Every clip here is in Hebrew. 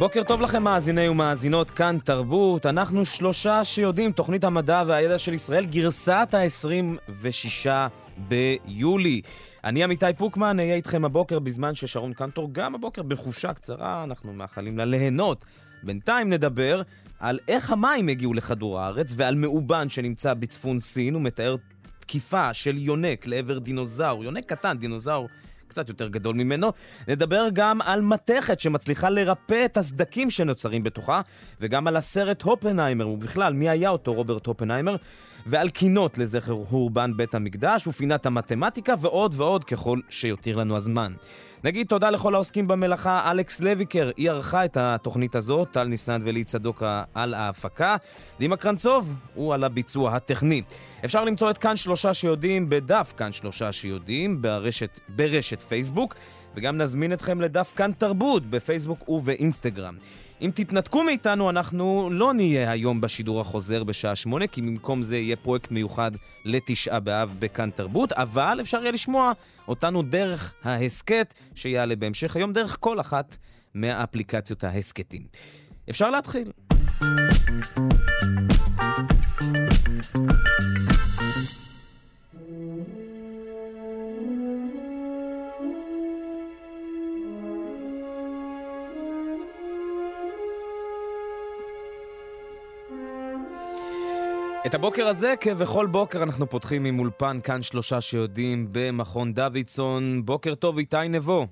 בוקר טוב לכם מאזיני ומאזינות, כאן תרבות. אנחנו שלושה שיודעים, תוכנית המדע והידע של ישראל, גרסת ה-26 ביולי. אני עמיתי פוקמן, אהיה איתכם הבוקר בזמן ששרון קנטור גם הבוקר בחופשה קצרה, אנחנו מאחלים לה ליהנות. בינתיים נדבר על איך המים הגיעו לכדור הארץ ועל מאובן שנמצא בצפון סין, הוא מתאר תקיפה של יונק לעבר דינוזאור, יונק קטן, דינוזאור קצת יותר גדול ממנו. נדבר גם על מתכת שמצליחה לרפא את הסדקים שנוצרים בתוכה, וגם על הסרט הופנהיימר, ובכלל, מי היה אותו רוברט הופנהיימר, ועל קינות לזכר חורבן בית המקדש, ופינת המתמטיקה, ועוד ועוד ככל שיותיר לנו הזמן. נגיד תודה לכל העוסקים במלאכה, אלכס לויקר, היא ערכה את התוכנית הזאת, טל ניסן ולי צדוקה על ההפקה, דימה קרנצוב הוא על הביצוע הטכני. אפשר למצוא את כאן שלושה שיודעים בדף כאן שלושה שיודעים ברשת, ברשת פייסבוק, וגם נזמין אתכם לדף כאן תרבות בפייסבוק ובאינסטגרם. אם תתנתקו מאיתנו, אנחנו לא נהיה היום בשידור החוזר בשעה שמונה, כי במקום זה יהיה פרויקט מיוחד לתשעה באב בכאן תרבות, אבל אפשר יהיה לשמוע אותנו דרך ההסכת, שיעלה בהמשך היום דרך כל אחת מהאפליקציות ההסכתים. אפשר להתחיל. את הבוקר הזה, כבכל בוקר, אנחנו פותחים עם אולפן כאן שלושה שיודעים במכון דוידסון. בוקר טוב, איתי נבו.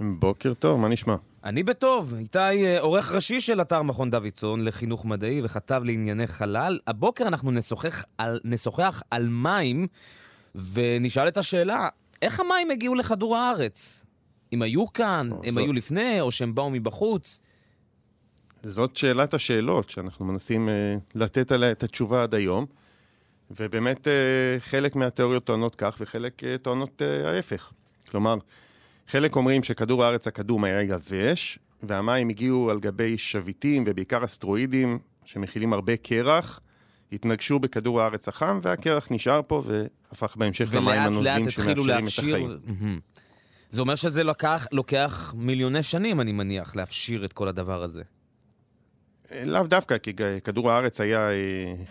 בוקר טוב, מה נשמע? אני בטוב. איתי אה, עורך ראשי של אתר מכון דוידסון לחינוך מדעי וכתב לענייני חלל. הבוקר אנחנו נשוחח על, נשוחח על מים, ונשאל את השאלה, איך המים הגיעו לכדור הארץ? אם היו כאן, הם. היו לפני, או שהם באו מבחוץ? זאת שאלת השאלות שאנחנו מנסים uh, לתת עליה את התשובה עד היום, ובאמת uh, חלק מהתיאוריות טוענות כך וחלק uh, טוענות uh, ההפך. כלומר, חלק אומרים שכדור הארץ הקדום היה יבש, והמים הגיעו על גבי שביטים ובעיקר אסטרואידים שמכילים הרבה קרח, התנגשו בכדור הארץ החם, והקרח נשאר פה והפך בהמשך למים הנוזלים שמאפשרים להפשיר... את החיים. זה אומר שזה לוקח, לוקח מיליוני שנים, אני מניח, להפשיר את כל הדבר הזה. לאו דווקא, כי כדור הארץ היה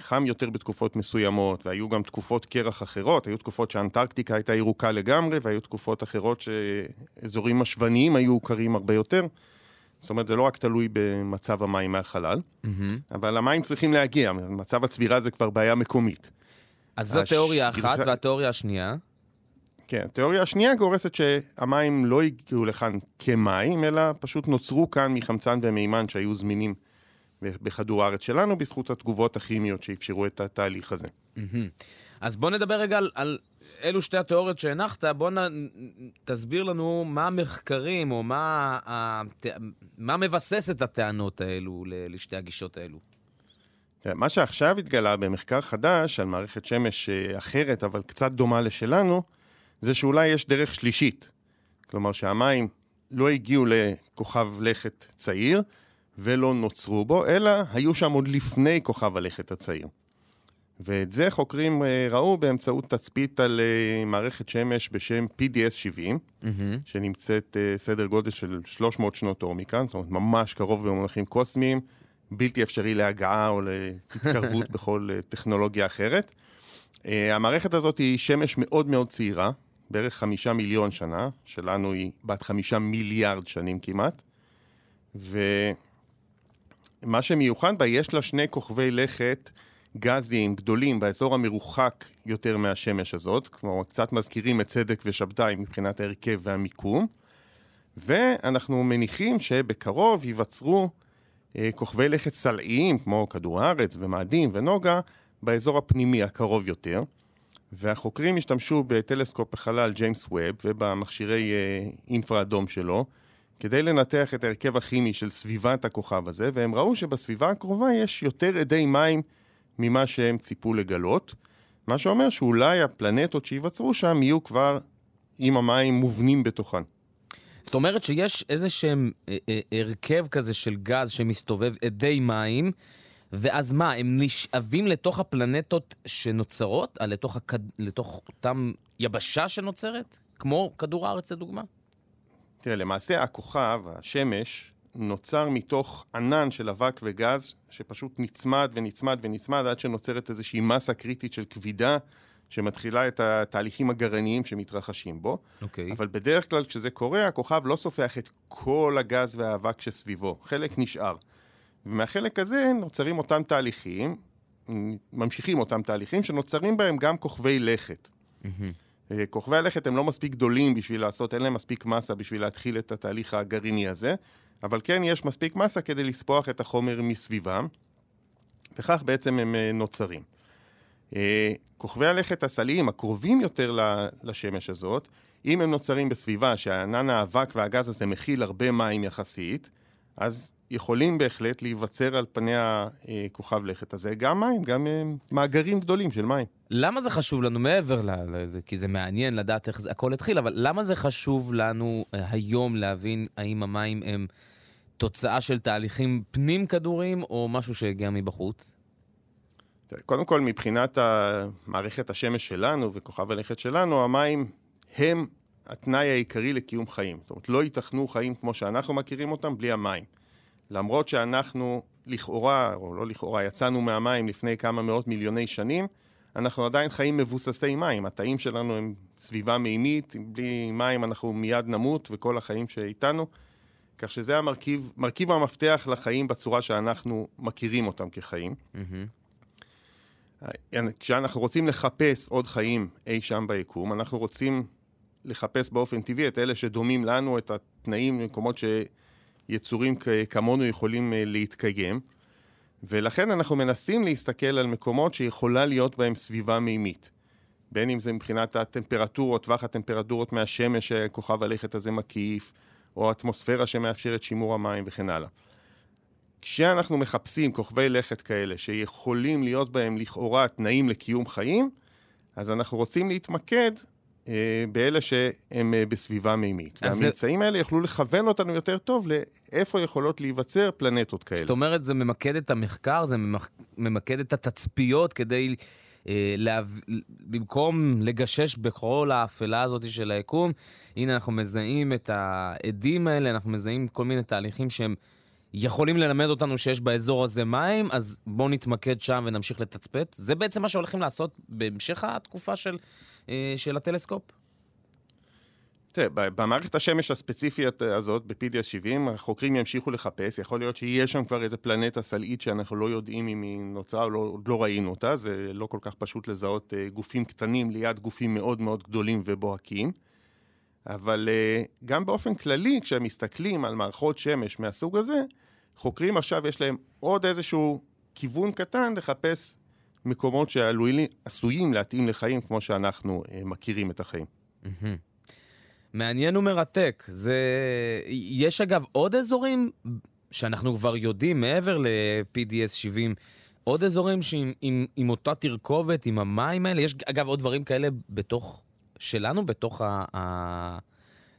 חם יותר בתקופות מסוימות, והיו גם תקופות קרח אחרות, היו תקופות שאנטרקטיקה הייתה ירוקה לגמרי, והיו תקופות אחרות שאזורים משווניים היו קרים הרבה יותר. זאת אומרת, זה לא רק תלוי במצב המים מהחלל, mm-hmm. אבל המים צריכים להגיע, מצב הצבירה זה כבר בעיה מקומית. אז זו הש... תיאוריה אחת, גרסה... והתיאוריה השנייה? כן, התיאוריה השנייה גורסת שהמים לא הגיעו לכאן כמים, אלא פשוט נוצרו כאן מחמצן ומימן שהיו זמינים. בכדור הארץ שלנו, בזכות התגובות הכימיות שאפשרו את התהליך הזה. אז בוא נדבר רגע על, על אלו שתי התיאוריות שהנחת, בוא נ, תסביר לנו מה המחקרים, או מה, הת... מה מבסס את הטענות האלו לשתי הגישות האלו. מה שעכשיו התגלה במחקר חדש על מערכת שמש אה, אחרת, אבל קצת דומה לשלנו, זה שאולי יש דרך שלישית. כלומר שהמים לא הגיעו לכוכב לכת צעיר, ולא נוצרו בו, אלא היו שם עוד לפני כוכב הלכת הצעיר. ואת זה חוקרים אה, ראו באמצעות תצפית על אה, מערכת שמש בשם PDS-70, mm-hmm. שנמצאת אה, סדר גודל של 300 שנות אור מכאן, זאת אומרת ממש קרוב במונחים קוסמיים, בלתי אפשרי להגעה או להתקרבות בכל טכנולוגיה אחרת. המערכת הזאת היא שמש מאוד מאוד צעירה, בערך חמישה מיליון שנה, שלנו היא בת חמישה מיליארד שנים כמעט, ו... מה שמיוחד בה, יש לה שני כוכבי לכת גזיים גדולים באזור המרוחק יותר מהשמש הזאת, כלומר קצת מזכירים את צדק ושבתאי מבחינת ההרכב והמיקום, ואנחנו מניחים שבקרוב ייווצרו אה, כוכבי לכת סלעיים, כמו כדור הארץ ומאדים ונוגה, באזור הפנימי הקרוב יותר. והחוקרים השתמשו בטלסקופ החלל ג'יימס ווב ובמכשירי אה, אינפרה אדום שלו, כדי לנתח את ההרכב הכימי של סביבת הכוכב הזה, והם ראו שבסביבה הקרובה יש יותר אדי מים ממה שהם ציפו לגלות, מה שאומר שאולי הפלנטות שייווצרו שם יהיו כבר עם המים מובנים בתוכן. זאת אומרת שיש איזה שהם אה, אה, הרכב כזה של גז שמסתובב, אדי מים, ואז מה, הם נשאבים לתוך הפלנטות שנוצרות, אה, לתוך, הכד... לתוך אותם יבשה שנוצרת? כמו כדור הארץ לדוגמה? תראה, למעשה הכוכב, השמש, נוצר מתוך ענן של אבק וגז, שפשוט נצמד ונצמד ונצמד עד שנוצרת איזושהי מסה קריטית של כבידה, שמתחילה את התהליכים הגרעיניים שמתרחשים בו. אוקיי. אבל בדרך כלל כשזה קורה, הכוכב לא סופח את כל הגז והאבק שסביבו, חלק נשאר. ומהחלק הזה נוצרים אותם תהליכים, ממשיכים אותם תהליכים, שנוצרים בהם גם כוכבי לכת. אה, כוכבי הלכת הם לא מספיק גדולים בשביל לעשות, אין להם מספיק מסה בשביל להתחיל את התהליך הגרעיני הזה, אבל כן יש מספיק מסה כדי לספוח את החומר מסביבם, וכך בעצם הם אה, נוצרים. אה, כוכבי הלכת הסליים, הקרובים יותר לשמש הזאת, אם הם נוצרים בסביבה שענן האבק והגז הזה מכיל הרבה מים יחסית, אז יכולים בהחלט להיווצר על פני הכוכב לכת הזה גם מים, גם מאגרים גדולים של מים. למה זה חשוב לנו מעבר לזה? כי זה מעניין לדעת איך זה הכל התחיל, אבל למה זה חשוב לנו היום להבין האם המים הם תוצאה של תהליכים פנים-כדוריים או משהו שהגיע מבחוץ? קודם כל, מבחינת מערכת השמש שלנו וכוכב הלכת שלנו, המים הם התנאי העיקרי לקיום חיים. זאת אומרת, לא ייתכנו חיים כמו שאנחנו מכירים אותם בלי המים. למרות שאנחנו לכאורה, או לא לכאורה, יצאנו מהמים לפני כמה מאות מיליוני שנים, אנחנו עדיין חיים מבוססי מים. התאים שלנו הם סביבה מימית, בלי מים אנחנו מיד נמות וכל החיים שאיתנו. כך שזה המרכיב, מרכיב המפתח לחיים בצורה שאנחנו מכירים אותם כחיים. Mm-hmm. כשאנחנו רוצים לחפש עוד חיים אי שם ביקום, אנחנו רוצים לחפש באופן טבעי את אלה שדומים לנו, את התנאים במקומות שיצורים כמונו יכולים אה, להתקיים. ולכן אנחנו מנסים להסתכל על מקומות שיכולה להיות בהם סביבה מימית. בין אם זה מבחינת הטמפרטורות, טווח הטמפרטורות מהשמש שכוכב הלכת הזה מקיף, או אטמוספירה שמאפשרת שימור המים וכן הלאה. כשאנחנו מחפשים כוכבי לכת כאלה שיכולים להיות בהם לכאורה תנאים לקיום חיים, אז אנחנו רוצים להתמקד באלה שהם אה, בסביבה מימית. והממצאים זה... האלה יכלו לכוון אותנו יותר טוב לאיפה יכולות להיווצר פלנטות כאלה. זאת אומרת, זה ממקד את המחקר, זה ממקד את התצפיות כדי... אה, לה... במקום לגשש בכל האפלה הזאת של היקום, הנה אנחנו מזהים את העדים האלה, אנחנו מזהים כל מיני תהליכים שהם יכולים ללמד אותנו שיש באזור הזה מים, אז בואו נתמקד שם ונמשיך לתצפת. זה בעצם מה שהולכים לעשות בהמשך התקופה של, אה, של הטלסקופ? תראה, במערכת השמש הספציפית הזאת, ב-PDS 70, החוקרים ימשיכו לחפש, יכול להיות שיהיה שם כבר איזה פלנטה סלעית שאנחנו לא יודעים אם היא נוצרה או לא, לא ראינו אותה, זה לא כל כך פשוט לזהות uh, גופים קטנים ליד גופים מאוד מאוד גדולים ובוהקים. אבל uh, גם באופן כללי, כשהם מסתכלים על מערכות שמש מהסוג הזה, חוקרים עכשיו יש להם עוד איזשהו כיוון קטן לחפש מקומות שעשויים להתאים לחיים כמו שאנחנו uh, מכירים את החיים. מעניין ומרתק. זה... יש אגב עוד אזורים שאנחנו כבר יודעים, מעבר ל-PDS 70, עוד אזורים שעם עם, עם אותה תרכובת, עם המים האלה. יש אגב עוד דברים כאלה בתוך שלנו, בתוך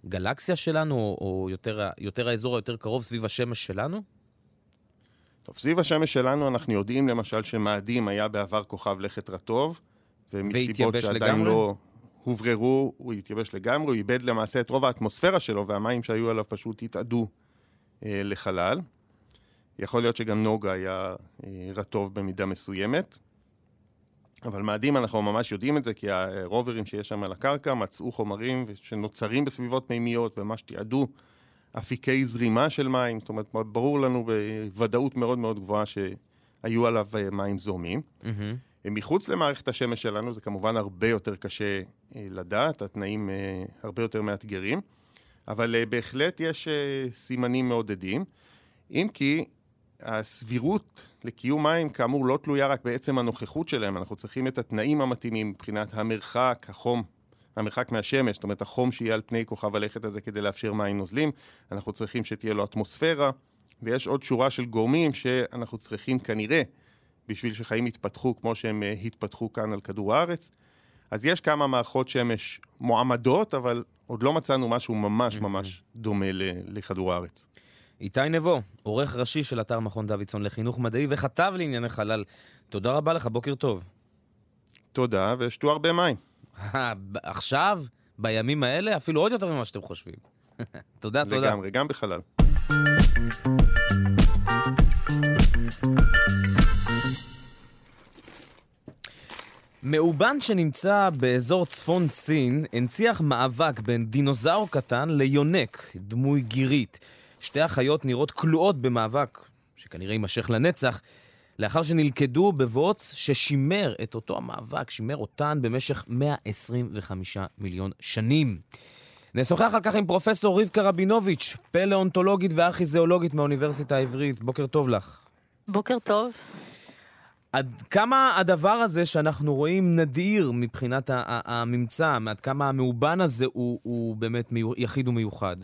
הגלקסיה שלנו, או יותר, יותר האזור היותר קרוב סביב השמש שלנו? טוב, סביב השמש שלנו אנחנו יודעים למשל שמאדים היה בעבר כוכב לכת רטוב, ומסיבות שעדיין לגמרי? לא... הובררו, הוא התייבש לגמרי, הוא איבד למעשה את רוב האטמוספירה שלו, והמים שהיו עליו פשוט התאדו אה, לחלל. יכול להיות שגם נוגה היה אה, רטוב במידה מסוימת. אבל מאדים אנחנו ממש יודעים את זה, כי הרוברים שיש שם על הקרקע מצאו חומרים שנוצרים בסביבות מימיות, וממש תיעדו אפיקי זרימה של מים. זאת אומרת, ברור לנו בוודאות מאוד מאוד גבוהה שהיו עליו אה, מים זורמים. Mm-hmm. מחוץ למערכת השמש שלנו זה כמובן הרבה יותר קשה אה, לדעת, התנאים אה, הרבה יותר מאתגרים, אבל בהחלט יש סימנים מעודדים, אם כי הסבירות לקיום מים כאמור לא תלויה רק בעצם הנוכחות שלהם, אנחנו צריכים את התנאים המתאימים מבחינת המרחק, החום, המרחק מהשמש, זאת אומרת החום שיהיה על פני כוכב הלכת הזה כדי לאפשר מים נוזלים, אנחנו צריכים שתהיה לו אטמוספירה, ויש עוד שורה של גורמים שאנחנו צריכים כנראה בשביל שחיים יתפתחו כמו שהם אה, התפתחו כאן על כדור הארץ. אז יש כמה מערכות שמש מועמדות, אבל עוד לא מצאנו משהו ממש ממש דומה לכדור הארץ. איתי נבו, עורך ראשי של אתר מכון דוידסון לחינוך מדעי וכתב לענייני חלל. תודה רבה לך, בוקר טוב. תודה, ושתו הרבה מים. עכשיו, בימים האלה, אפילו עוד יותר ממה שאתם חושבים. תודה, תודה. לגמרי, גם בחלל. מאובן שנמצא באזור צפון סין הנציח מאבק בין דינוזאור קטן ליונק, דמוי גירית. שתי החיות נראות כלואות במאבק, שכנראה יימשך לנצח, לאחר שנלכדו בבוץ ששימר את אותו המאבק, שימר אותן במשך 125 מיליון שנים. נשוחח על כך עם פרופסור רבקה רבינוביץ', פלאונטולוגית וארכיזיאולוגית מהאוניברסיטה העברית. בוקר טוב לך. בוקר טוב. עד כמה הדבר הזה שאנחנו רואים נדיר מבחינת הממצא, עד כמה המאובן הזה הוא, הוא באמת יחיד ומיוחד?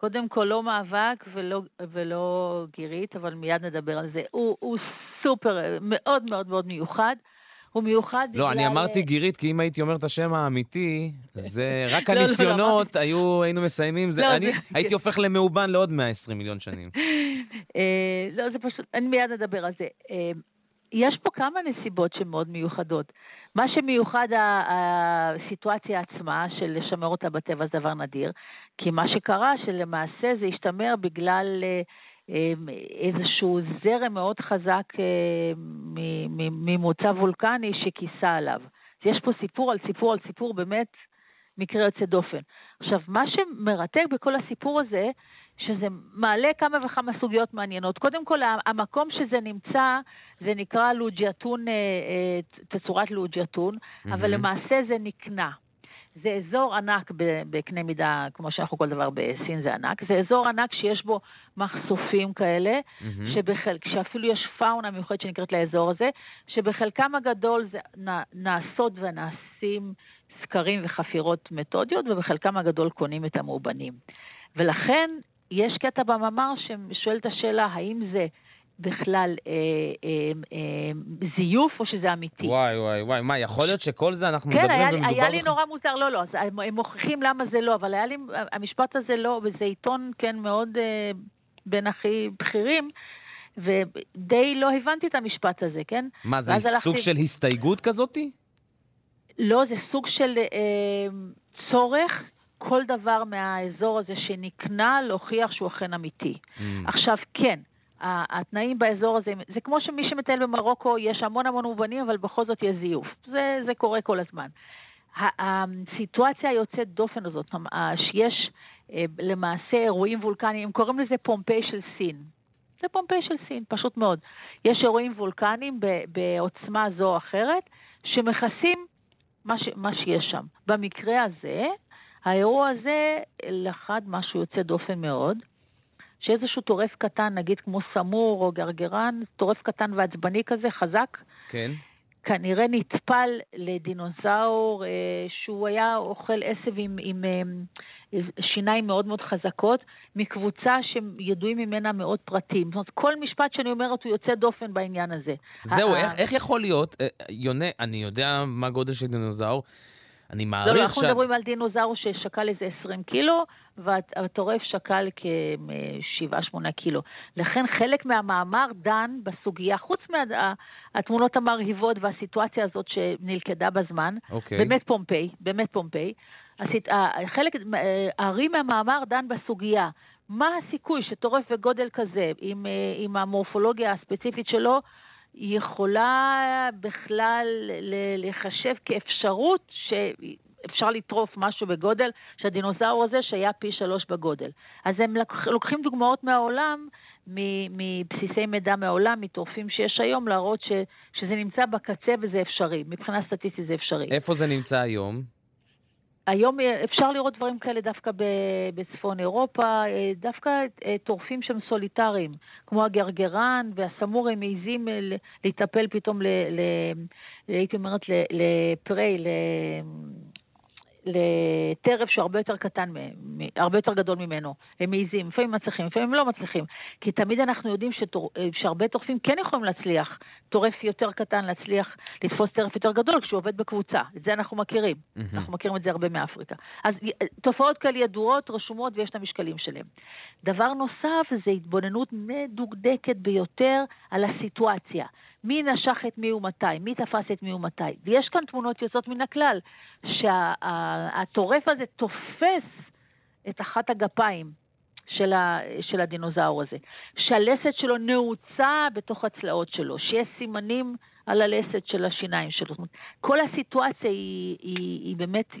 קודם כל, לא מאבק ולא, ולא גירית, אבל מיד נדבר על זה. הוא, הוא סופר, מאוד מאוד מאוד מיוחד. הוא מיוחד לא, בגלל... לא, אני אמרתי גירית, כי אם הייתי אומר את השם האמיתי, זה רק הניסיונות, לא, לא, היו, היינו מסיימים, זה, לא, אני זה... הייתי הופך למאובן לעוד 120 מיליון שנים. אה, לא, זה פשוט, אני מיד אדבר על זה. אה, יש פה כמה נסיבות שמאוד מיוחדות. מה שמיוחד הסיטואציה עצמה של לשמר אותה בטבע זה דבר נדיר, כי מה שקרה שלמעשה זה השתמר בגלל אה, אמ, איזשהו זרם מאוד חזק אה, ממוצא וולקני שכיסה עליו. אז יש פה סיפור על סיפור על סיפור, באמת מקרה יוצא דופן. עכשיו, מה שמרתק בכל הסיפור הזה, שזה מעלה כמה וכמה סוגיות מעניינות. קודם כל, המקום שזה נמצא, זה נקרא לוג'יאטון, אה, אה, תצורת לוג'יאטון, mm-hmm. אבל למעשה זה נקנה. זה אזור ענק בקנה מידה, כמו שאנחנו כל דבר בסין זה ענק, זה אזור ענק שיש בו מחשופים כאלה, mm-hmm. שבחלק, שאפילו יש פאונה מיוחדת שנקראת לאזור הזה, שבחלקם הגדול זה נעשות ונעשים סקרים וחפירות מתודיות, ובחלקם הגדול קונים את המאובנים. ולכן יש קטע במאמר ששואל את השאלה, האם זה בכלל אה, אה, אה, זיוף או שזה אמיתי. וואי, וואי, וואי, מה, יכול להיות שכל זה אנחנו כן, מדברים היה, ומדובר... כן, היה לי נורא מוזר, לא, לא, אז הם מוכיחים למה זה לא, אבל היה לי, המשפט הזה לא, וזה עיתון, כן, מאוד אה, בין הכי בכירים, ודי לא הבנתי את המשפט הזה, כן? מה, זה סוג הלכתי... של הסתייגות כזאתי? לא, זה סוג של אה, צורך כל דבר מהאזור הזה שנקנה להוכיח שהוא אכן אמיתי. Mm. עכשיו, כן, התנאים באזור הזה, זה כמו שמי שמטייל במרוקו, יש המון המון מובנים, אבל בכל זאת יש זיוף. זה, זה קורה כל הזמן. הסיטואציה היוצאת דופן הזאת, שיש אה, למעשה אירועים וולקניים, הם קוראים לזה פומפיי של סין. זה פומפיי של סין, פשוט מאוד. יש אירועים וולקניים בעוצמה זו או אחרת, שמכסים מה, ש, מה שיש שם. במקרה הזה, האירוע הזה לחד משהו יוצא דופן מאוד, שאיזשהו טורף קטן, נגיד כמו סמור או גרגרן, טורף קטן ועצבני כזה, חזק, כן. כנראה נטפל לדינוזאור אה, שהוא היה אוכל עשב עם, עם אה, שיניים מאוד מאוד חזקות, מקבוצה שידועים ממנה מאוד פרטים. זאת אומרת, כל משפט שאני אומרת הוא יוצא דופן בעניין הזה. זהו, איך, איך יכול להיות, אה, יונה, אני יודע מה גודל של דינוזאור, אני מעריך ש... לא, אנחנו מדברים על דינוזאור ששקל איזה 20 קילו, והטורף שקל כ-7-8 קילו. לכן חלק מהמאמר דן בסוגיה, חוץ מהתמונות המרהיבות והסיטואציה הזאת שנלכדה בזמן, okay. אוקיי. באמת פומפיי, באמת פומפיי. הסיט... חלק, הארי מהמאמר דן בסוגיה. מה הסיכוי שטורף בגודל כזה, עם, עם המורפולוגיה הספציפית שלו, יכולה בכלל לחשב כאפשרות שאפשר לטרוף משהו בגודל, שהדינוזאור הזה שהיה פי שלוש בגודל. אז הם לוקחים דוגמאות מהעולם, מבסיסי מידע מהעולם, מטורפים שיש היום, להראות ש, שזה נמצא בקצה וזה אפשרי. מבחינה סטטיסטית זה אפשרי. איפה זה נמצא היום? היום אה, אפשר לראות דברים כאלה דווקא בצפון אירופה, אה, דווקא אה, טורפים שהם סוליטריים, כמו הגרגרן והסמור, הם מעיזים להיטפל פתאום, ל, ל, הייתי אומרת, לפרי, לטרף שהוא הרבה יותר קטן, הרבה יותר גדול ממנו. הם מעיזים, לפעמים מצליחים, לפעמים לא מצליחים. כי תמיד אנחנו יודעים שטור, שהרבה טורפים כן יכולים להצליח. טורף יותר קטן להצליח לתפוס טרף יותר גדול כשהוא עובד בקבוצה. את זה אנחנו מכירים. Mm-hmm. אנחנו מכירים את זה הרבה מאפריקה. אז תופעות כאלה ידועות, רשומות ויש את המשקלים שלהם. דבר נוסף זה התבוננות מדוקדקת ביותר על הסיטואציה. מי נשך את מי ומתי, מי תפס את מי ומתי. ויש כאן תמונות יוצאות מן הכלל, שהטורף שה, הזה תופס את אחת הגפיים של, ה, של הדינוזאור הזה, שהלסת שלו נעוצה בתוך הצלעות שלו, שיש סימנים על הלסת של השיניים שלו. זאת אומרת, כל הסיטואציה היא, היא, היא באמת,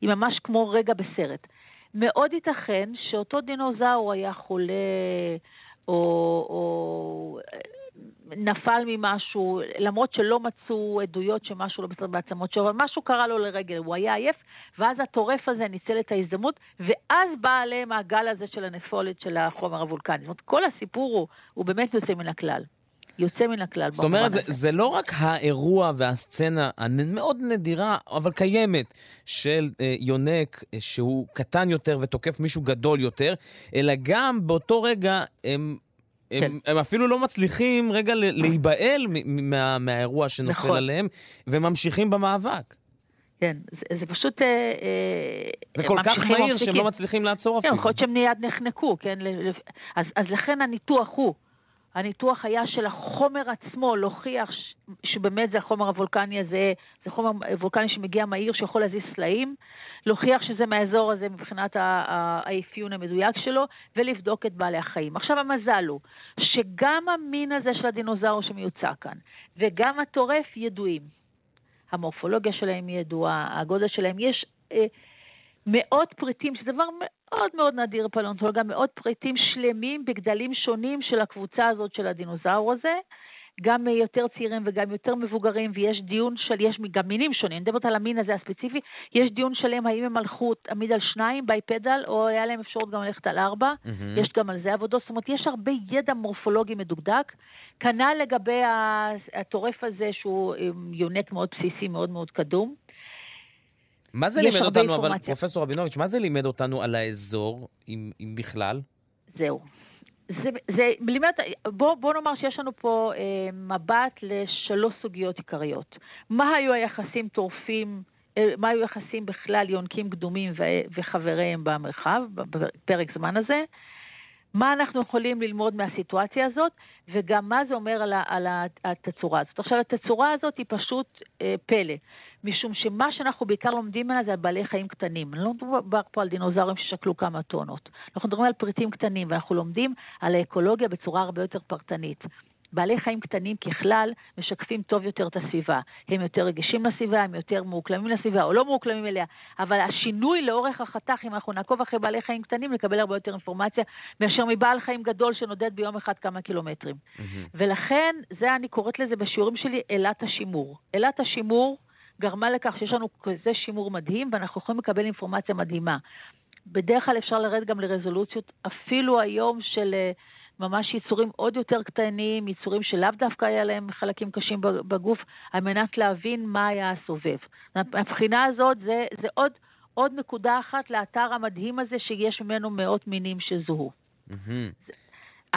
היא ממש כמו רגע בסרט. מאוד ייתכן שאותו דינוזאור היה חולה, או, או נפל ממשהו, למרות שלא מצאו עדויות שמשהו לא בסדר בעצמות שלו, אבל משהו קרה לו לרגל, הוא היה עייף, ואז הטורף הזה ניצל את ההזדמנות, ואז בא עליהם הגל הזה של הנפולת של החומר הוולקני. זאת אומרת, כל הסיפור הוא, הוא באמת יוצא מן הכלל. יוצא מן הכלל. זאת אומרת, זה, זה לא רק האירוע והסצנה המאוד נדירה, אבל קיימת, של אה, יונק אה, שהוא קטן יותר ותוקף מישהו גדול יותר, אלא גם באותו רגע הם הם, כן. הם אפילו לא מצליחים רגע להיבהל מה, מהאירוע שנופל נכון. עליהם, וממשיכים במאבק. כן, זה, זה פשוט... אה, אה זה כל כך מהיר שהם לא מצליחים לעצור כן, אפילו. כן, יכול להיות שהם מיד נחנקו, כן? אז, אז לכן הניתוח הוא, הניתוח היה של החומר עצמו, להוכיח שבאמת זה החומר הוולקני הזה, זה חומר וולקני שמגיע מהיר, שיכול להזיז סלעים, להוכיח שזה מהאזור הזה מבחינת האפיון המדויק שלו, ולבדוק את בעלי החיים. עכשיו המזל הוא שגם המין הזה של הדינוזאור שמיוצא כאן, וגם הטורף ידועים. המורפולוגיה שלהם ידועה, הגודל שלהם, יש... אה, מאות פריטים, שזה דבר מאוד מאוד נדיר פלאונטולוגיה, מאות פריטים שלמים בגדלים שונים של הקבוצה הזאת של הדינוזאור הזה, גם יותר צעירים וגם יותר מבוגרים, ויש דיון של, יש גם מינים שונים, אני מדברת על המין הזה הספציפי, יש דיון שלם האם הם הלכו תמיד על שניים, בייפדל, או היה להם אפשרות גם ללכת על ארבע, mm-hmm. יש גם על זה עבודות, זאת אומרת, יש הרבה ידע מורפולוגי מדוקדק. כנ"ל לגבי הטורף הזה, שהוא יונק מאוד בסיסי, מאוד מאוד קדום. מה זה לימד אותנו. אבל פרופסור רבינוביץ', מה זה לימד אותנו על האזור, אם, אם בכלל? זהו. זה, זה לימד, בוא, בוא נאמר שיש לנו פה אה, מבט לשלוש סוגיות עיקריות. מה היו היחסים טורפים, אה, מה היו היחסים בכלל יונקים קדומים ו, וחבריהם במרחב, בפרק זמן הזה? מה אנחנו יכולים ללמוד מהסיטואציה הזאת, וגם מה זה אומר על, ה, על התצורה הזאת. עכשיו, התצורה הזאת היא פשוט אה, פלא. משום שמה שאנחנו בעיקר לומדים ממנה זה על בעלי חיים קטנים. אני לא מדבר פה על דינוזאורים ששקלו כמה טונות. אנחנו מדברים על פריטים קטנים, ואנחנו לומדים על האקולוגיה בצורה הרבה יותר פרטנית. בעלי חיים קטנים ככלל משקפים טוב יותר את הסביבה. הם יותר רגישים לסביבה, הם יותר מאוקלמים לסביבה או לא מאוקלמים אליה, אבל השינוי לאורך החתך, אם אנחנו נעקוב אחרי בעלי חיים קטנים, נקבל הרבה יותר אינפורמציה מאשר מבעל חיים גדול שנודד ביום אחד כמה קילומטרים. Mm-hmm. ולכן, זה אני קוראת לזה בשיעורים שלי אלת השימור. אלת השימור גרמה לכך שיש לנו כזה שימור מדהים, ואנחנו יכולים לקבל אינפורמציה מדהימה. בדרך כלל אפשר לרדת גם לרזולוציות, אפילו היום של אה, ממש יצורים עוד יותר קטנים, יצורים שלאו דווקא היה להם חלקים קשים בגוף, על מנת להבין מה היה הסובב. מהבחינה הזאת זה, זה עוד, עוד נקודה אחת לאתר המדהים הזה, שיש ממנו מאות מינים שזוהו. Mm-hmm.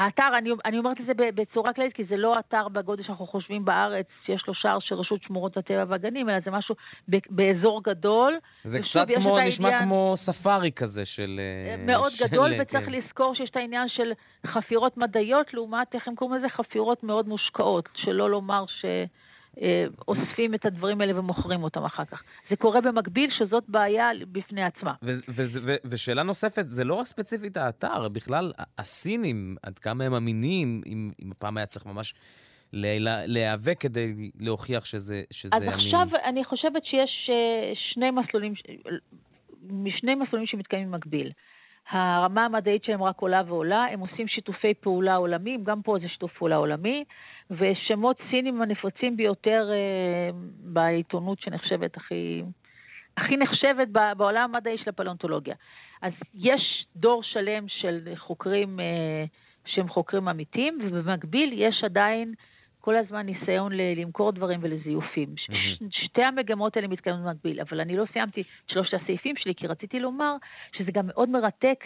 האתר, אני, אני אומרת את זה בצורה כללית, כי זה לא אתר בגודל שאנחנו חושבים בארץ, שיש לו שער של רשות שמורות הטבע והגנים, אלא זה משהו ב, באזור גדול. זה קצת כמו, נשמע העניין, כמו ספארי כזה של... אה, מאוד של, גדול, כן. וצריך לזכור שיש את העניין של חפירות מדעיות, לעומת, איך הם קוראים לזה? חפירות מאוד מושקעות, שלא לומר ש... אה, אוספים את הדברים האלה ומוכרים אותם אחר כך. זה קורה במקביל, שזאת בעיה בפני עצמה. ושאלה נוספת, זה לא רק ספציפית האתר, בכלל הסינים, עד כמה הם אמינים, אם, אם הפעם היה צריך ממש להיאבק כדי להוכיח שזה, שזה אז אמין. אז עכשיו אני חושבת שיש אה, שני מסלולים, משני מסלולים שמתקיימים במקביל. הרמה המדעית שלהם רק עולה ועולה, הם עושים שיתופי פעולה עולמיים, גם פה זה שיתוף פעולה עולמי, ושמות סינים הנפוצים ביותר אה, בעיתונות שנחשבת הכי, הכי נחשבת בעולם המדעי של הפלאונטולוגיה. אז יש דור שלם של חוקרים אה, שהם חוקרים אמיתים, ובמקביל יש עדיין כל הזמן ניסיון ל- למכור דברים ולזיופים. ש- מהמם. שתי המגמות האלה מתקיימות במקביל, אבל אני לא סיימתי את שלושת הסעיפים שלי, כי רציתי לומר שזה גם מאוד מרתק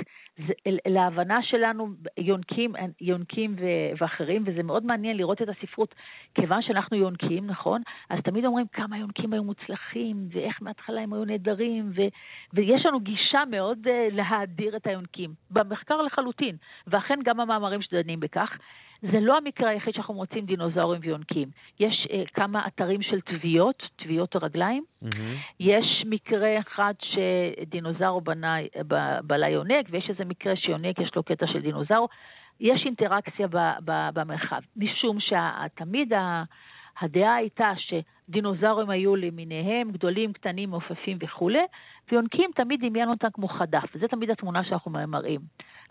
זה, אל- להבנה שלנו, יונקים, יונקים ו- ואחרים, וזה מאוד מעניין לראות את הספרות. כיוון שאנחנו יונקים, נכון? אז תמיד אומרים כמה יונקים היו מוצלחים, ואיך מההתחלה הם היו נהדרים, ו- ויש לנו גישה מאוד uh, להאדיר את היונקים. במחקר לחלוטין, ואכן גם המאמרים שדנים בכך. זה לא המקרה היחיד שאנחנו מוצאים דינוזאורים ויונקים. יש uh, כמה אתרים של טביעות, טביעות הרגליים. מהמם. יש מקרה אחד שדינוזאור בנה, ב- בלה יונק, ויש איזה מקרה שיונק יש לו קטע של דינוזאור. יש אינטראקציה ב, ב, במרחב, משום שתמיד ה, הדעה הייתה שדינוזאורים היו למיניהם, גדולים, קטנים, מעופפים וכולי, ויונקים תמיד דמיין אותם כמו חדף, וזו תמיד התמונה שאנחנו מראים.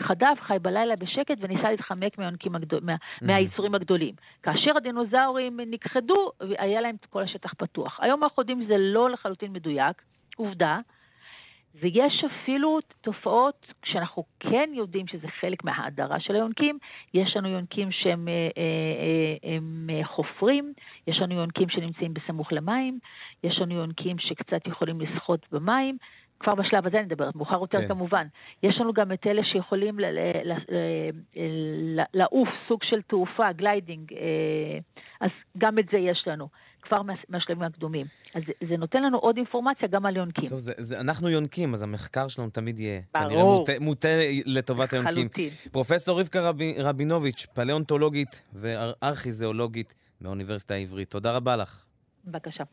חדף חי בלילה בשקט וניסה להתחמק מהיונקים הגדול, מה, מהיצורים הגדולים. כאשר הדינוזאורים נכחדו, היה להם את כל השטח פתוח. היום אנחנו יודעים שזה לא לחלוטין מדויק, עובדה, ויש אפילו תופעות, כשאנחנו כן יודעים שזה חלק מההאדרה של היונקים, יש לנו יונקים שהם אה, אה, אה, הם, אה, חופרים, יש לנו יונקים שנמצאים בסמוך למים, יש לנו יונקים שקצת יכולים לשחות במים. כבר בשלב הזה אני מדברת, מאוחר יותר כן. כמובן. יש לנו גם את אלה שיכולים ל- ל- ל- ל- לעוף סוג של תעופה, gliding, אז גם את זה יש לנו, כבר מה- מהשלבים הקדומים. אז זה- זה נותן לנו עוד אינפורמציה גם על יונקים. טוב, זה, זה, אנחנו יונקים, אז המחקר שלנו תמיד יהיה ברור. כנראה מוטה, מוטה לטובת היונקים. לחלוטין. פרופסור רבקה רבי, רבינוביץ', פלאונטולוגית וארכיזיאולוגית מהאוניברסיטה העברית, תודה רבה לך. בבקשה.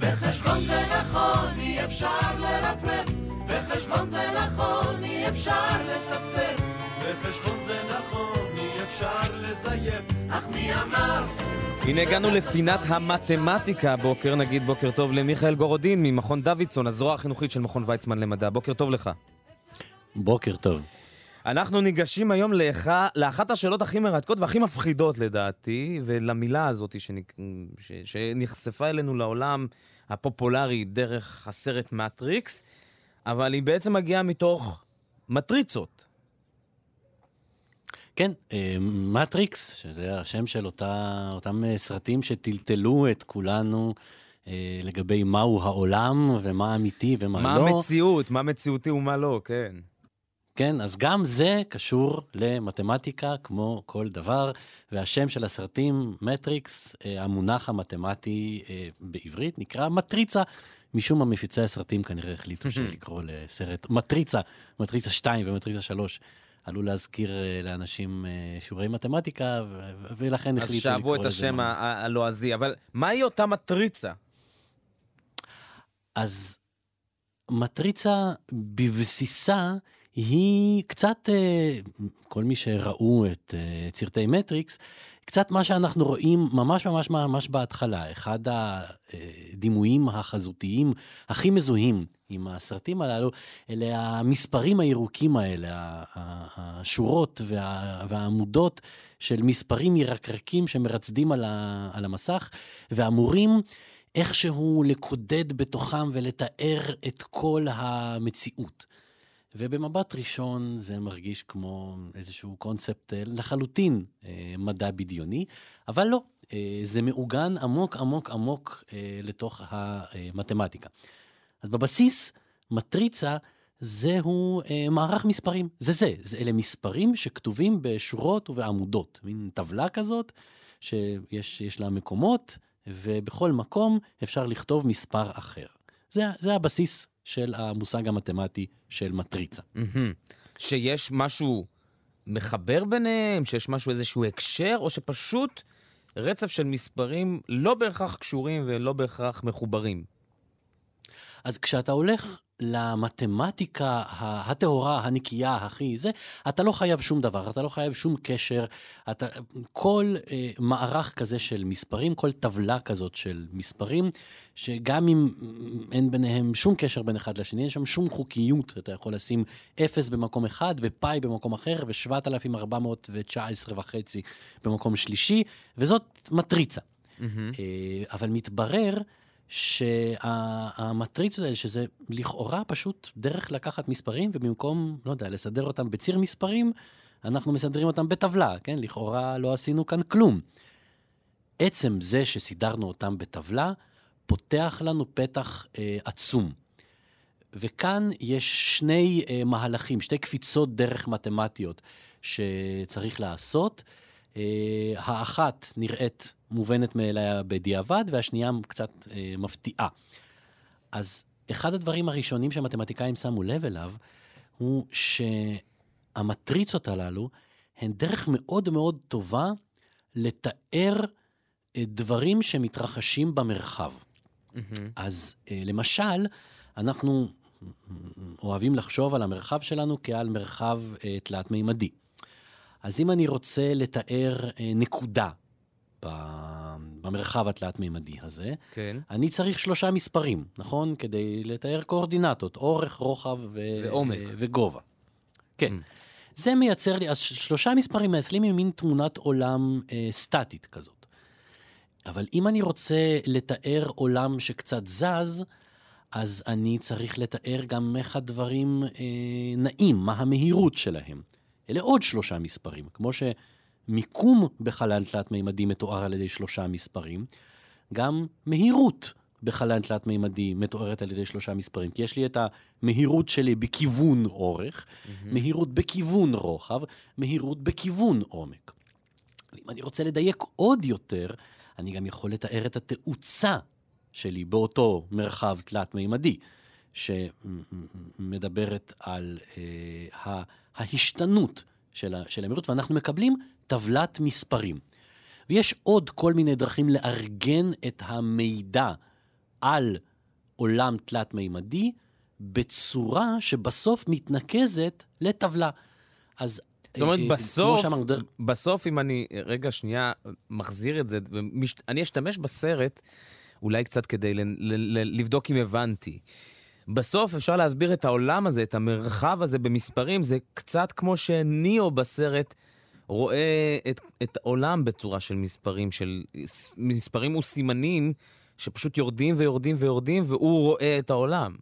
בחשבון זה נכון, אי אפשר לרפרף. בחשבון זה נכון, אי אפשר לצפצף. בחשבון זה נכון, אי אפשר לזייף. אך מי אמר? הנה הגענו לפינת המתמטיקה הבוקר, נגיד בוקר טוב למיכאל גורודין ממכון דוידסון, הזרוע החינוכית של מכון ויצמן למדע. בוקר טוב לך. בוקר טוב. אנחנו ניגשים היום לאח... לאחת השאלות הכי מרתקות והכי מפחידות לדעתי, ולמילה הזאת שנק... ש... שנחשפה אלינו לעולם הפופולרי דרך הסרט מטריקס, אבל היא בעצם מגיעה מתוך מטריצות. כן, אה, מטריקס, שזה השם של אותה, אותם אה, סרטים שטלטלו את כולנו אה, לגבי מהו העולם ומה אמיתי ומה מה לא. המציאות, מה מציאותי ומה לא, כן. כן, אז גם זה קשור למתמטיקה כמו כל דבר, והשם של הסרטים, מטריקס, המונח המתמטי בעברית, נקרא מטריצה. משום מה מפיצי הסרטים כנראה החליטו שלקרוא לסרט מטריצה, מטריצה 2 ומטריצה 3. עלול להזכיר אה, לאנשים אה, שיעורי מתמטיקה, ולכן אז החליטו לקרוא לזה... שאבו את השם הלועזי, אבל מהי אותה מטריצה? אז מטריצה בבסיסה היא קצת, אה, כל מי שראו את אה, סרטי מטריקס, קצת מה שאנחנו רואים ממש ממש ממש בהתחלה. אחד הדימויים החזותיים הכי מזוהים עם הסרטים הללו, אלה המספרים הירוקים האלה, השורות וה- והעמודות של מספרים ירקרקים שמרצדים על המסך, ואמורים איכשהו לקודד בתוכם ולתאר את כל המציאות. ובמבט ראשון זה מרגיש כמו איזשהו קונספט אה, לחלוטין אה, מדע בדיוני, אבל לא, אה, זה מעוגן עמוק עמוק עמוק לתוך המתמטיקה. אז בבסיס, מטריצה זהו מערך מספרים. זה זה, זה אלה מספרים שכתובים בשורות ובעמודות, מין טבלה כזאת, שיש יש לה מקומות, ובכל מקום אפשר לכתוב מספר אחר. זה, זה הבסיס של המושג המתמטי של מטריצה. שיש משהו מחבר ביניהם, שיש משהו, איזשהו הקשר, או שפשוט רצף של מספרים לא בהכרח קשורים ולא בהכרח מחוברים. אז כשאתה הולך למתמטיקה הטהורה, הנקייה, הכי זה, אתה לא חייב שום דבר, אתה לא חייב שום קשר. אתה, כל אה, מערך כזה של מספרים, כל טבלה כזאת של מספרים, שגם אם אין ביניהם שום קשר בין אחד לשני, אין שם שום חוקיות. אתה יכול לשים אפס במקום אחד ופאי במקום אחר, ו-7,419 וחצי במקום שלישי, וזאת מטריצה. אה, אבל מתברר שהמטריצות האלה, שזה לכאורה פשוט דרך לקחת מספרים, ובמקום, לא יודע, לסדר אותם בציר מספרים, אנחנו מסדרים אותם בטבלה, כן? לכאורה לא עשינו כאן כלום. עצם זה שסידרנו אותם בטבלה, פותח לנו פתח אה, עצום. וכאן יש שני אה, מהלכים, שתי קפיצות דרך מתמטיות שצריך לעשות. אה, האחת נראית מובנת מאליה בדיעבד, והשנייה קצת אה, מפתיעה. אז אחד הדברים הראשונים שמתמטיקאים שמו לב אליו, הוא שהמטריצות הללו הן דרך מאוד מאוד טובה לתאר אה, דברים שמתרחשים במרחב. אז אה, למשל, אנחנו אוהבים לחשוב על המרחב שלנו כעל מרחב אה, תלת-מימדי. אז אם אני רוצה לתאר אה, נקודה במרחב התלת-מימדי הזה, כן. אני צריך שלושה מספרים, נכון? כדי לתאר קואורדינטות, אורך, רוחב ו- ועומק. אה, וגובה. כן. Mm. זה מייצר לי, אז ש- שלושה מספרים מייצרים לי מין תמונת עולם אה, סטטית כזאת. אבל אם אני רוצה לתאר עולם שקצת זז, אז אני צריך לתאר גם איך הדברים אה, נעים, מה המהירות שלהם. אלה עוד שלושה מספרים. כמו שמיקום בחלל תלת-מימדי מתואר על ידי שלושה מספרים, גם מהירות בחלל תלת-מימדי מתוארת על ידי שלושה מספרים. כי יש לי את המהירות שלי בכיוון אורך, מהירות בכיוון רוחב, מהירות בכיוון עומק. אם אני רוצה לדייק עוד יותר, אני גם יכול לתאר את התאוצה שלי באותו מרחב תלת-מימדי, שמדברת על אה, ההשתנות של, ה- של המהירות, ואנחנו מקבלים טבלת מספרים. ויש עוד כל מיני דרכים לארגן את המידע על עולם תלת-מימדי בצורה שבסוף מתנקזת לטבלה. אז... זאת אומרת, אה, אה, בסוף, דרך- בסוף אם אני, רגע, שנייה, מחזיר את זה, ומש- אני אשתמש בסרט אולי קצת כדי ל- ל- ל- לבדוק אם הבנתי. בסוף אפשר להסביר את העולם הזה, את המרחב הזה במספרים, זה קצת כמו שניאו בסרט רואה את, את העולם בצורה של מספרים, של מספרים וסימנים שפשוט יורדים ויורדים ויורדים, והוא רואה את העולם.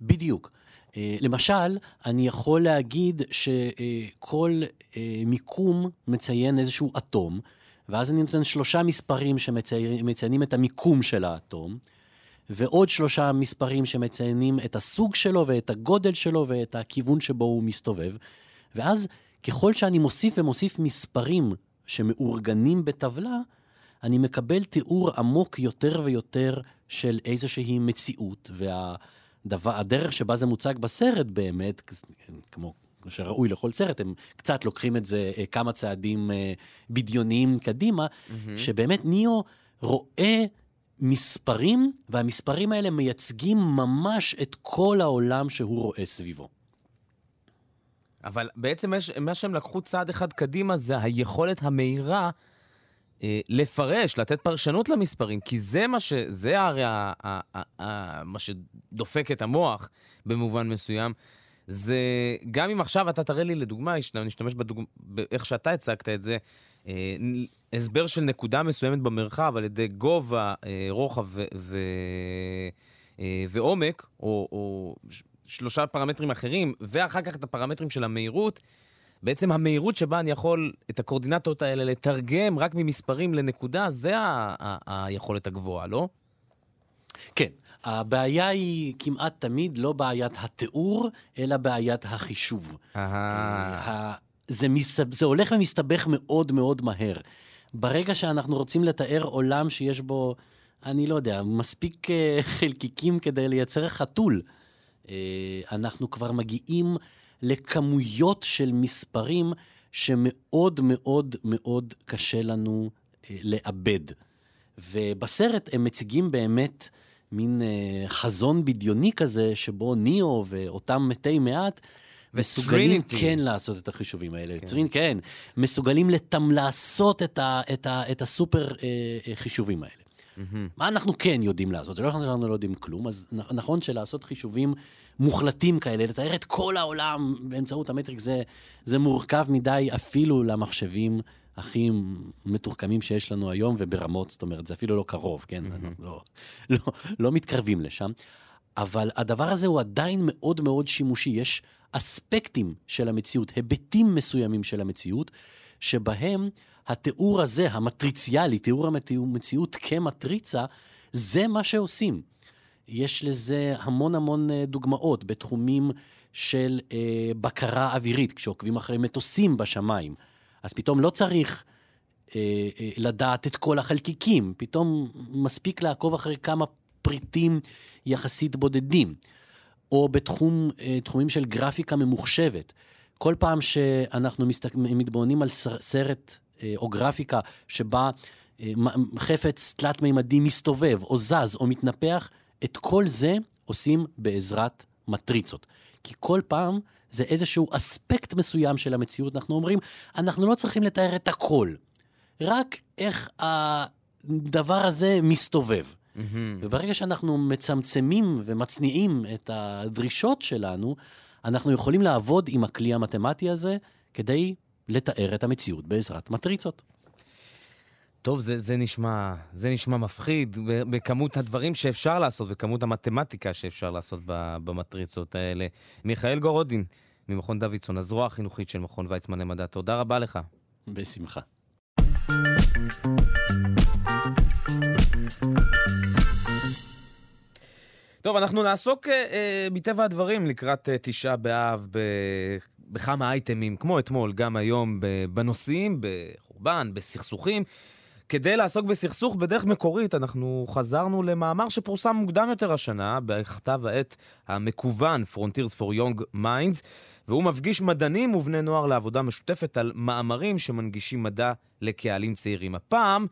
בדיוק. אה, למשל, אני יכול להגיד שכל אה, מיקום מציין איזשהו אטום, ואז אני נותן שלושה מספרים שמציינים את המיקום של האטום, ועוד שלושה מספרים שמציינים את הסוג שלו ואת הגודל שלו ואת הכיוון שבו הוא מסתובב. ואז ככל שאני מוסיף ומוסיף מספרים שמאורגנים בטבלה, אני מקבל תיאור עמוק יותר ויותר של איזושהי מציאות, והדרך שבה זה מוצג בסרט באמת, כמו שראוי לכל סרט, הם קצת לוקחים את זה אה, כמה צעדים אה, בדיוניים קדימה, שבאמת ניאו רואה מספרים, והמספרים האלה מייצגים ממש את כל העולם שהוא רואה סביבו. אבל בעצם יש, מה שהם לקחו צעד אחד קדימה זה היכולת המהירה אה, לפרש, לתת פרשנות למספרים, כי זה מה ש... זה הרי ה, ה, ה, ה, מה שדופק את המוח במובן מסוים. זה, גם אם עכשיו אתה תראה לי לדוגמה, יש- נשתמש בדוגמה, באיך שאתה הצגת את זה, אה, הסבר של נקודה מסוימת במרחב על ידי גובה, אה, רוחב ו, ו, אה, ועומק, או, או שלושה פרמטרים אחרים, ואחר כך את הפרמטרים של המהירות, בעצם המהירות שבה אני יכול את הקורדינטות האלה לתרגם רק ממספרים לנקודה, זה ה- ה- היכולת הגבוהה, לא? כן, הבעיה היא כמעט תמיד לא בעיית התיאור, אלא בעיית החישוב. ה- זה, מסת... זה הולך ומסתבך מאוד מאוד מהר. ברגע שאנחנו רוצים לתאר עולם שיש בו, אני לא יודע, מספיק אה, חלקיקים כדי לייצר חתול, אה, אנחנו כבר מגיעים לכמויות של מספרים שמאוד מאוד מאוד קשה לנו אה, לאבד. ובסרט הם מציגים באמת מין אה, חזון בדיוני כזה, שבו ניאו ואותם מתי מעט מסוגלים. כן לעשות את החישובים האלה. כן, טרין, כן מסוגלים לתם, לעשות את, ה, את, ה, את הסופר אה, אה, חישובים האלה. מה אנחנו כן יודעים לעשות? זה לא נכון שאנחנו לא יודעים כלום, אז נכון שלעשות חישובים מוחלטים כאלה, לתאר את כל העולם באמצעות המטריקס, זה, זה מורכב מדי אפילו למחשבים הכי מתוחכמים שיש לנו היום, וברמות, זאת אומרת, זה אפילו לא קרוב, כן? Mm-hmm. לא, לא, לא מתקרבים לשם. אבל הדבר הזה הוא עדיין מאוד מאוד שימושי. יש אספקטים של המציאות, היבטים מסוימים של המציאות, שבהם התיאור הזה, המטריציאלי, תיאור המציאות כמטריצה, זה מה שעושים. יש לזה המון המון אה, דוגמאות בתחומים של אה, בקרה אווירית, כשעוקבים אחרי מטוסים בשמיים. אז פתאום לא צריך אה, אה, לדעת את כל החלקיקים, פתאום מספיק לעקוב אחרי כמה פריטים יחסית בודדים. או בתחומים אה, של גרפיקה ממוחשבת. כל פעם שאנחנו מסתק... מתבוננים על סרט או גרפיקה שבה אה, חפץ תלת-מימדי מסתובב, או זז, או מתנפח, את כל זה עושים בעזרת מטריצות. כי כל פעם זה איזשהו אספקט מסוים של המציאות. אנחנו אומרים, אנחנו לא צריכים לתאר את הכל, רק איך הדבר הזה מסתובב. Mm-hmm. וברגע שאנחנו מצמצמים ומצניעים את הדרישות שלנו, אנחנו יכולים לעבוד עם הכלי המתמטי הזה כדי לתאר את המציאות בעזרת מטריצות. טוב, זה, זה, נשמע, זה נשמע מפחיד, בכמות הדברים שאפשר לעשות וכמות המתמטיקה שאפשר לעשות במטריצות האלה. מיכאל גורודין, ממכון דוידסון, הזרוע החינוכית של מכון ויצמן למדע, תודה רבה לך. בשמחה. טוב, אנחנו נעסוק אה, אה, מטבע הדברים לקראת אה, תשעה באב ב, בכמה אייטמים, כמו אתמול, גם היום, בנושאים, בחורבן, בסכסוכים. כדי לעסוק בסכסוך בדרך מקורית, אנחנו חזרנו למאמר שפורסם מוקדם יותר השנה, בכתב העת המקוון Frontiers for Young Minds, והוא מפגיש מדענים ובני נוער לעבודה משותפת על מאמרים שמנגישים מדע לקהלים צעירים. הפעם,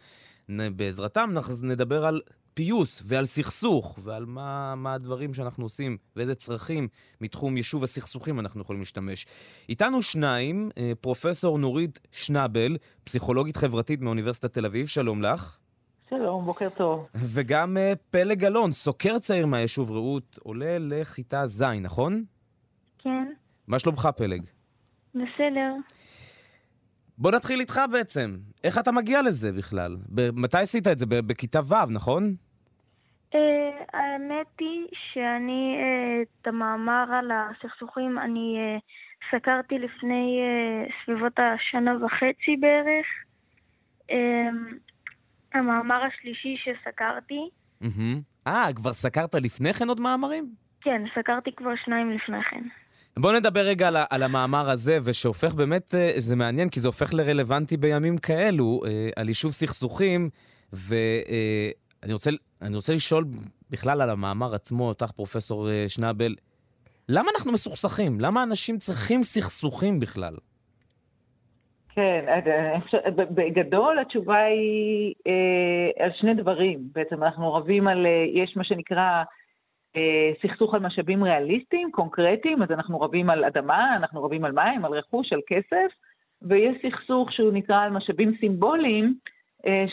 בעזרתם נדבר על פיוס ועל סכסוך ועל מה, מה הדברים שאנחנו עושים ואיזה צרכים מתחום יישוב הסכסוכים אנחנו יכולים להשתמש. איתנו שניים, אה, פרופסור נורית שנבל, פסיכולוגית חברתית מאוניברסיטת תל אביב, שלום לך. שלום, בוקר טוב. וגם אה, פלג אלון, סוקר צעיר מהיישוב רעות, עולה לכיתה ז', נכון? כן. מה שלומך, פלג? בסדר. בוא נתחיל איתך בעצם. איך אתה מגיע לזה בכלל? מתי עשית את זה? בכיתה ו', נכון? אה, האמת היא שאני אה, את המאמר על הסכסוכים אני אה, סקרתי לפני סביבות השנה וחצי בערך. המאמר השלישי שסקרתי. אה, כבר סקרת לפני כן עוד מאמרים? כן, סקרתי כבר שניים לפני כן. בואו נדבר רגע על, על המאמר הזה, ושהופך באמת, זה מעניין, כי זה הופך לרלוונטי בימים כאלו, על יישוב סכסוכים, ואני רוצה, רוצה לשאול בכלל על המאמר עצמו, אותך, פרופסור שנבל, למה אנחנו מסוכסכים? למה אנשים צריכים סכסוכים בכלל? כן, בגדול התשובה היא אה, על שני דברים. בעצם אנחנו רבים על, יש מה שנקרא אה, סכסוך על משאבים ריאליסטיים, קונקרטיים, אז אנחנו רבים על אדמה, אנחנו רבים על מים, על רכוש, על כסף, ויש סכסוך שהוא נקרא על משאבים סימבוליים, אה,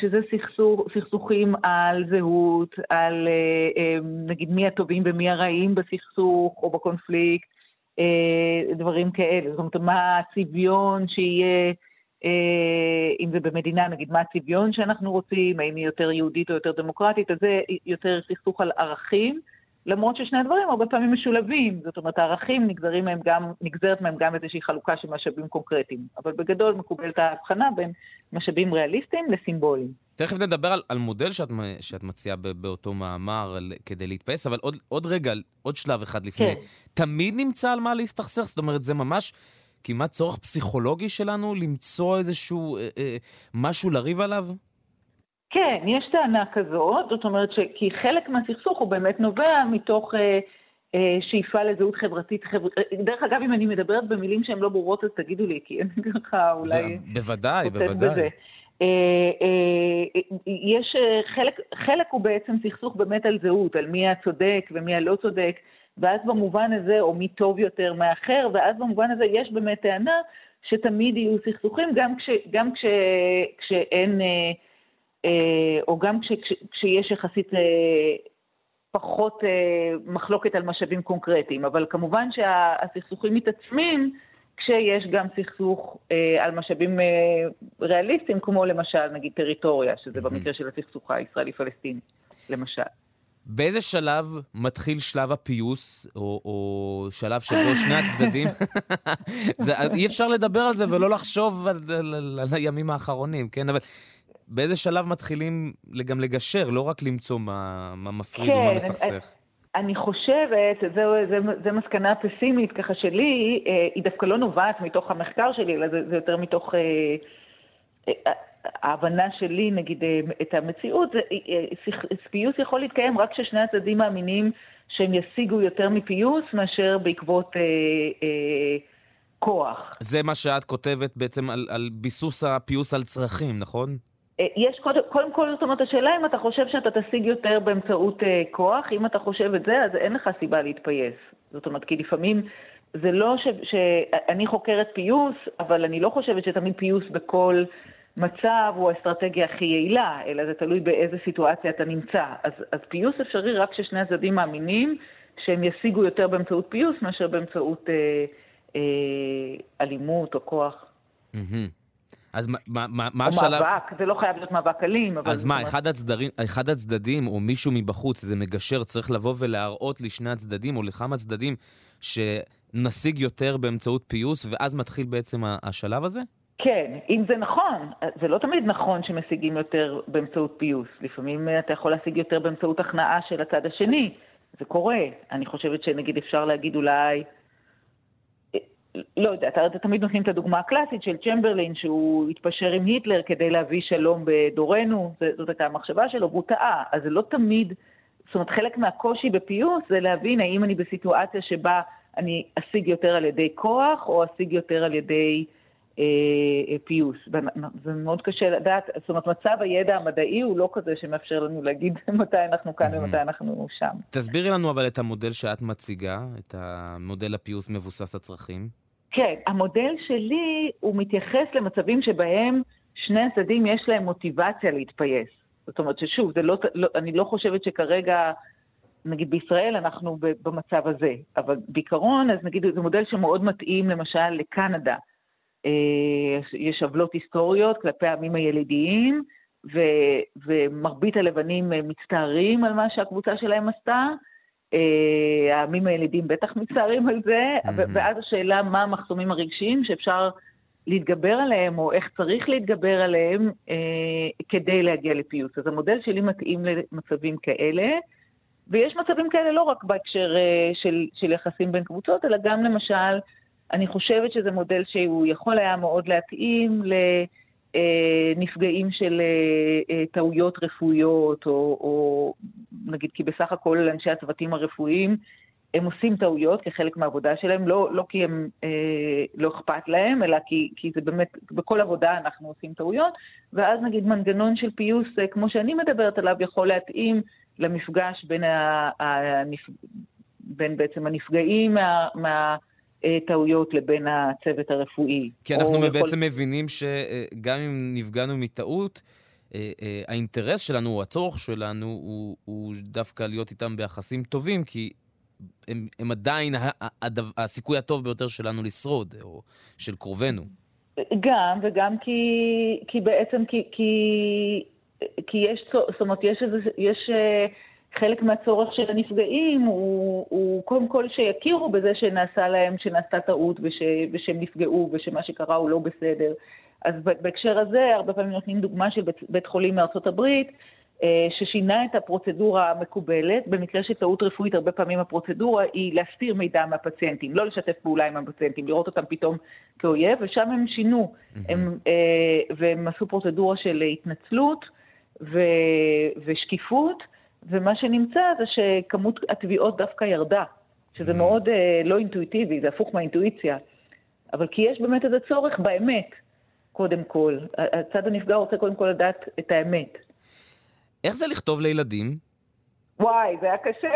שזה סכסוך, סכסוכים על זהות, על אה, נגיד מי הטובים ומי הרעים בסכסוך או בקונפליקט, דברים כאלה. זאת אומרת, מה הצביון שיהיה, אם זה במדינה, נגיד, מה הצביון שאנחנו רוצים, האם היא יותר יהודית או יותר דמוקרטית, אז זה יותר סכסוך על ערכים. למרות ששני הדברים הרבה פעמים משולבים, זאת אומרת הערכים נגזרים מהם גם, נגזרת מהם גם איזושהי חלוקה של משאבים קונקרטיים, אבל בגדול מקובלת ההבחנה בין משאבים ריאליסטיים לסימבוליים. תכף נדבר על, על מודל שאת, שאת מציעה באותו מאמר על, כדי להתפייס, אבל עוד, עוד רגע, עוד שלב אחד לפני. כן. תמיד נמצא על מה להסתכסך? זאת אומרת, זה ממש כמעט צורך פסיכולוגי שלנו למצוא איזשהו אה, אה, משהו לריב עליו? כן, יש טענה כזאת, זאת אומרת כי חלק מהסכסוך הוא באמת נובע מתוך אה, אה, שאיפה לזהות חברתית. חבר... דרך אגב, אם אני מדברת במילים שהן לא ברורות, אז תגידו לי, כי אני ככה אולי... בוודאי, בוודאי. בזה. אה, אה, יש אה, חלק, חלק הוא בעצם סכסוך באמת על זהות, על מי הצודק ומי הלא צודק, ואז במובן הזה, או מי טוב יותר מאחר, ואז במובן הזה יש באמת טענה שתמיד יהיו סכסוכים, גם, כש, גם כש, כשאין... אה, אה, או גם כש, כש, כשיש יחסית אה, פחות אה, מחלוקת על משאבים קונקרטיים. אבל כמובן שהסכסוכים מתעצמים כשיש גם סכסוך אה, על משאבים אה, ריאליסטיים, כמו למשל, נגיד, טריטוריה, שזה במקרה של הסכסוך הישראלי-פלסטיני, למשל. באיזה שלב מתחיל שלב הפיוס, או, או שלב שבו שני הצדדים... זה, אי אפשר לדבר על זה ולא לחשוב על, על, על, על הימים האחרונים, כן? אבל באיזה שלב מתחילים גם לגשר, לא רק למצוא מה, מה מפריד כן, ומה מסכסך? אני חושבת, זו, זו, זו מסקנה פסימית ככה שלי, אה, היא דווקא לא נובעת מתוך המחקר שלי, אלא זה, זה יותר מתוך אה, אה, ההבנה שלי, נגיד, את המציאות. פיוס יכול להתקיים רק כששני הצדדים מאמינים שהם ישיגו יותר מפיוס מאשר בעקבות אה, אה, כוח. זה מה שאת כותבת בעצם על, על ביסוס הפיוס על צרכים, נכון? אה, יש קודם, קודם כל, זאת אומרת, השאלה אם אתה חושב שאתה תשיג יותר באמצעות אה, כוח, אם אתה חושב את זה, אז אין לך סיבה להתפייס. זאת אומרת, כי לפעמים זה לא ש... שאני חוקרת פיוס, אבל אני לא חושבת שתמיד פיוס בכל מצב הוא האסטרטגיה הכי יעילה, אלא זה תלוי באיזה סיטואציה אתה נמצא. אז, אז פיוס אפשרי רק כששני הצדדים מאמינים שהם ישיגו יותר באמצעות פיוס מאשר באמצעות אה, אה, אלימות או כוח. Mm-hmm. אז מה, מה, מה או השלב... מאבק, זה לא חייב להיות מאבק אלים, אבל... אז מה, אומרת- אחד הצדדים, אחד הצדדים, או מישהו מבחוץ, איזה מגשר, צריך לבוא ולהראות לשני הצדדים, או לכמה צדדים, שנשיג יותר באמצעות פיוס, ואז מתחיל בעצם השלב הזה? כן, אם זה נכון, זה לא תמיד נכון שמשיגים יותר באמצעות פיוס. לפעמים אתה יכול להשיג יותר באמצעות הכנעה של הצד השני. זה קורה. אני חושבת שנגיד אפשר להגיד אולי, לא יודעת, הרי תמיד נותנים את הדוגמה הקלאסית של צ'מברלין, שהוא התפשר עם היטלר כדי להביא שלום בדורנו, זאת הייתה המחשבה שלו, והוא טעה. אז זה לא תמיד, זאת אומרת, חלק מהקושי בפיוס זה להבין האם אני בסיטואציה שבה אני אשיג יותר על ידי כוח, או אשיג יותר על ידי... אה, אה, פיוס. זה מאוד קשה לדעת, זאת אומרת, מצב הידע המדעי הוא לא כזה שמאפשר לנו להגיד מתי אנחנו כאן ומתי אנחנו שם. תסבירי לנו אבל את המודל שאת מציגה, את המודל הפיוס מבוסס הצרכים. כן, המודל שלי הוא מתייחס למצבים שבהם שני הצדדים יש להם מוטיבציה להתפייס. זאת אומרת ששוב, לא, לא, אני לא חושבת שכרגע, נגיד בישראל אנחנו במצב הזה, אבל בעיקרון, אז נגיד זה מודל שמאוד מתאים למשל לקנדה. אה, יש עוולות היסטוריות כלפי העמים הילידיים, ו- ומרבית הלבנים אה, מצטערים על מה שהקבוצה שלהם עשתה. אה, העמים הילידים בטח מצטערים על זה, ואז השאלה מה המחסומים הרגשיים שאפשר להתגבר עליהם, או איך צריך להתגבר עליהם אה, כדי להגיע לפיוס. אז המודל שלי מתאים למצבים כאלה, ויש מצבים כאלה לא רק בהקשר אה, של, של יחסים בין קבוצות, אלא גם למשל, אני חושבת שזה מודל שהוא יכול היה מאוד להתאים לנפגעים של אה, אה, טעויות רפואיות, או, או נגיד, כי בסך הכל אנשי הצוותים הרפואיים, הם עושים טעויות כחלק מהעבודה שלהם, לא, לא כי הם אה, לא אכפת להם, אלא כי, כי זה באמת, בכל עבודה אנחנו עושים טעויות, ואז נגיד מנגנון של פיוס, אה, כמו שאני מדברת עליו, יכול להתאים למפגש בין, ה, הנפ... בין בעצם הנפגעים מה... מה טעויות לבין הצוות הרפואי. כי אנחנו בעצם יכול... מבינים שגם אם נפגענו מטעות, האינטרס שלנו, או הצורך שלנו, הוא, הוא דווקא להיות איתם ביחסים טובים, כי הם, הם עדיין הדו, הסיכוי הטוב ביותר שלנו לשרוד, או של קרובינו. גם, וגם כי, כי בעצם, כי, כי, כי יש, זאת אומרת, יש איזה, יש... חלק מהצורך של הנפגעים הוא, הוא קודם כל שיכירו בזה שנעשה להם, שנעשתה טעות וש, ושהם נפגעו ושמה שקרה הוא לא בסדר. אז בהקשר הזה, הרבה פעמים נותנים דוגמה של בית, בית חולים מארצות הברית, ששינה את הפרוצדורה המקובלת. במקרה של טעות רפואית, הרבה פעמים הפרוצדורה היא להסתיר מידע מהפציינטים, לא לשתף פעולה עם הפציינטים, לראות אותם פתאום כאויב, ושם הם שינו. Mm-hmm. הם, והם עשו פרוצדורה של התנצלות ו, ושקיפות. ומה שנמצא זה שכמות התביעות דווקא ירדה, שזה mm. מאוד אה, לא אינטואיטיבי, זה הפוך מהאינטואיציה. אבל כי יש באמת איזה צורך באמת, קודם כל. הצד הנפגע רוצה קודם כל לדעת את האמת. איך זה לכתוב לילדים? וואי, זה היה קשה.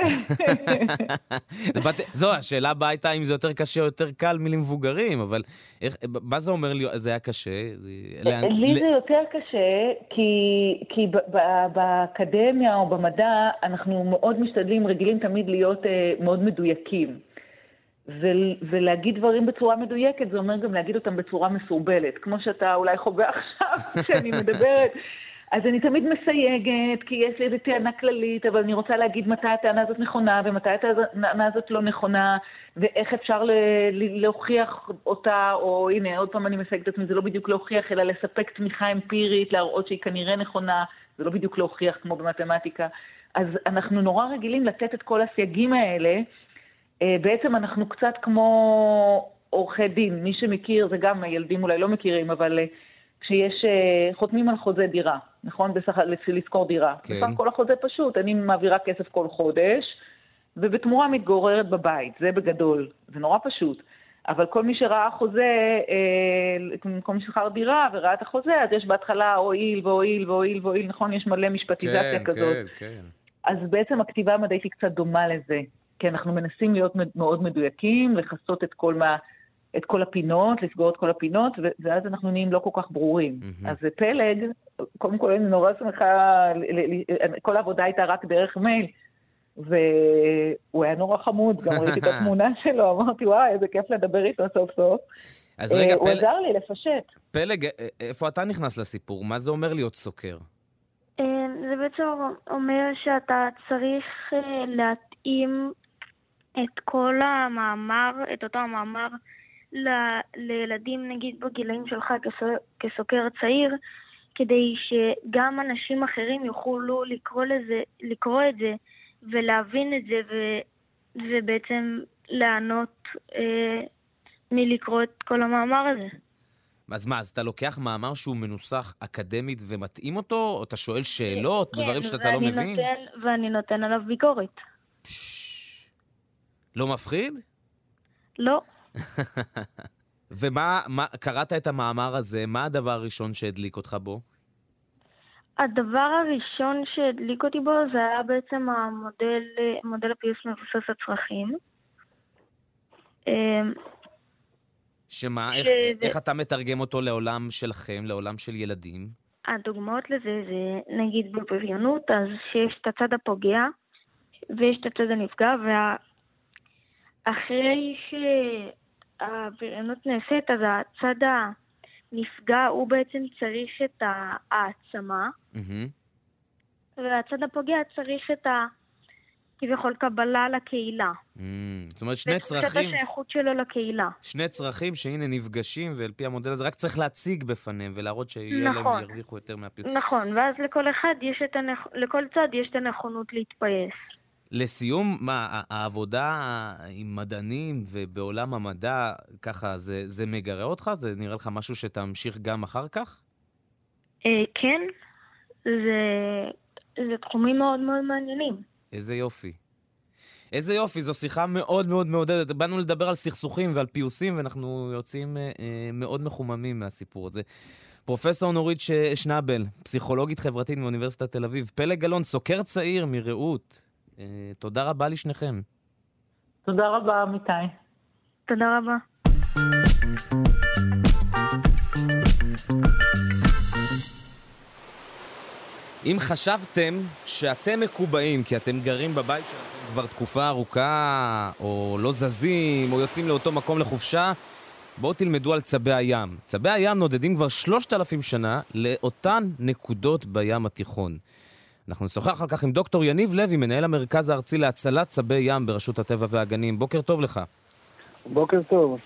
זו, השאלה הבאה הייתה אם זה יותר קשה או יותר קל מלמבוגרים, אבל איך, מה זה אומר לי, זה היה קשה? זה... לי זה יותר קשה, כי, כי באקדמיה או במדע אנחנו מאוד משתדלים, רגילים תמיד להיות מאוד מדויקים. ולהגיד דברים בצורה מדויקת, זה אומר גם להגיד אותם בצורה מסורבלת. כמו שאתה אולי חווה עכשיו כשאני מדברת. אז אני תמיד מסייגת, כי יש לי איזו טענה כללית, אבל אני רוצה להגיד מתי הטענה הזאת נכונה ומתי הטענה הזאת לא נכונה, ואיך אפשר להוכיח אותה, או הנה, עוד פעם אני מסייגת את עצמי, זה לא בדיוק להוכיח, אלא לספק תמיכה אמפירית, להראות שהיא כנראה נכונה, זה לא בדיוק להוכיח כמו במתמטיקה. אז אנחנו נורא רגילים לתת את כל הסייגים האלה. אה, בעצם אנחנו קצת כמו עורכי דין, מי שמכיר, זה גם הילדים אולי לא מכירים, אבל אה, כשיש, אה, חותמים על חוזה דירה, נכון? בסך הכל לשכור דירה. כן. בסך הכל החוזה פשוט, אני מעבירה כסף כל חודש, ובתמורה מתגוררת בבית, זה בגדול, זה נורא פשוט. אבל כל מי שראה חוזה, אה, כל מי ששכר דירה וראה את החוזה, אז יש בהתחלה הואיל והואיל והואיל והואיל, נכון? יש מלא משפטיזציה כן, כזאת. כן, כן. אז בעצם הכתיבה המדעית היא קצת דומה לזה, כי אנחנו מנסים להיות מאוד מדויקים, לכסות את כל, מה, את כל הפינות, לסגור את כל הפינות, ואז אנחנו נהיים לא כל כך ברורים. מהמם. אז פלג, קודם כל אני נורא שמחה, ל- ל- ל- כל העבודה הייתה רק דרך מייל, והוא היה נורא חמוד, גם ראיתי את התמונה שלו, אמרתי, וואי, איזה כיף לדבר איתו סוף סוף. אז רגע, אה, הוא פל- עזר לי לפשט. פלג, אה, איפה אתה נכנס לסיפור? מה זה אומר להיות סוקר? אה, זה בעצם אומר שאתה צריך אה, להתאים את כל המאמר, את אותו המאמר, ל- לילדים נגיד בגילאים שלך כסו- כסוקר צעיר, כדי שגם אנשים אחרים יוכלו לקרוא, לזה, לקרוא את זה ולהבין את זה ו, ובעצם לענות אה, מלקרוא את כל המאמר הזה. אז מה, אז אתה לוקח מאמר שהוא מנוסח אקדמית ומתאים אותו? או אתה שואל שאלות, דברים שאתה לא מבין? נותן, ואני נותן עליו ביקורת. פש, לא מפחיד? לא. ומה, מה, קראת את המאמר הזה, מה הדבר הראשון שהדליק אותך בו? הדבר הראשון שהדליק אותי בו זה היה בעצם המודל, מודל הפיוס מבוסס הצרכים. אמ, שמה, איך, שזה- איך אתה מתרגם אותו לעולם שלכם, לעולם של ילדים? הדוגמאות לזה זה נגיד בבריונות, אז שיש את הצד הפוגע ויש את הצד הנפגע, ואחרי שהבריונות נעשית, אז הצד הנפגע הוא בעצם צריך את העצמה. והצד הפוגע צריך את ה... כביכול קבלה לקהילה. Mm, זאת אומרת, שני ותחושת צרכים, השייכות שלו לקהילה. שני צרכים שהנה נפגשים, ועל פי המודל הזה רק צריך להציג בפניהם ולהראות שיהיה להם, נכון. ירוויחו יותר מהפיוט. נכון, ואז לכל אחד יש את הנכ... לכל צד יש את הנכונות להתפייס. לסיום, מה, העבודה עם מדענים ובעולם המדע, ככה, זה, זה מגרה אותך? זה נראה לך משהו שתמשיך גם אחר כך? אה, כן, זה... זה תחומים מאוד מאוד מעניינים. איזה יופי. איזה יופי, זו שיחה מאוד מאוד מעודדת. באנו לדבר על סכסוכים ועל פיוסים, ואנחנו יוצאים אה, אה, מאוד מחוממים מהסיפור הזה. פרופסור נורית ש- שנבל, פסיכולוגית חברתית מאוניברסיטת תל אביב, פלג גלאון, סוקר צעיר מרעות. אה, תודה רבה לשניכם. תודה רבה, אמיתי. תודה רבה. אם חשבתם שאתם מקובעים כי אתם גרים בבית שלכם כבר תקופה ארוכה, או לא זזים, או יוצאים לאותו מקום לחופשה, בואו תלמדו על צבי הים. צבי הים נודדים כבר שלושת אלפים שנה לאותן נקודות בים התיכון. אנחנו נשוחח על כך עם דוקטור יניב לוי, מנהל המרכז הארצי להצלת צבי ים ברשות הטבע והגנים. בוקר טוב לך. בוקר טוב.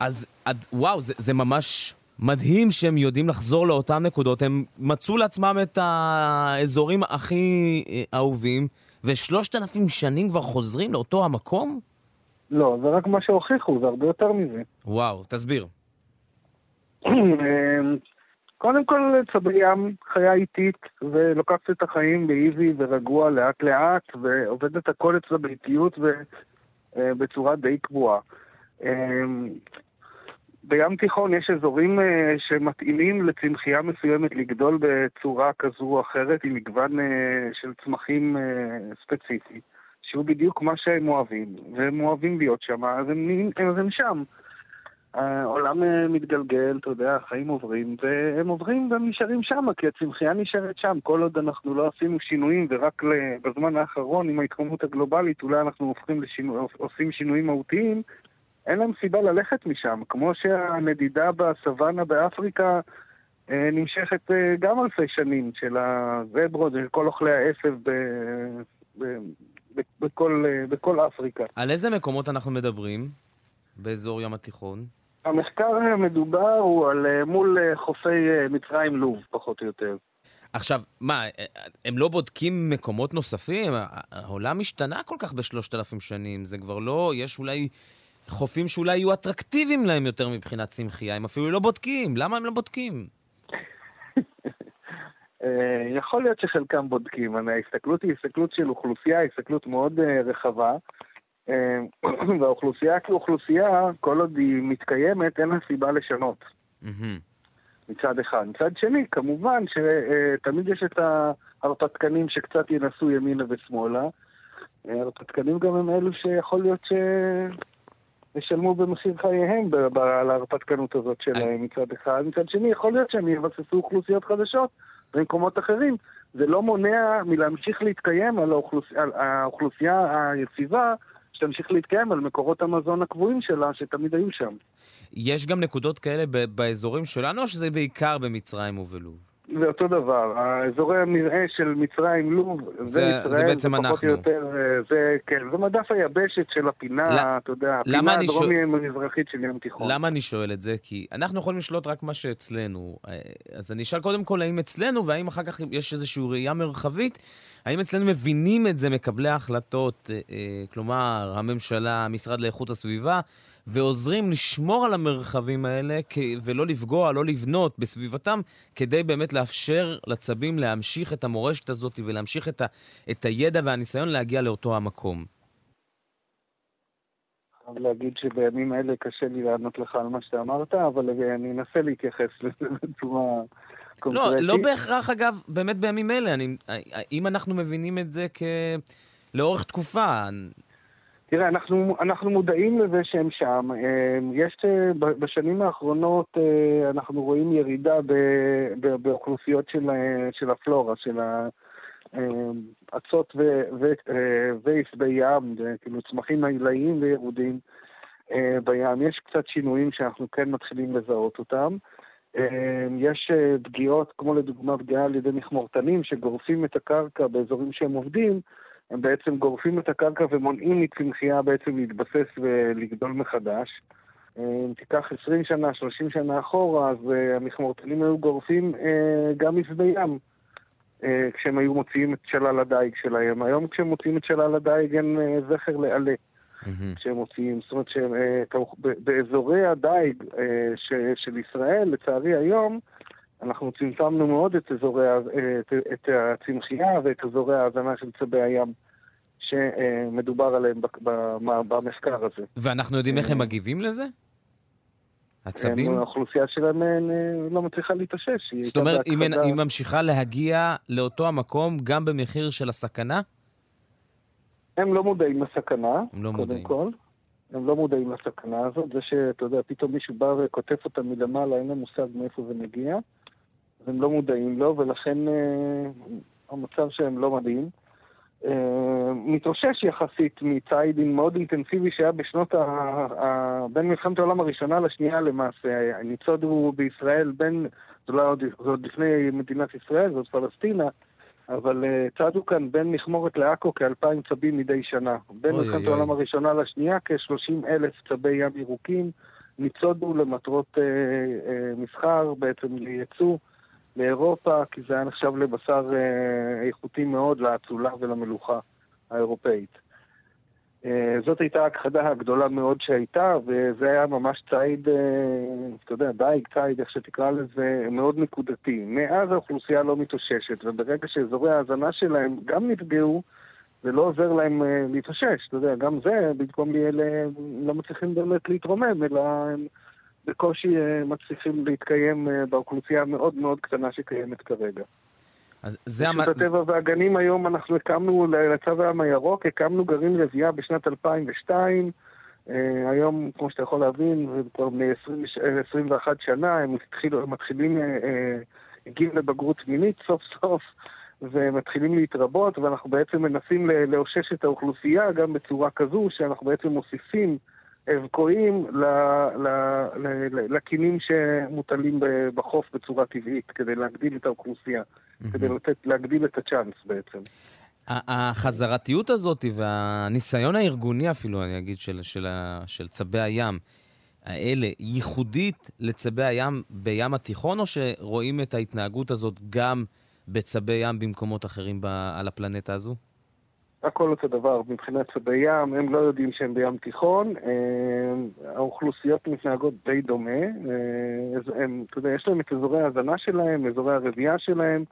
אז עד, וואו, זה, זה ממש מדהים שהם יודעים לחזור לאותן נקודות. הם מצאו לעצמם את האזורים הכי אה, אהובים, ושלושת אלפים שנים כבר חוזרים לאותו המקום? לא, זה רק מה שהוכיחו, זה הרבה יותר מזה. וואו, תסביר. קודם כל, צבי ים חיה איטית, ולוקחת את החיים באיזי ורגוע לאט לאט, ועובדת הכל אצלה באיטיות ובצורה די קבועה. בים תיכון יש אזורים אה, שמתאימים לצמחייה מסוימת לגדול בצורה כזו או אחרת, עם מגוון אה, של צמחים אה, ספציפי, שהוא בדיוק מה שהם אוהבים, והם אוהבים להיות שם, אז הם, אז הם שם. העולם אה, מתגלגל, אתה יודע, החיים עוברים, והם עוברים והם נשארים שם, כי הצמחייה נשארת שם. כל עוד אנחנו לא עשינו שינויים, ורק בזמן האחרון, עם ההתחממות הגלובלית, אולי אנחנו הופכים לשינו, עושים שינויים מהותיים, אין להם סיבה ללכת משם. כמו שהנדידה בסוואנה באפריקה אה, נמשכת אה, גם אלפי שנים, של הזברות של כל אוכלי העשב ב... ב... בכל, בכל אפריקה. על איזה מקומות אנחנו מדברים באזור ים התיכון? המחקר המדובר הוא על אה, מול אה, חופי אה, מצרים לוב, פחות או יותר. עכשיו, מה, הם לא בודקים מקומות נוספים? העולם השתנה כל כך בשלושת אלפים שנים, זה כבר לא, יש אולי חופים שאולי יהיו אטרקטיביים להם יותר מבחינת צמחייה, הם אפילו לא בודקים, למה הם לא בודקים? יכול להיות שחלקם בודקים, ההסתכלות היא הסתכלות של אוכלוסייה, הסתכלות מאוד רחבה. אה, והאוכלוסייה כאוכלוסייה, כל עוד היא מתקיימת, אין לה סיבה לשנות. מצד אחד. מצד שני, כמובן שתמיד יש את ההרפתקנים שקצת ינסו ימינה ושמאלה. ההרפתקנים גם הם אלו שיכול להיות ש... ישלמו במחיר חייהם על ההרפתקנות הזאת שלהם מצד אחד. מצד שני, יכול להיות שהם יבססו אוכלוסיות חדשות במקומות אחרים. זה לא מונע מלהמשיך להתקיים על, האוכלוס... על האוכלוסייה היציבה שתמשיך להתקיים על מקורות המזון הקבועים שלה, שתמיד היו שם. יש גם נקודות כאלה באזורים שלנו, או שזה בעיקר במצרים ובלוב? זה אותו דבר. האזורי המרעה של מצרים, לוב, זה, זה ישראל, זה בעצם זה אנחנו. יותר, אה, זה, כן, זה מדף היבשת של הפינה, لا, אתה יודע, הפינה הדרומי-המזרחית של ים תיכון. למה אני שואל את זה? כי אנחנו יכולים לשלוט רק מה שאצלנו. אה, אז אני אשאל קודם כל האם אצלנו, והאם אחר כך יש איזושהי ראייה מרחבית, האם אצלנו מבינים את זה מקבלי ההחלטות, אה, כלומר, הממשלה, המשרד לאיכות הסביבה, ועוזרים לשמור על המרחבים האלה ולא לפגוע, לא לבנות בסביבתם, כדי באמת לאפשר לצבים להמשיך את המורשת הזאת ולהמשיך את, ה, את הידע והניסיון להגיע לאותו המקום. חייב להגיד שבימים אלה קשה לי לענות לך על מה שאתה אמרת, אבל אני אנסה להתייחס לזה בצורה קונקרטית. לא, לא בהכרח, אגב, באמת בימים אלה. אני, אם אנחנו מבינים את זה כ... לאורך תקופה, תראה, אנחנו, אנחנו מודעים לזה שהם שם. אה, יש, אה, בשנים האחרונות אה, אנחנו רואים ירידה באוכלוסיות של, של הפלורה, של האצות ועשבי ים, כאילו צמחים עילאיים וירודים בים. יש קצת שינויים שאנחנו כן מתחילים לזהות אותם. יש פגיעות, כמו לדוגמה פגיעה על ידי מכמורתנים שגורפים את הקרקע באזורים שהם עובדים, הם בעצם גורפים את הקרקע ומונעים מצמחייה בעצם להתבסס ולגדול מחדש. אה, אם תיקח 20 שנה, 30 שנה אחורה, אז uh, המכמורתנים היו גורפים uh, גם משדה ים, כשהם היו מוציאים את שלל הדייג שלהם. היום כשהם מוציאים את שלל הדייג אין זכר לעלה. Mm-hmm. כשהם מוציאים, זאת אומרת שבאזורי הדייג של ישראל, לצערי היום, אנחנו צמצמנו מאוד את אזורי, את, את הצמחייה ואת אזורי ההאזנה של צבי הים שמדובר עליהם במחקר הזה. ואנחנו יודעים איך הם מגיבים לזה? הצבים? האוכלוסייה שלהם אה, לא מצליחה להתאושש. זאת אומרת, אם היא ממשיכה להגיע לאותו המקום גם במחיר של הסכנה? הם לא מודעים לסכנה, הם לא קודם מודעים. כל. הם לא מודעים לסכנה הזאת. זה שאתה יודע, פתאום מישהו בא וכותב אותם מלמעלה, אין להם מושג מאיפה זה מגיע. הם לא מודעים לו, ולכן אה, המצב שלהם לא מדהים. אה, מתאושש יחסית מציד מאוד אינטנסיבי שהיה בשנות ה... ה... בין מלחמת העולם הראשונה לשנייה למעשה. הניצוד הוא בישראל בין, זה, לא עוד, זה עוד לפני מדינת ישראל, זאת פלסטינה, אבל uh, צעדו כאן בין מכמורת לעכו כאלפיים צבים מדי שנה. בין מלחמת העולם הראשונה לשנייה כ-30 אלף צבי ים ירוקים ניצודו למטרות uh, uh, מסחר, בעצם לייצוא. לאירופה, כי זה היה נחשב לבשר אה, איכותי מאוד לאצולה ולמלוכה האירופאית. אה, זאת הייתה ההכחדה הגדולה מאוד שהייתה, וזה היה ממש ציד, אה, אתה יודע, דייג, ציד, איך שתקרא לזה, מאוד נקודתי. מאז האוכלוסייה לא מתאוששת, וברגע שאזורי ההאזנה שלהם גם נפגעו, זה לא עוזר להם להתאושש. אתה יודע, גם זה, במקום אלה לא מצליחים באמת להתרומם, אלא הם בקושי אה, מצליחים להתקיים אה, באוכלוסייה המאוד מאוד קטנה שקיימת כרגע. אז זה המ... רשות הטבע והגנים היום, אנחנו הקמנו, לצו הים הירוק, הקמנו גרעין רבייה בשנת 2002, אה, היום, כמו שאתה יכול להבין, זה כבר בני 20 21 שנה, הם התחילו, הם מתחילים, הגיעו לבגרות מינית סוף סוף, ומתחילים להתרבות, ואנחנו בעצם מנסים לאושש את האוכלוסייה גם בצורה כזו, שאנחנו בעצם מוסיפים אבקואים ל- ל- ל- ל- לקינים שמוטלים בחוף בצורה טבעית, כדי להגדיל את האוכלוסייה, כדי לתת, להגדיל את הצ'אנס בעצם. החזרתיות הזאת והניסיון הארגוני אפילו, אני אגיד, של, של, של צבי הים האלה, ייחודית לצבי הים בים התיכון, או שרואים את ההתנהגות הזאת גם בצבי ים במקומות אחרים ב, על הפלנטה הזו? הכל אותו דבר, מבחינת צבי ים, הם לא יודעים שהם בים תיכון, אה, האוכלוסיות מתנהגות די דומה, אה, הם, אתה יודע, יש להם את אזורי ההזנה שלהם, אזורי הרבייה שלהם,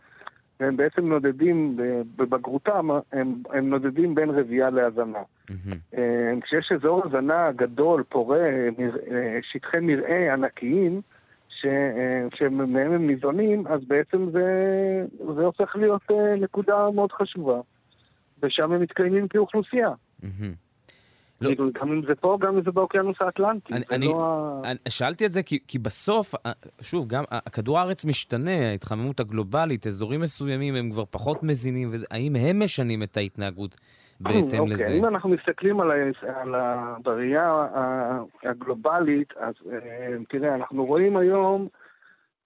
והם בעצם נודדים, בבגרותם, הם, הם נודדים בין רבייה להזנה. אה, כשיש אזור הזנה גדול, פורה, שטחי מרעה ענקיים, שמהם הם ניזונים, אז בעצם זה, זה הופך להיות נקודה מאוד חשובה. ושם הם מתקיימים כאוכלוסייה. כאילו, גם אם זה פה, גם אם זה באוקיינוס האטלנטי. אני, אני, לא ה- אני שאלתי את זה כי, כי בסוף, אה, שוב, גם כדור הארץ משתנה, ההתחממות הגלובלית, אזורים מסוימים הם כבר פחות מזינים, וזה- האם הם משנים את ההתנהגות בהתאם אוקיי, לזה? אם אנחנו מסתכלים על, ה- על ה... בראייה ה- הגלובלית, אז אה, תראה, אנחנו רואים היום,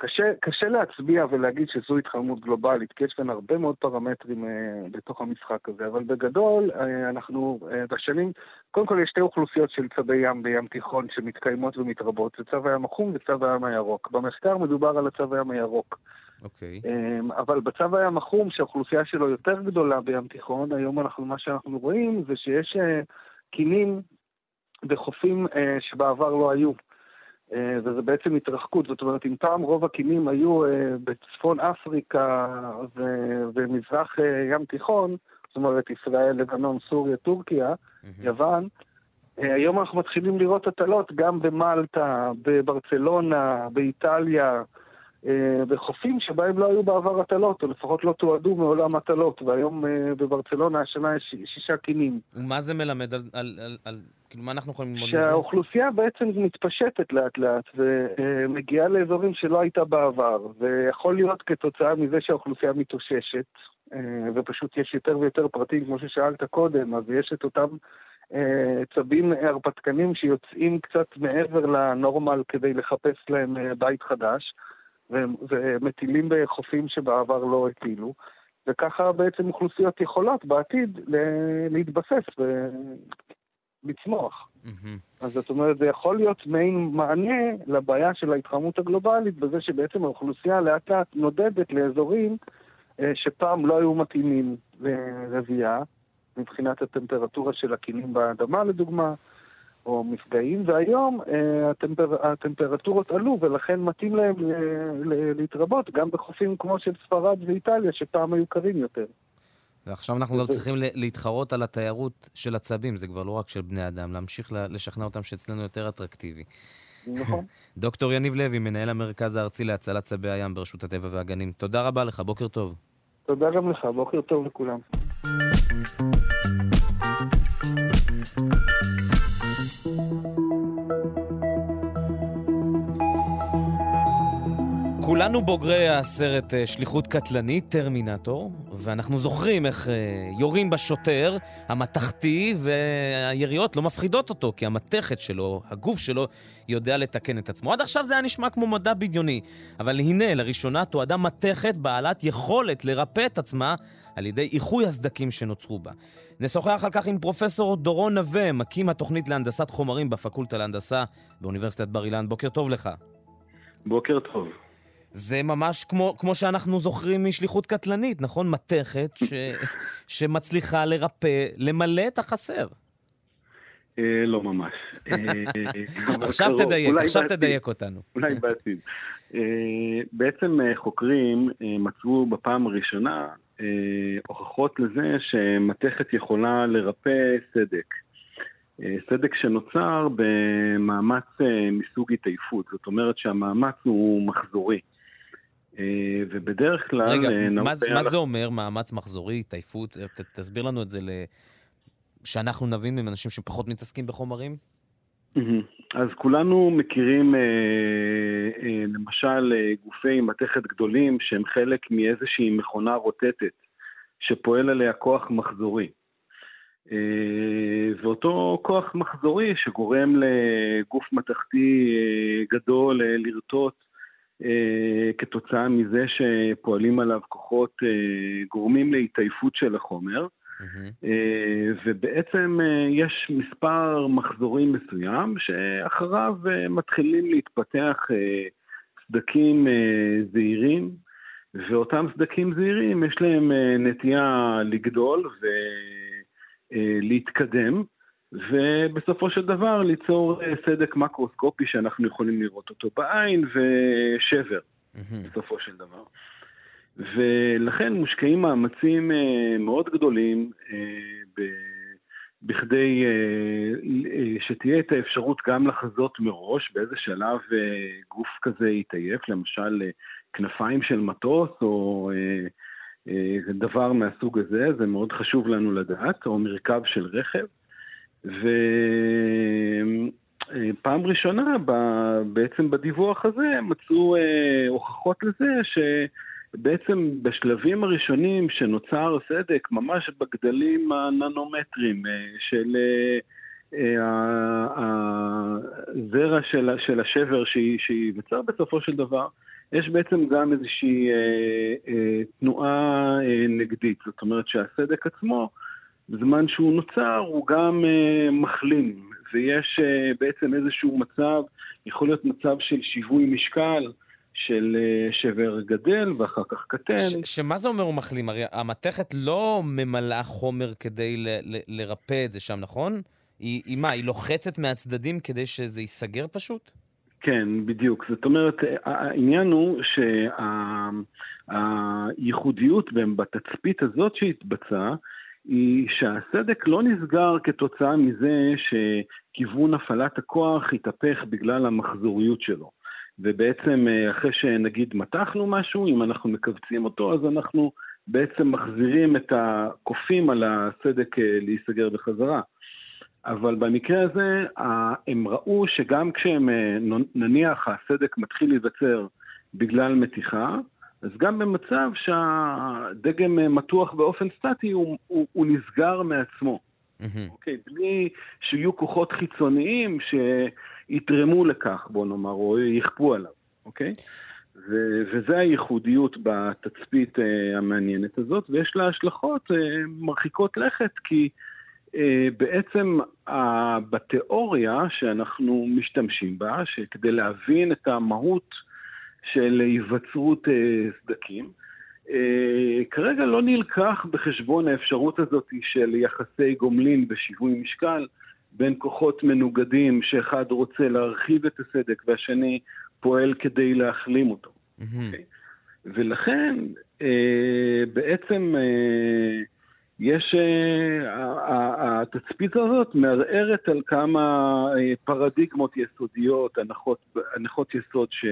קשה, קשה להצביע ולהגיד שזו התחממות גלובלית, כי יש כאן הרבה מאוד פרמטרים אה, בתוך המשחק הזה, אבל בגדול, אה, אנחנו אה, בשנים, קודם כל יש שתי אוכלוסיות של צבי ים בים תיכון שמתקיימות ומתרבות, זה צב הים החום וצב הים הירוק. במחקר מדובר על הצב הים הירוק. אוקיי. אמ, אבל בצו הים החום, שהאוכלוסייה שלו יותר גדולה בים תיכון, היום אנחנו, מה שאנחנו רואים זה שיש אה, קינים בחופים אה, שבעבר לא היו. אה, וזה בעצם התרחקות, זאת אומרת, אם פעם רוב הקינים היו אה, בצפון אפריקה ומזרח אה, ים תיכון, זאת אומרת, ישראל, לבנון, סוריה, טורקיה, יוון, היום אנחנו מתחילים לראות הטלות גם במלטה, בברצלונה, באיטליה, בחופים שבהם לא היו בעבר הטלות, או לפחות לא תועדו מעולם הטלות, והיום אה, בברצלונה השנה יש שישה קינים. ומה זה מלמד על, על, על, על... כאילו, מה אנחנו יכולים ללמוד מזה? שהאוכלוסייה בעצם מתפשטת לאט לאט ומגיעה לאזורים שלא הייתה בעבר, ויכול להיות כתוצאה מזה שהאוכלוסייה מתאוששת, אה, ופשוט יש יותר ויותר פרטים, כמו ששאלת קודם, אז יש את אותם אה, צבים הרפתקנים שיוצאים קצת מעבר לנורמל כדי לחפש להם אה, בית חדש, ומטילים בחופים שבעבר לא הטילו. וככה בעצם אוכלוסיות יכולות בעתיד להתבסס ולצמוח. אז זאת אומרת, זה יכול להיות מעין מענה לבעיה של ההתחממות הגלובלית, בזה שבעצם האוכלוסייה לאט לאט נודדת לאזורים אה, שפעם לא היו מתאימים לרבייה, מבחינת הטמפרטורה של הקינים באדמה לדוגמה, או מפגעים, והיום אה, הטמפר... הטמפרטורות עלו, ולכן מתאים להם ל- ל- להתרבות גם בחופים כמו של ספרד ואיטליה, שפעם היו קרים יותר. ועכשיו אנחנו גם צריכים להתחרות על התיירות של הצבים, זה כבר לא רק של בני אדם, להמשיך לשכנע אותם שאצלנו יותר אטרקטיבי. נכון. דוקטור יניב לוי, מנהל המרכז הארצי להצלת צבי הים ברשות הטבע והגנים, תודה רבה לך, בוקר טוב. תודה גם לך, בוקר טוב לכולם. Podcast. כולנו בוגרי הסרט אה, שליחות קטלנית, טרמינטור, ואנחנו זוכרים איך אה, יורים בשוטר המתכתי, והיריות לא מפחידות אותו, כי המתכת שלו, הגוף שלו, יודע לתקן את עצמו. עד עכשיו זה היה נשמע כמו מדע בדיוני, אבל הנה, לראשונה תועדה מתכת בעלת יכולת לרפא את עצמה על ידי איחוי הסדקים שנוצרו בה. נשוחח על כך עם פרופסור דורון נווה, מקים התוכנית להנדסת חומרים בפקולטה להנדסה באוניברסיטת בר אילן. בוקר טוב לך. בוקר טוב. זה ממש כמו, כמו שאנחנו זוכרים משליחות קטלנית, נכון? מתכת ש, שמצליחה לרפא, למלא את החסר. אה, לא ממש. אה, עכשיו. תדייק, עכשיו. תדייק אותנו. אולי בעתיד. אה, בעצם חוקרים מצאו בפעם הראשונה הוכחות לזה שמתכת יכולה לרפא סדק. סדק שנוצר במאמץ מסוג התעייפות, זאת אומרת שהמאמץ הוא מחזורי. אה, ובדרך כלל... רגע, אה, מה, מה זה אומר מאמץ מחזורי, התעייפות? תסביר לנו את זה. שאנחנו נבין עם אנשים שפחות מתעסקים בחומרים. אז כולנו מכירים אה, למשל גופי מתכת גדולים שהם חלק מאיזושהי מכונה רוטטת שפועל עליה כוח מחזורי. ואותו כוח מחזורי שגורם לגוף מתכתי גדול לרטוט כתוצאה מזה שפועלים עליו כוחות אה, גורמים להתעייפות של החומר. אה, ובעצם אה, יש מספר מחזורים מסוים שאחריו אה, מתחילים להתפתח אה, סדקים אה, זעירים, ואותם סדקים זעירים יש להם אה, נטייה לגדול ולהתקדם, ובסופו של דבר ליצור אה, סדק מקרוסקופי שאנחנו יכולים לראות אותו בעין ושבר, בסופו של דבר. ולכן מושקעים מאמצים אה, מאוד גדולים אה, בכדי שתהיה את האפשרות גם לחזות מראש באיזה שלב גוף כזה יתעייף, למשל כנפיים של מטוס או דבר מהסוג הזה, זה מאוד חשוב לנו לדעת, או מרכב של רכב. ופעם ראשונה בעצם בדיווח הזה מצאו אה, הוכחות לזה ש... בעצם בשלבים הראשונים שנוצר סדק, ממש בגדלים הננומטרים אה, של אה, הזרע של, של השבר שייווצר בסופו של דבר, יש בעצם גם איזושהי תנועה נגדית. זאת אומרת שהסדק עצמו, בזמן שהוא נוצר, הוא גם מחלים, ויש בעצם איזשהו מצב, יכול להיות מצב של שיווי משקל, של אה, שבר גדל ואחר כך קטן. ש- שמה זה אומר הוא מחלים? הרי המתכת לא ממלאה חומר כדי ל- ל- לרפא את זה שם, נכון? היא, היא מה, היא לוחצת מהצדדים כדי שזה ייסגר פשוט? כן, בדיוק. זאת אומרת, העניין הוא שהייחודיות שה- בתצפית הזאת שהתבצעה, היא שהסדק לא נסגר כתוצאה מזה שכיוון הפעלת הכוח התהפך בגלל המחזוריות שלו. ובעצם אה, אחרי שנגיד מתחנו משהו, אם אנחנו מכווצים אותו, אז אנחנו בעצם מחזירים את הקופים על הסדק אה, להיסגר בחזרה. אבל במקרה הזה, הם ראו שגם כשהם, אה, נניח הסדק מתחיל להיווצר בגלל מתיחה, אז גם במצב שהדגם מתוח באופן סטטי, הוא, הוא, הוא נסגר מעצמו. אוקיי, mm-hmm. okay, בלי שיהיו כוחות חיצוניים ש... יתרמו לכך, בוא נאמר, או יכפו עליו, אוקיי? ו- וזה הייחודיות בתצפית uh, המעניינת הזאת, ויש לה השלכות uh, מרחיקות לכת, כי uh, בעצם uh, בתיאוריה שאנחנו משתמשים בה, שכדי להבין את המהות של היווצרות uh, סדקים, uh, כרגע לא נלקח בחשבון האפשרות הזאת של יחסי גומלין ושיווי משקל, בין כוחות מנוגדים, שאחד רוצה להרחיב את הסדק והשני פועל כדי להחלים אותו. Mm-hmm. Okay? ולכן אה, בעצם אה, יש, אה, התצפית הזאת מערערת על כמה אה, פרדיגמות יסודיות, הנחות, הנחות יסוד ש,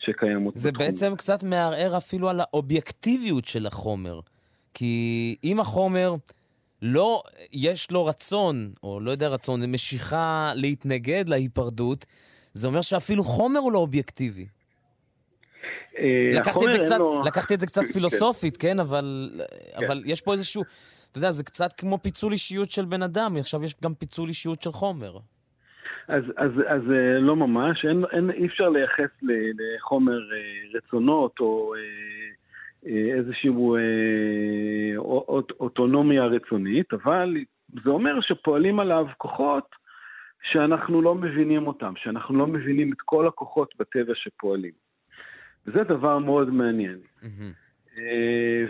שקיימות זה בתחום. בעצם קצת מערער אפילו על האובייקטיביות של החומר. כי אם החומר... לא, יש לו רצון, או לא יודע רצון, משיכה להתנגד להיפרדות, זה אומר שאפילו חומר הוא לא אובייקטיבי. אה, לקחתי את, זה קצת, לו... לקחתי את זה קצת כן. פילוסופית, כן, אבל, כן. אבל יש פה איזשהו, אתה יודע, זה קצת כמו פיצול אישיות של בן אדם, עכשיו יש גם פיצול אישיות של חומר. אז, אז, אז אה, לא ממש, אין, אין, אי אפשר לייחס לחומר אה, רצונות או אה, איזושהי אוטונומיה רצונית, אבל זה אומר שפועלים עליו כוחות שאנחנו לא מבינים אותם, שאנחנו לא מבינים את כל הכוחות בטבע שפועלים. וזה דבר מאוד מעניין. Mm-hmm.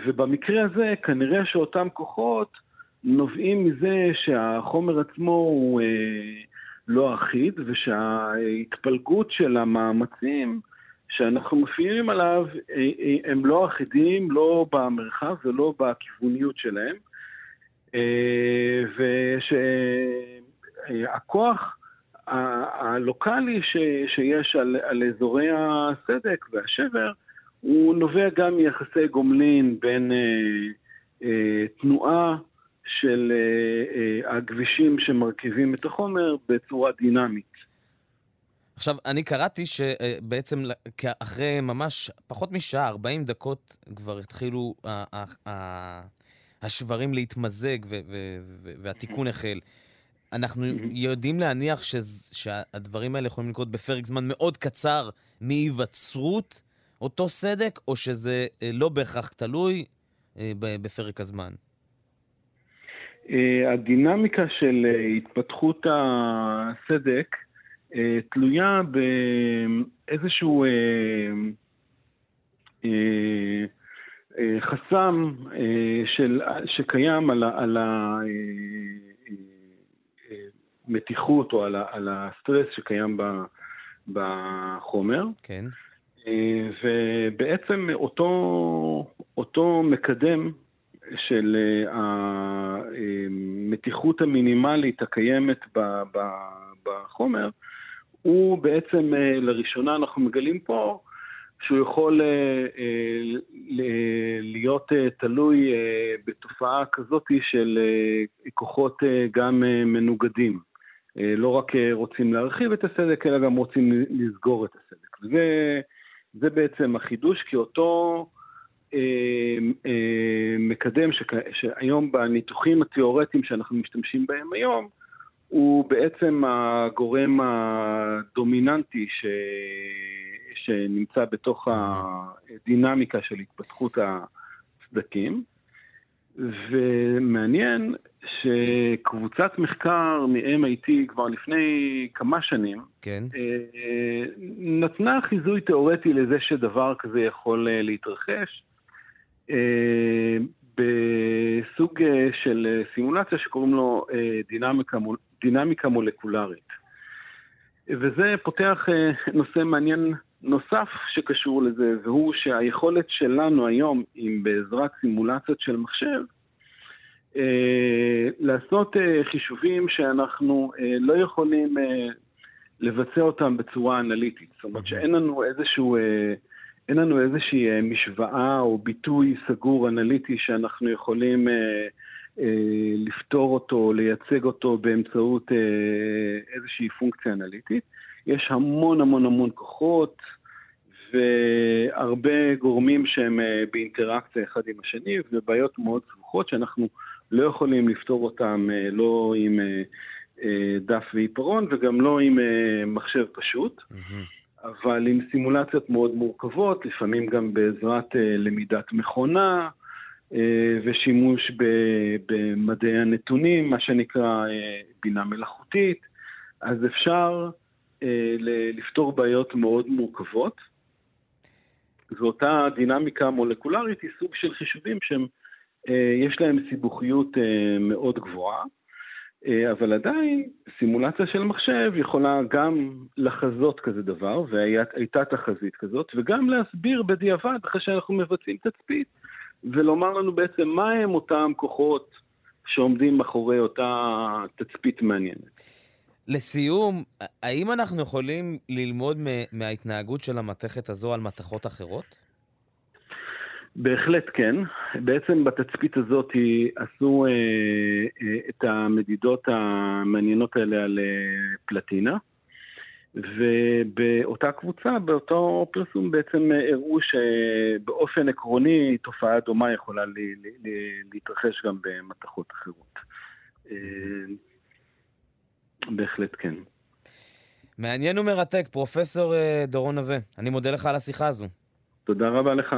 ובמקרה הזה, כנראה שאותם כוחות נובעים מזה שהחומר עצמו הוא לא אחיד, ושההתפלגות של המאמצים שאנחנו מפעילים עליו, אה, אה, הם לא אחידים, לא במרחב ולא בכיווניות שלהם, אה, ושהכוח הלוקאלי שיש על, על אזורי הסדק והשבר, הוא נובע גם מיחסי גומלין בין אה, אה, תנועה של אה, אה, הכבישים שמרכיבים את החומר בצורה דינמית. עכשיו, אני קראתי שבעצם אחרי ממש פחות משעה, 40 דקות, כבר התחילו השברים להתמזג והתיקון החל. אנחנו יודעים להניח שהדברים האלה יכולים לקרות בפרק זמן מאוד קצר מהיווצרות אותו סדק, או שזה אה, לא בהכרח תלוי אה, בפרק הזמן? אה, הדינמיקה של התפתחות הסדק תלויה באיזשהו חסם של, שקיים על, על המתיחות או על, על הסטרס שקיים בחומר. כן. ובעצם אותו, אותו מקדם של המתיחות המינימלית הקיימת בחומר, הוא בעצם, לראשונה אנחנו מגלים פה, שהוא יכול להיות תלוי בתופעה כזאת של כוחות גם מנוגדים. לא רק רוצים להרחיב את הסדק, אלא גם רוצים לסגור את הסדק. וזה זה בעצם החידוש, כי אותו אה, אה, מקדם ש, שהיום בניתוחים התיאורטיים שאנחנו משתמשים בהם היום, הוא בעצם הגורם הדומיננטי ש, שנמצא בתוך הדינמיקה של התפתחות הסדקים. ומעניין שקבוצת מחקר מ-MIT כבר לפני כמה שנים, כן. אה, נתנה חיזוי תיאורטי לזה שדבר כזה יכול אה, להתרחש, אה, בסוג של סימולציה שקוראים לו דינמיקה, דינמיקה מולקולרית. וזה פותח נושא מעניין נוסף שקשור לזה, והוא שהיכולת שלנו היום, אם בעזרת סימולציות של מחשב, אה, לעשות אה, חישובים שאנחנו אה, לא יכולים לבצע אותם בצורה אנליטית. זאת אומרת שאין לנו איזשהו... אין לנו איזושהי משוואה או ביטוי סגור אנליטי שאנחנו יכולים אה, אה, לפתור אותו, לייצג אותו באמצעות אה, איזושהי פונקציה אנליטית. יש המון המון המון כוחות והרבה גורמים שהם באינטראקציה אחד עם השני ובעיות מאוד סבוכות שאנחנו לא יכולים לפתור אותם אה, לא עם אה, אה, דף ועיפרון וגם לא עם מחשב פשוט. אבל עם סימולציות מאוד מורכבות, לפעמים גם בעזרת למידת מכונה ושימוש במדעי הנתונים, מה שנקרא בינה מלאכותית, אז אפשר לפתור בעיות מאוד מורכבות. ואותה דינמיקה מולקולרית היא סוג של חישובים שהם אה, יש להם סיבוכיות אה, מאוד גבוהה, אה, אבל עדיין סימולציה של מחשב יכולה גם לחזות כזה דבר, והייתה תחזית כזאת, וגם להסביר בדיעבד אחרי שאנחנו מבצעים תצפית, ולומר לנו בעצם מה הם אותם כוחות שעומדים מאחורי אותה תצפית מעניינת. לסיום, האם אנחנו יכולים ללמוד מההתנהגות של המתכת הזו על מתכות אחרות? בהחלט כן. בעצם בתצפית הזאת עשו אה, אה, את המדידות המעניינות האלה על אה, פלטינה, ובאותה קבוצה, באותו פרסום בעצם הראו שבאופן עקרוני תופעה דומה יכולה לי, לי, להתרחש גם במתכות אחרות. אה, בהחלט כן. מעניין ומרתק, פרופסור אה, דורון נווה. אני מודה לך על השיחה הזו. תודה רבה לך.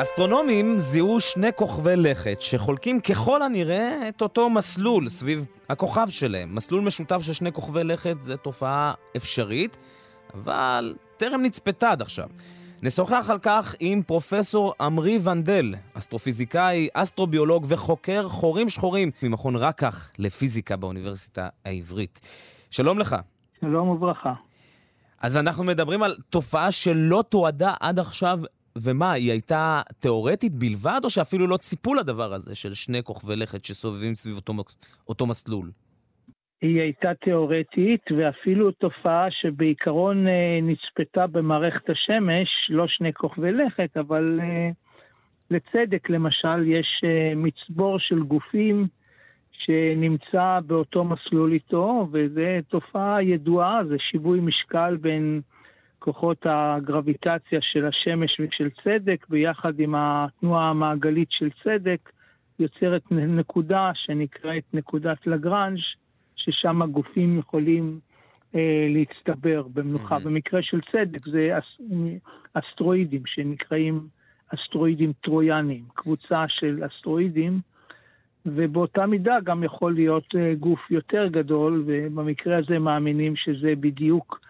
אסטרונומים זיהו שני כוכבי לכת שחולקים ככל הנראה את אותו מסלול סביב הכוכב שלהם. מסלול משותף של שני כוכבי לכת זה תופעה אפשרית, אבל טרם נצפתה עד עכשיו. נשוחח על כך עם פרופסור עמרי ונדל, אסטרופיזיקאי, אסטרוביולוג וחוקר חורים שחורים ממכון רקח לפיזיקה באוניברסיטה העברית. שלום לך. שלום וברכה. אז אנחנו מדברים על תופעה שלא תועדה עד עכשיו ומה, היא הייתה תיאורטית בלבד, או שאפילו לא ציפו לדבר הזה של שני כוכבי לכת שסובבים סביב אותו, אותו מסלול? היא הייתה תיאורטית, ואפילו תופעה שבעיקרון אה, נצפתה במערכת השמש, לא שני כוכבי לכת, אבל אה, לצדק למשל, יש אה, מצבור של גופים שנמצא באותו מסלול איתו, וזו תופעה ידועה, זה שיווי משקל בין כוחות הגרביטציה של השמש ושל צדק, ביחד עם התנועה המעגלית של צדק, יוצרת נקודה שנקראת נקודת לגרנז', ששם הגופים יכולים אה, להצטבר במנוחה. Mm-hmm. במקרה של צדק זה אס, אסטרואידים שנקראים אסטרואידים טרויאנים, קבוצה של אסטרואידים, ובאותה מידה גם יכול להיות אה, גוף יותר גדול, ובמקרה הזה מאמינים שזה בדיוק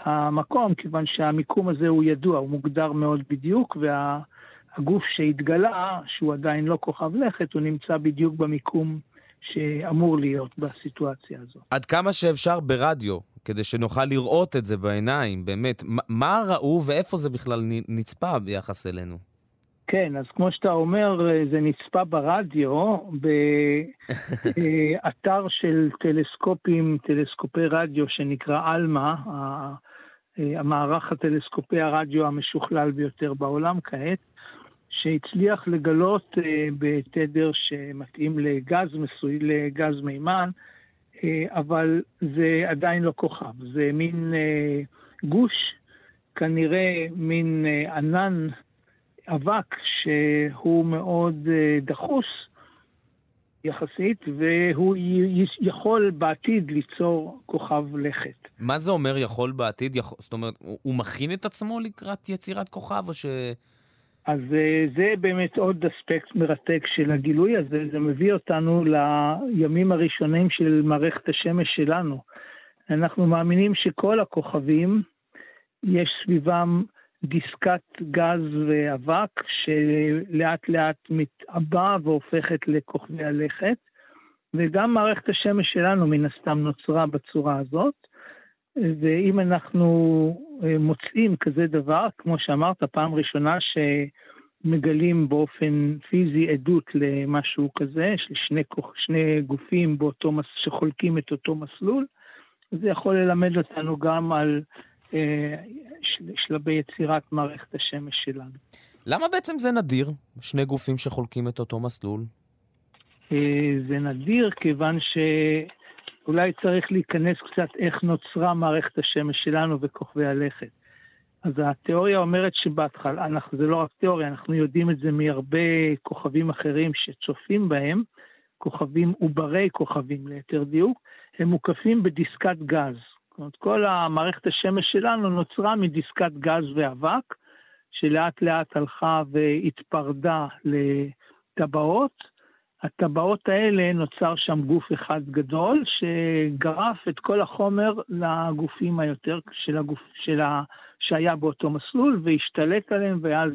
המקום, כיוון שהמיקום הזה הוא ידוע, הוא מוגדר מאוד בדיוק, והגוף שהתגלה, שהוא עדיין לא כוכב לכת, הוא נמצא בדיוק במיקום שאמור להיות בסיטואציה הזו. עד כמה שאפשר ברדיו, כדי שנוכל לראות את זה בעיניים, באמת, מה ראו ואיפה זה בכלל נצפה ביחס אלינו? כן, אז כמו שאתה אומר, זה נצפה ברדיו, באתר של טלסקופים, טלסקופי רדיו שנקרא אלמה, המערך הטלסקופי הרדיו המשוכלל ביותר בעולם כעת, שהצליח לגלות אה, בתדר שמתאים לגז מסוי, לגז מימן, אה, אבל זה עדיין לא כוכב, זה מין אה, גוש, כנראה מין ענן אבק שהוא מאוד דחוס יחסית, והוא יכול בעתיד ליצור כוכב לכת. מה זה אומר יכול בעתיד? יכול, זאת אומרת, הוא מכין את עצמו לקראת יצירת כוכב, או ש... אז אה, זה באמת עוד אספקט מרתק של הגילוי הזה, זה מביא אותנו לימים הראשונים של מערכת השמש שלנו. אנחנו מאמינים שכל הכוכבים, יש סביבם דיסקת גז ואבק שלאט לאט מתעבה והופכת לכוכבי הלכת, וגם מערכת השמש שלנו מן הסתם נוצרה בצורה הזאת. ואם אנחנו אה, מוצאים כזה דבר, כמו שאמרת, פעם ראשונה שמגלים באופן פיזי עדות למשהו כזה, של שני, שני גופים באותו, שחולקים את אותו מסלול, זה יכול ללמד אותנו גם על אה, שלבי יצירת מערכת השמש שלנו. למה בעצם זה נדיר, שני גופים שחולקים את אותו מסלול? אה, זה נדיר כיוון ש... אולי צריך להיכנס קצת איך נוצרה מערכת השמש שלנו וכוכבי הלכת. אז התיאוריה אומרת שבהתחלה, אנחנו, זה לא רק תיאוריה, אנחנו יודעים את זה מהרבה כוכבים אחרים שצופים בהם, כוכבים עוברי כוכבים ליתר דיוק, הם מוקפים בדיסקת גז. זאת אומרת, כל המערכת השמש שלנו נוצרה מדיסקת גז ואבק, שלאט לאט הלכה והתפרדה לטבעות, הטבעות האלה נוצר שם גוף אחד גדול שגרף את כל החומר לגופים היותר של הגוף של ה... שהיה באותו מסלול והשתלט עליהם ואז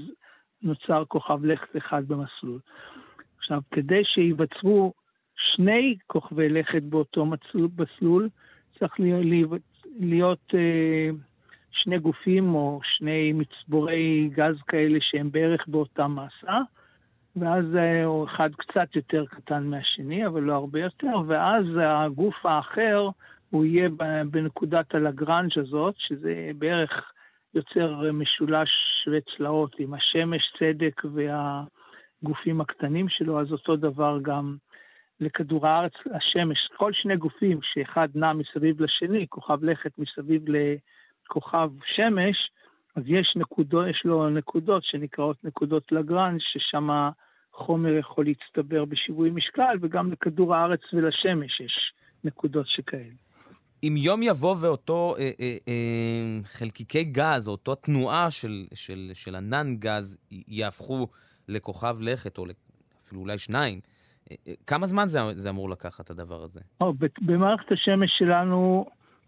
נוצר כוכב לכת אחד במסלול. עכשיו, כדי שייווצרו שני כוכבי לכת באותו מסלול, צריך להיות, להיות אה, שני גופים או שני מצבורי גז כאלה שהם בערך באותה מסה. ואז הוא אחד קצת יותר קטן מהשני, אבל לא הרבה יותר, ואז הגוף האחר, הוא יהיה בנקודת הלגרנג' הזאת, שזה בערך יוצר משולש שווה צלעות עם השמש, צדק והגופים הקטנים שלו, אז אותו דבר גם לכדור הארץ, השמש, כל שני גופים שאחד נע מסביב לשני, כוכב לכת מסביב לכוכב שמש, אז יש, נקודו, יש לו נקודות שנקראות נקודות לגרנג', ששם חומר יכול להצטבר בשיווי משקל, וגם לכדור הארץ ולשמש יש נקודות שכאלה. אם יום יבוא ואותו אה, אה, אה, חלקיקי גז, או אותו תנועה של, של, של ענן גז, יהפכו לכוכב לכת, או אפילו אולי שניים, אה, אה, כמה זמן זה, זה אמור לקחת, הדבר הזה? או, במערכת השמש שלנו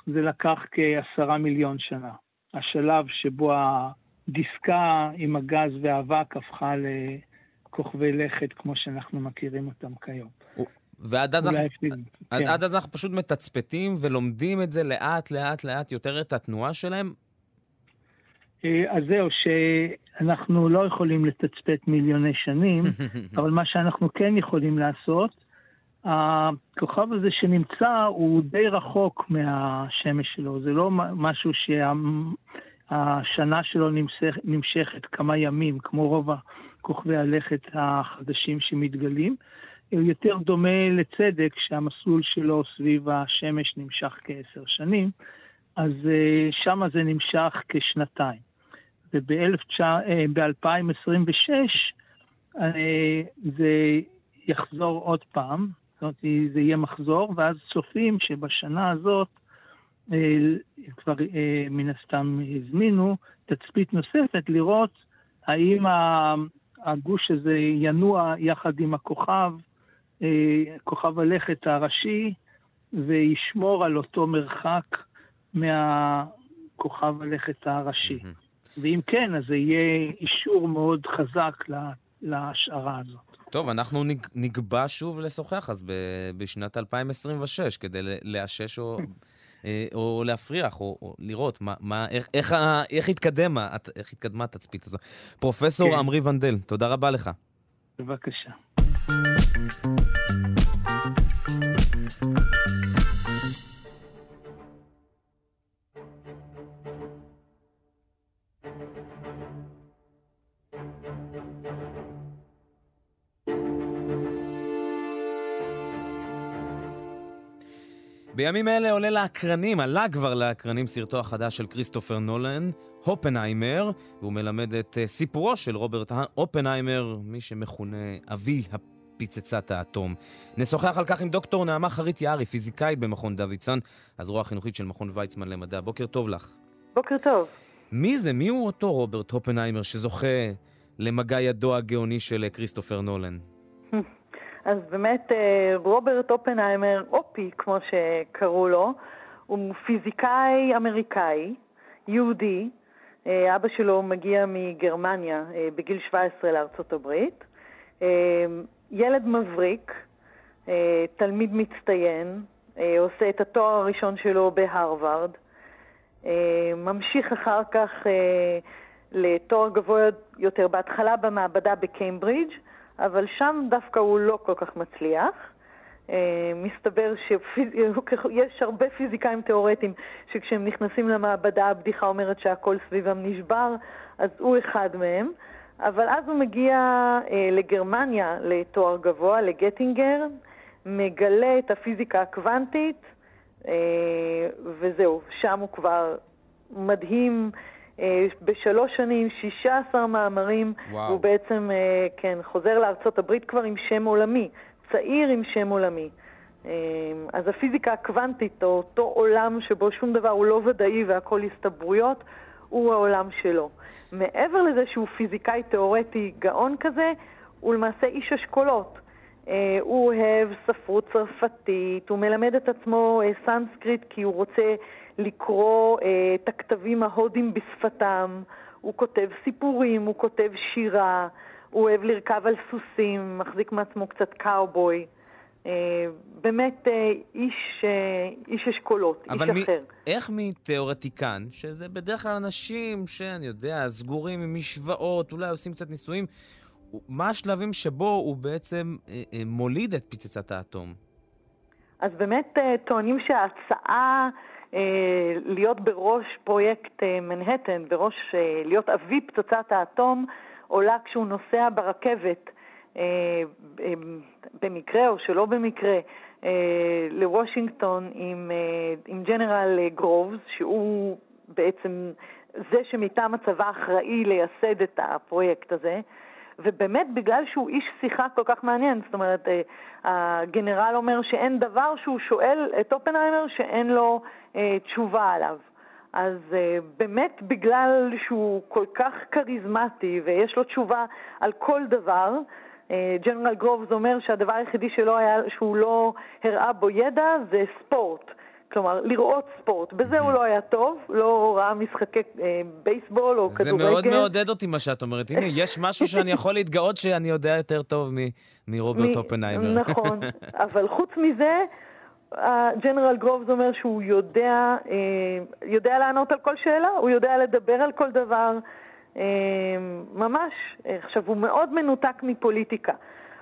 זה לקח כעשרה מיליון שנה. השלב שבו הדיסקה עם הגז והאבק הפכה ל... כוכבי לכת כמו שאנחנו מכירים אותם כיום. ועד אז, אנחנו, עד, כן. עד אז אנחנו פשוט מתצפתים ולומדים את זה לאט, לאט, לאט יותר את התנועה שלהם? אה, אז זהו, שאנחנו לא יכולים לתצפת מיליוני שנים, אבל מה שאנחנו כן יכולים לעשות, הכוכב הזה שנמצא הוא די רחוק מהשמש שלו, זה לא משהו שהשנה שלו נמשך, נמשכת כמה ימים, כמו רוב כוכבי הלכת החדשים שמתגלים. הוא יותר דומה לצדק, שהמסלול שלו סביב השמש נמשך כעשר שנים, אז אה, שם זה נמשך כשנתיים. וב-2026 אה, זה יחזור עוד פעם, זאת אומרת, זה יהיה מחזור, ואז צופים שבשנה הזאת אה, כבר מן הסתם הזמינו תצפית נוספת לראות האם הגוש הזה ינוע יחד עם הכוכב, כוכב הלכת הראשי, וישמור על אותו מרחק מהכוכב הלכת הראשי. Mm-hmm. ואם כן, אז זה יהיה אישור מאוד חזק להשערה הזאת. טוב, אנחנו נקבע שוב לשוחח אז בשנת 2026, כדי לאשש או, אה, או להפריח, או, או לראות מה, מה, איך, איך, איך, התקדמה, איך התקדמה התצפית הזו. פרופסור כן. עמרי ונדל, תודה רבה לך. בבקשה. בימים אלה עולה לאקרנים, עלה כבר לאקרנים סרטו החדש של כריסטופר נולן, הופנהיימר, והוא מלמד את אה, סיפורו של רוברט הופנהיימר, מי שמכונה אבי פצצת האטום. נשוחח על כך עם דוקטור נעמה חרית יערי, פיזיקאית במכון דוידסון, הזרוע החינוכית של מכון ויצמן למדע. בוקר טוב לך. בוקר טוב. מי זה? מי הוא אותו רוברט הופנהיימר שזוכה למגע ידו הגאוני של אה, כריסטופר נולן? אז באמת אה, רוברט אופנהיימר, אופי כמו שקראו לו, הוא פיזיקאי אמריקאי, יהודי, אה, אבא שלו מגיע מגרמניה אה, בגיל 17 לארצות הברית, ילד מבריק, תלמיד מצטיין, עושה את התואר הראשון שלו בהרווארד, ממשיך אחר כך לתואר גבוה יותר, בהתחלה במעבדה בקיימברידג', אבל שם דווקא הוא לא כל כך מצליח. Uh, מסתבר שיש הרבה פיזיקאים תיאורטיים שכשהם נכנסים למעבדה הבדיחה אומרת שהכל סביבם נשבר, אז הוא אחד מהם. אבל אז הוא מגיע uh, לגרמניה לתואר גבוה, לגטינגר, מגלה את הפיזיקה הקוונטית, uh, וזהו, שם הוא כבר מדהים. אה, בשלוש שנים, 16 מאמרים, וואו. הוא בעצם, אה, כן, חוזר לארצות הברית כבר עם שם עולמי, צעיר עם שם עולמי. אה, אז הפיזיקה הקוונטית, או אותו עולם שבו שום דבר הוא לא ודאי והכל הסתברויות, הוא העולם שלו. מעבר לזה שהוא פיזיקאי תיאורטי גאון כזה, הוא למעשה איש אשכולות. הוא אוהב ספרות צרפתית, הוא מלמד את עצמו סנסקריט כי הוא רוצה לקרוא אה, את הכתבים ההודים בשפתם, הוא כותב סיפורים, הוא כותב שירה, הוא אוהב לרכב על סוסים, מחזיק מעצמו קצת קאובוי. אה, באמת אה, איש, אה, איש אשכולות, איש מ- אחר. איך מתיאורטיקן, שזה בדרך כלל אנשים שאני יודע, סגורים עם משוואות, אולי עושים קצת ניסויים, מה השלבים שבו הוא בעצם אה, אה, מוליד את פצצת האטום? אז באמת אה, טוענים שההצעה... אה, להיות בראש פרויקט אה, מנהטן, בראש, אה, להיות אבי פצצת האטום, עולה כשהוא נוסע ברכבת, במקרה או שלא במקרה, לוושינגטון עם, עם ג'נרל גרובס, שהוא בעצם זה שמטעם הצבא אחראי לייסד את הפרויקט הזה. ובאמת בגלל שהוא איש שיחה כל כך מעניין, זאת אומרת, הגנרל אומר שאין דבר שהוא שואל את אופנהיימר שאין לו תשובה עליו. אז אה, באמת בגלל שהוא כל כך כריזמטי ויש לו תשובה על כל דבר, אה, ג'נרל גרובס אומר שהדבר היחידי שלו היה, שהוא לא הראה בו ידע זה ספורט. כלומר, לראות ספורט. בזה הוא לא היה טוב, לא ראה משחקי אה, בייסבול או כדורגל. זה מאוד מעודד אותי מה שאת אומרת. הנה, יש משהו שאני יכול להתגאות שאני יודע יותר טוב מרוברט אופנהיימר. נכון, אבל חוץ מזה, הג'נרל גרובס אומר שהוא יודע, אה, יודע לענות על כל שאלה, הוא יודע לדבר על כל דבר, אה, ממש. עכשיו, הוא מאוד מנותק מפוליטיקה.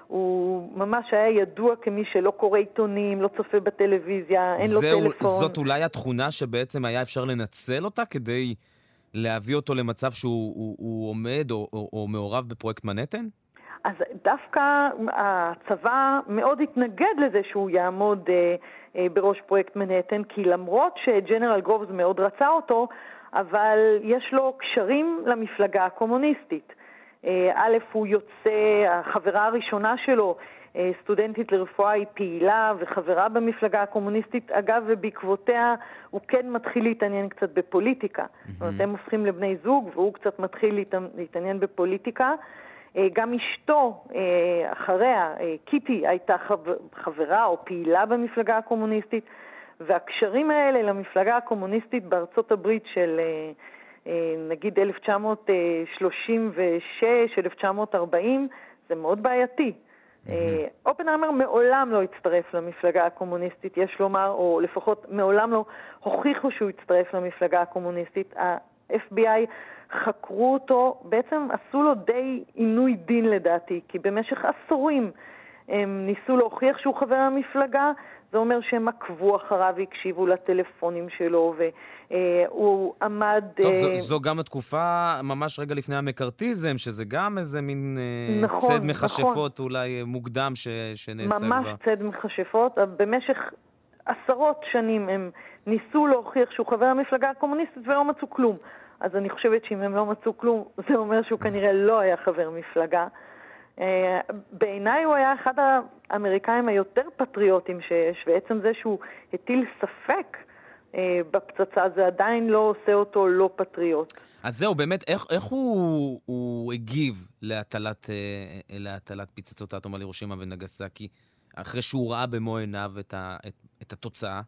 הוא ממש היה ידוע כמי שלא קורא עיתונים, לא צופה בטלוויזיה, אין לו טלפון. זאת אולי התכונה שבעצם היה אפשר לנצל אותה כדי להביא אותו למצב שהוא הוא, הוא עומד או, או, או מעורב בפרויקט מנהטן? אז דווקא הצבא מאוד התנגד לזה שהוא יעמוד אה, בראש פרויקט מנהטן, כי למרות שג'נרל גובס מאוד רצה אותו, אבל יש לו קשרים למפלגה הקומוניסטית. אה, א', הוא יוצא, החברה הראשונה שלו, אה, סטודנטית לרפואה, היא פעילה וחברה במפלגה הקומוניסטית. אגב, ובעקבותיה הוא כן מתחיל להתעניין קצת בפוליטיקה. זאת אומרת, הם הופכים לבני זוג והוא קצת מתחיל להת- להתעניין בפוליטיקה. אה, גם אשתו, אה, אחריה, אה, קיטי, הייתה חבר, חברה או פעילה במפלגה הקומוניסטית, והקשרים האלה למפלגה הקומוניסטית בארצות הברית של נגיד 1936, 1940, זה מאוד בעייתי. אופנהיימר מעולם לא הצטרף למפלגה הקומוניסטית, יש לומר, או לפחות מעולם לא הוכיחו שהוא הצטרף למפלגה הקומוניסטית. ה-FBI חקרו אותו, בעצם עשו לו די עינוי דין לדעתי, כי במשך עשורים הם ניסו להוכיח שהוא חבר המפלגה, זה אומר שהם עקבו אחריו והקשיבו לטלפונים שלו, והוא עמד... טוב, אה, זו, זו גם התקופה ממש רגע לפני המקארתיזם, שזה גם איזה מין אה, נכון, צד נכון. מכשפות אולי אה, מוקדם ש, שנעשה ממש כבר. צד מכשפות. במשך עשרות שנים הם ניסו להוכיח שהוא חבר המפלגה הקומוניסטית ולא מצאו כלום. אז אני חושבת שאם הם לא מצאו כלום, זה אומר שהוא כנראה לא היה חבר מפלגה. אה, בעיניי הוא היה אחד האמריקאים היותר פטריוטים שיש, ועצם זה שהוא הטיל ספק אה, בפצצה, זה עדיין לא עושה אותו לא פטריוט. אז זהו, באמת, איך, איך הוא, הוא הגיב להטלת, אה, להטלת פצצות האטום על הירושימה ונגסקי, אחרי שהוא ראה במו עיניו את, ה, את, את התוצאה?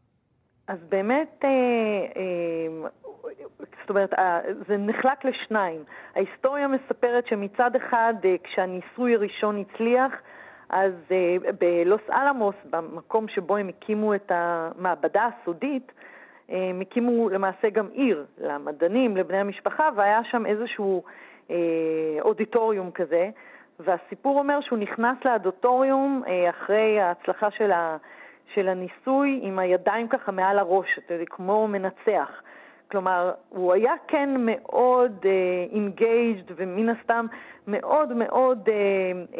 אז באמת, אה, אה, זאת אומרת, זה נחלק לשניים. ההיסטוריה מספרת שמצד אחד, אה, כשהניסוי הראשון הצליח, אז אה, בלוס אלמוס, במקום שבו הם הקימו את המעבדה הסודית, אה, הם הקימו למעשה גם עיר למדענים, לבני המשפחה, והיה שם איזשהו אודיטוריום כזה, והסיפור אומר שהוא נכנס לאודיטוריום אחרי ההצלחה של, הניסוי עם הידיים ככה מעל הראש, כמו מנצח. כלומר, הוא היה כן מאוד engaged uh, ומן הסתם מאוד מאוד uh, uh,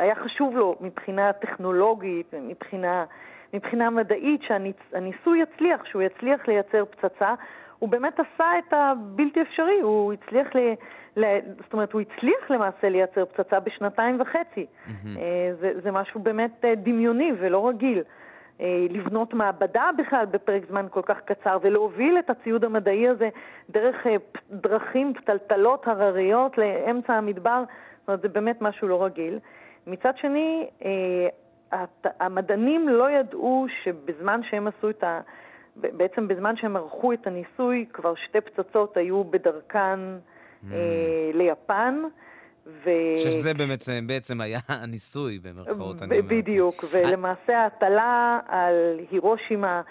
היה חשוב לו מבחינה טכנולוגית, מבחינה, מבחינה מדעית שהניסוי יצליח, שהוא יצליח לייצר פצצה. הוא באמת עשה את הבלתי אפשרי, הוא הצליח ל... ל... זאת אומרת, הוא הצליח למעשה לייצר פצצה בשנתיים וחצי. Mm-hmm. זה, זה משהו באמת דמיוני ולא רגיל. לבנות מעבדה בכלל בפרק זמן כל כך קצר ולהוביל את הציוד המדעי הזה דרך דרכים פתלתלות הרריות לאמצע המדבר, זאת אומרת, זה באמת משהו לא רגיל. מצד שני, המדענים לא ידעו שבזמן שהם עשו את ה... בעצם בזמן שהם ערכו את הניסוי, כבר שתי פצצות היו בדרכן mm. אה, ליפן. ו... שזה בעצם, בעצם היה הניסוי, במרכאות, אני אומר. בדיוק, ולמעשה ההטלה על הירושימה,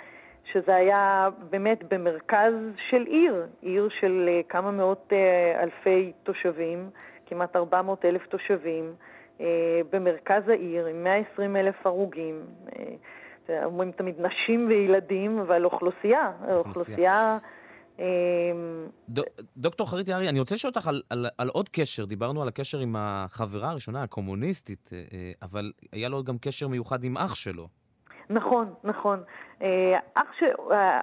שזה היה באמת במרכז של עיר, עיר של כמה מאות אלפי תושבים, כמעט 400 אלף תושבים, במרכז העיר, עם 120 אלף הרוגים. אומרים תמיד נשים וילדים, אבל אוכלוסייה, אוכלוסייה... דוקטור חרית יערי, אני רוצה לשאול אותך על, על, על עוד קשר. דיברנו על הקשר עם החברה הראשונה, הקומוניסטית, אבל היה לו גם קשר מיוחד עם אח שלו. נכון, נכון. אח ש...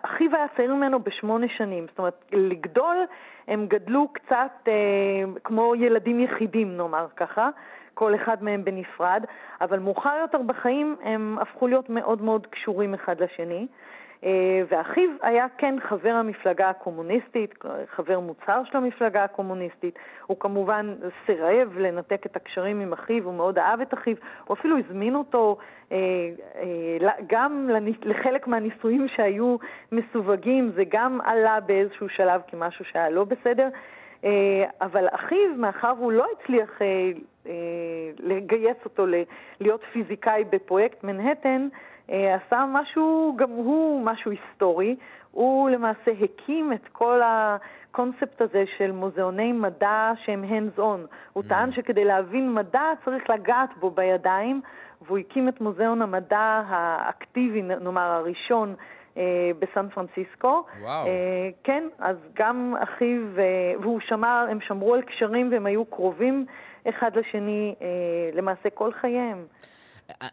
אחיו היה צעיר ממנו בשמונה שנים. זאת אומרת, לגדול, הם גדלו קצת כמו ילדים יחידים, נאמר ככה. כל אחד מהם בנפרד, אבל מאוחר יותר בחיים הם הפכו להיות מאוד מאוד קשורים אחד לשני. ואחיו היה כן חבר המפלגה הקומוניסטית, חבר מוצהר של המפלגה הקומוניסטית. הוא כמובן סירב לנתק את הקשרים עם אחיו, הוא מאוד אהב את אחיו, הוא אפילו הזמין אותו אה, אה, גם לחלק מהניסויים שהיו מסווגים, זה גם עלה באיזשהו שלב כמשהו שהיה לא בסדר. אבל אחיו, מאחר והוא לא הצליח לגייס אותו להיות פיזיקאי בפרויקט מנהטן, אה, עשה משהו, גם הוא משהו היסטורי. הוא למעשה הקים את כל הקונספט הזה של מוזיאוני מדע שהם hands on. הוא Mm. טען שכדי להבין מדע צריך לגעת בו בידיים, והוא הקים את מוזיאון המדע האקטיבי, נאמר, הראשון. אה, בסן פרנסיסקו. וואו. אה, כן, אז גם אחיו, אה, והוא שמר, הם שמרו על קשרים והם היו קרובים אחד לשני אה, למעשה כל חייהם.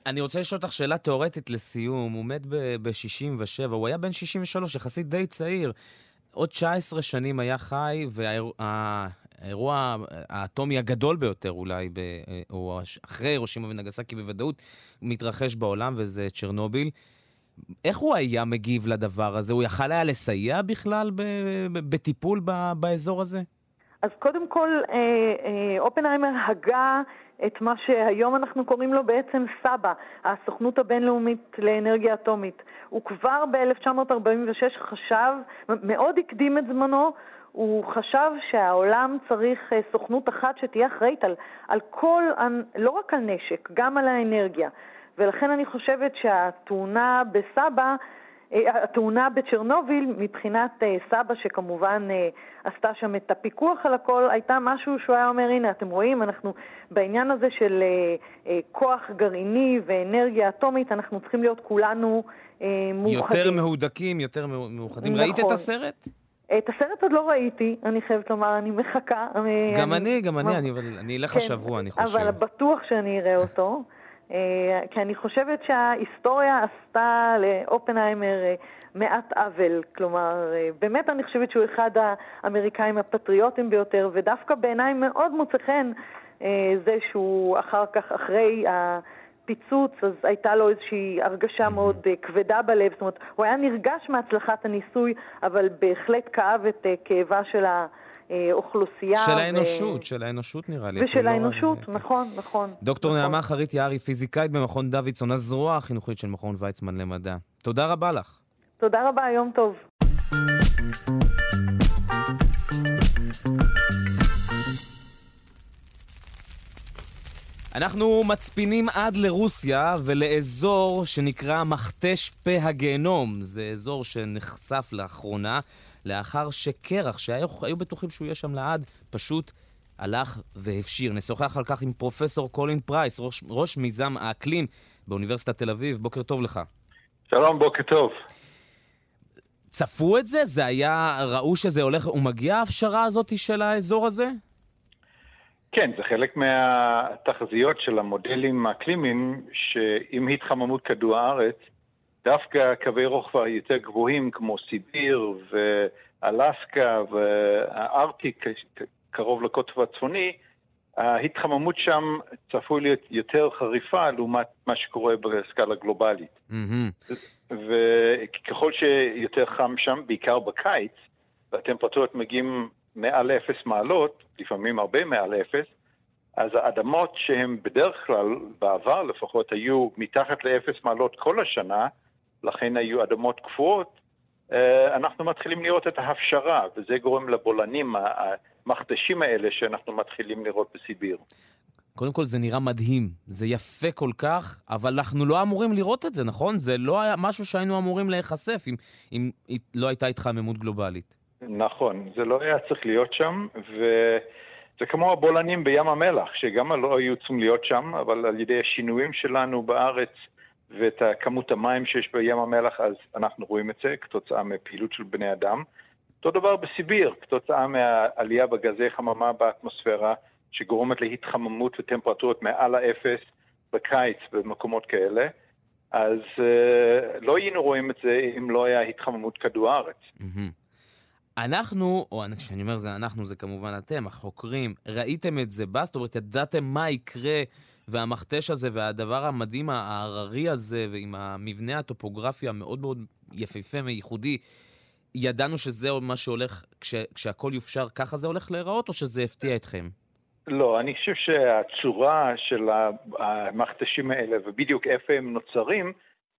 אני רוצה לשאול אותך שאלה תיאורטית לסיום. הוא מת ב-67, הוא היה בן 63, יחסית די צעיר. עוד 19 שנים היה חי, והאירוע האטומי הגדול ביותר אולי, ב, או אחרי הירושימה ונגסקי בוודאות, מתרחש בעולם, וזה צ'רנוביל. איך הוא היה מגיב לדבר הזה? הוא יכל היה לסייע בכלל בטיפול באזור הזה? אז קודם כל, אה, אה, אופנהיימר הגה את מה שהיום אנחנו קוראים לו בעצם סבא, הסוכנות הבינלאומית לאנרגיה אטומית. הוא כבר ב-1946 חשב, מאוד הקדים את זמנו, הוא חשב שהעולם צריך אה, סוכנות אחת שתהיה אחראית על, על כל, לא רק על נשק, גם על האנרגיה. ולכן אני חושבת שהתאונה בסבא, התאונה בצ'רנוביל, מבחינת אה, סבא שכמובן אה, עשתה שם את הפיקוח על הכל, הייתה משהו שהוא היה אומר, הנה, אתם רואים, אנחנו בעניין הזה של כוח גרעיני ואנרגיה אטומית, אנחנו צריכים להיות כולנו מאוחדים. יותר מהודקים, יותר מאוחדים. נכון. ראית את הסרט? את הסרט עוד לא ראיתי, אני חייבת לומר, אני מחכה. גם אני, אני גם אני, אני, אני אלך כן, השבוע, אני חושב. אבל בטוח שאני אראה אותו. כי אני חושבת שההיסטוריה עשתה לאופנהיימר מעט עוול. כלומר, באמת אני חושבת שהוא אחד האמריקאים הפטריוטים ביותר, ודווקא בעיניי מאוד מוצא חן זה שהוא אחר כך, אחרי הפיצוץ, אז הייתה לו איזושהי הרגשה מאוד כבדה בלב. זאת אומרת, הוא היה נרגש מהצלחת הניסוי, אבל בהחלט כאב את כאבה של ה... אוכלוסייה. של האנושות, ו... של האנושות נראה לי. ושל האנושות, לא נכון, נכון. דוקטור נכון. נעמה חרית יערי, פיזיקאית במכון דוידסון, הזרוע החינוכית של מכון ויצמן למדע. תודה רבה לך. תודה רבה, יום טוב. אנחנו מצפינים עד לרוסיה ולאזור שנקרא מכתש פה הגיהנום. זה אזור שנחשף לאחרונה לאחר שקרח, שהיו בטוחים שהוא יהיה שם לעד, פשוט הלך והפשיר. נשוחח על כך עם פרופסור קולין פרייס, ראש, ראש מיזם האקלים באוניברסיטת תל אביב. בוקר טוב לך. שלום, בוקר טוב. צפו את זה? זה היה, ראו שזה הולך ומגיע ההפשרה הזאת של האזור הזה? כן, זה חלק מהתחזיות של המודלים האקלימיים, שעם התחממות כדור הארץ, דווקא קווי רוחב יותר גבוהים כמו סיביר ואלסקה והארטיק קרוב לקוטב הצפוני, ההתחממות שם צפוי להיות יותר חריפה לעומת מה שקורה בסקאלה גלובלית. Mm-hmm. וככל שיותר חם שם, בעיקר בקיץ, והטמפרטורות מגיעים מעל אפס מעלות, לפעמים הרבה מעל אפס, אז האדמות שהן בדרך כלל, בעבר לפחות, היו מתחת לאפס מעלות כל השנה, לכן היו אדמות קפואות, אנחנו מתחילים לראות את ההפשרה, וזה גורם לבולענים, המכתשים האלה שאנחנו מתחילים לראות בסיביר. קודם כל זה נראה מדהים, זה יפה כל כך, אבל אנחנו לא אמורים לראות את זה, נכון? זה לא היה משהו שהיינו אמורים להיחשף אם, אם לא הייתה התחממות גלובלית. נכון, זה לא היה צריך להיות שם, וזה כמו הבולענים בים המלח, שגם לא היו צריכים להיות שם, אבל על ידי השינויים שלנו בארץ ואת כמות המים שיש בים המלח, אז אנחנו רואים את זה כתוצאה מפעילות של בני אדם. אותו דבר בסיביר, כתוצאה מהעלייה בגזי חממה באטמוספירה, שגורמת להתחממות וטמפרטורות מעל האפס בקיץ במקומות כאלה. אז uh, לא היינו רואים את זה אם לא היה התחממות כדור הארץ. אנחנו, או כשאני אומר זה אנחנו, זה כמובן אתם, החוקרים, ראיתם את זה בא? זאת אומרת, ידעתם מה יקרה, והמכתש הזה, והדבר המדהים ההררי הזה, ועם המבנה הטופוגרפי המאוד מאוד יפהפה וייחודי, ידענו שזה מה שהולך, כש, כשהכול יופשר, ככה זה הולך להיראות, או שזה הפתיע אתכם? לא, אני חושב שהצורה של המכתשים האלה, ובדיוק איפה הם נוצרים,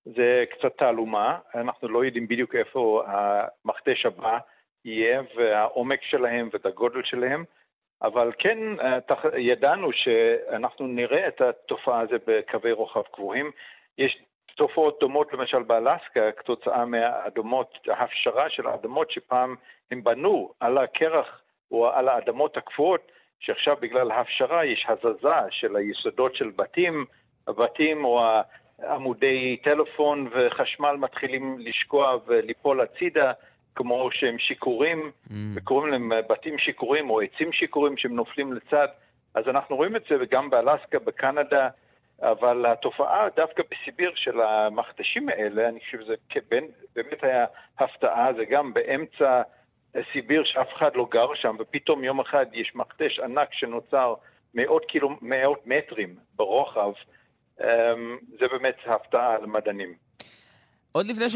זה קצת תעלומה. אנחנו לא יודעים בדיוק איפה המכתש הבא יהיה, והעומק שלהם ואת הגודל שלהם, אבל כן ידענו שאנחנו נראה את התופעה הזו בקווי רוחב קבועים. יש תופעות דומות למשל באלסקה כתוצאה מהאדמות, ההפשרה של האדמות שפעם הם בנו על הקרח או על האדמות הקפואות, שעכשיו בגלל ההפשרה יש הזזה של היסודות של בתים, הבתים או עמודי טלפון וחשמל מתחילים לשקוע וליפול הצידה, כמו שהם שיכורים, mm. וקוראים להם בתים שיכורים או עצים שיכורים שהם נופלים לצד. אז אנחנו רואים את זה גם באלסקה, בקנדה, אבל התופעה דווקא בסיביר של המכתשים האלה, אני חושב שזה באמת היה הפתעה, זה גם באמצע סיביר שאף אחד לא גר שם, ופתאום יום אחד יש מכתש ענק שנוצר מאות, קילו, מאות מטרים ברוחב, אמ, זה באמת הפתעה למדענים. עוד לפני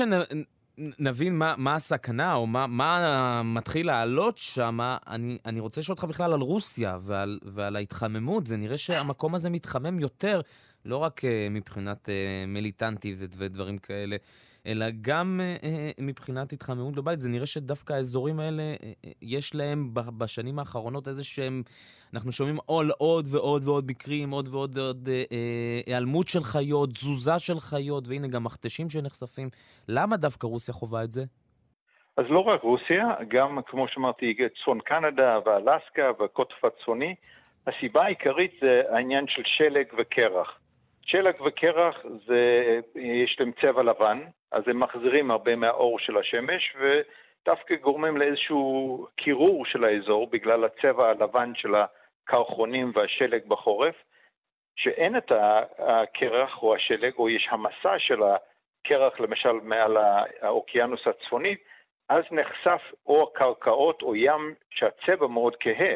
שנבין מה, מה הסכנה או מה, מה מתחיל לעלות שם, אני, אני רוצה לשאול אותך בכלל על רוסיה ועל, ועל ההתחממות. זה נראה שהמקום הזה מתחמם יותר, לא רק uh, מבחינת uh, מיליטנטית ודברים כאלה. אלא גם אה, אה, מבחינת התחממות גלובלית. זה נראה שדווקא האזורים האלה, אה, אה, יש להם בשנים האחרונות איזה שהם... אנחנו שומעים על עוד ועוד ועוד מקרים, עוד ועוד עוד אה, אה, היעלמות של חיות, תזוזה של חיות, והנה גם מכתשים שנחשפים. למה דווקא רוסיה חווה את זה? אז לא רק רוסיה, גם כמו שאמרתי, צפון קנדה ואלסקה והקוטף הצפוני. הסיבה העיקרית זה העניין של שלג וקרח. שלג וקרח זה, יש להם צבע לבן, אז הם מחזירים הרבה מהאור של השמש, ודווקא גורמים לאיזשהו קירור של האזור בגלל הצבע הלבן של הקרחונים והשלג בחורף. שאין את הקרח או השלג, או יש המסע של הקרח למשל מעל האוקיינוס הצפוני, אז נחשף או הקרקעות או ים שהצבע מאוד כהה.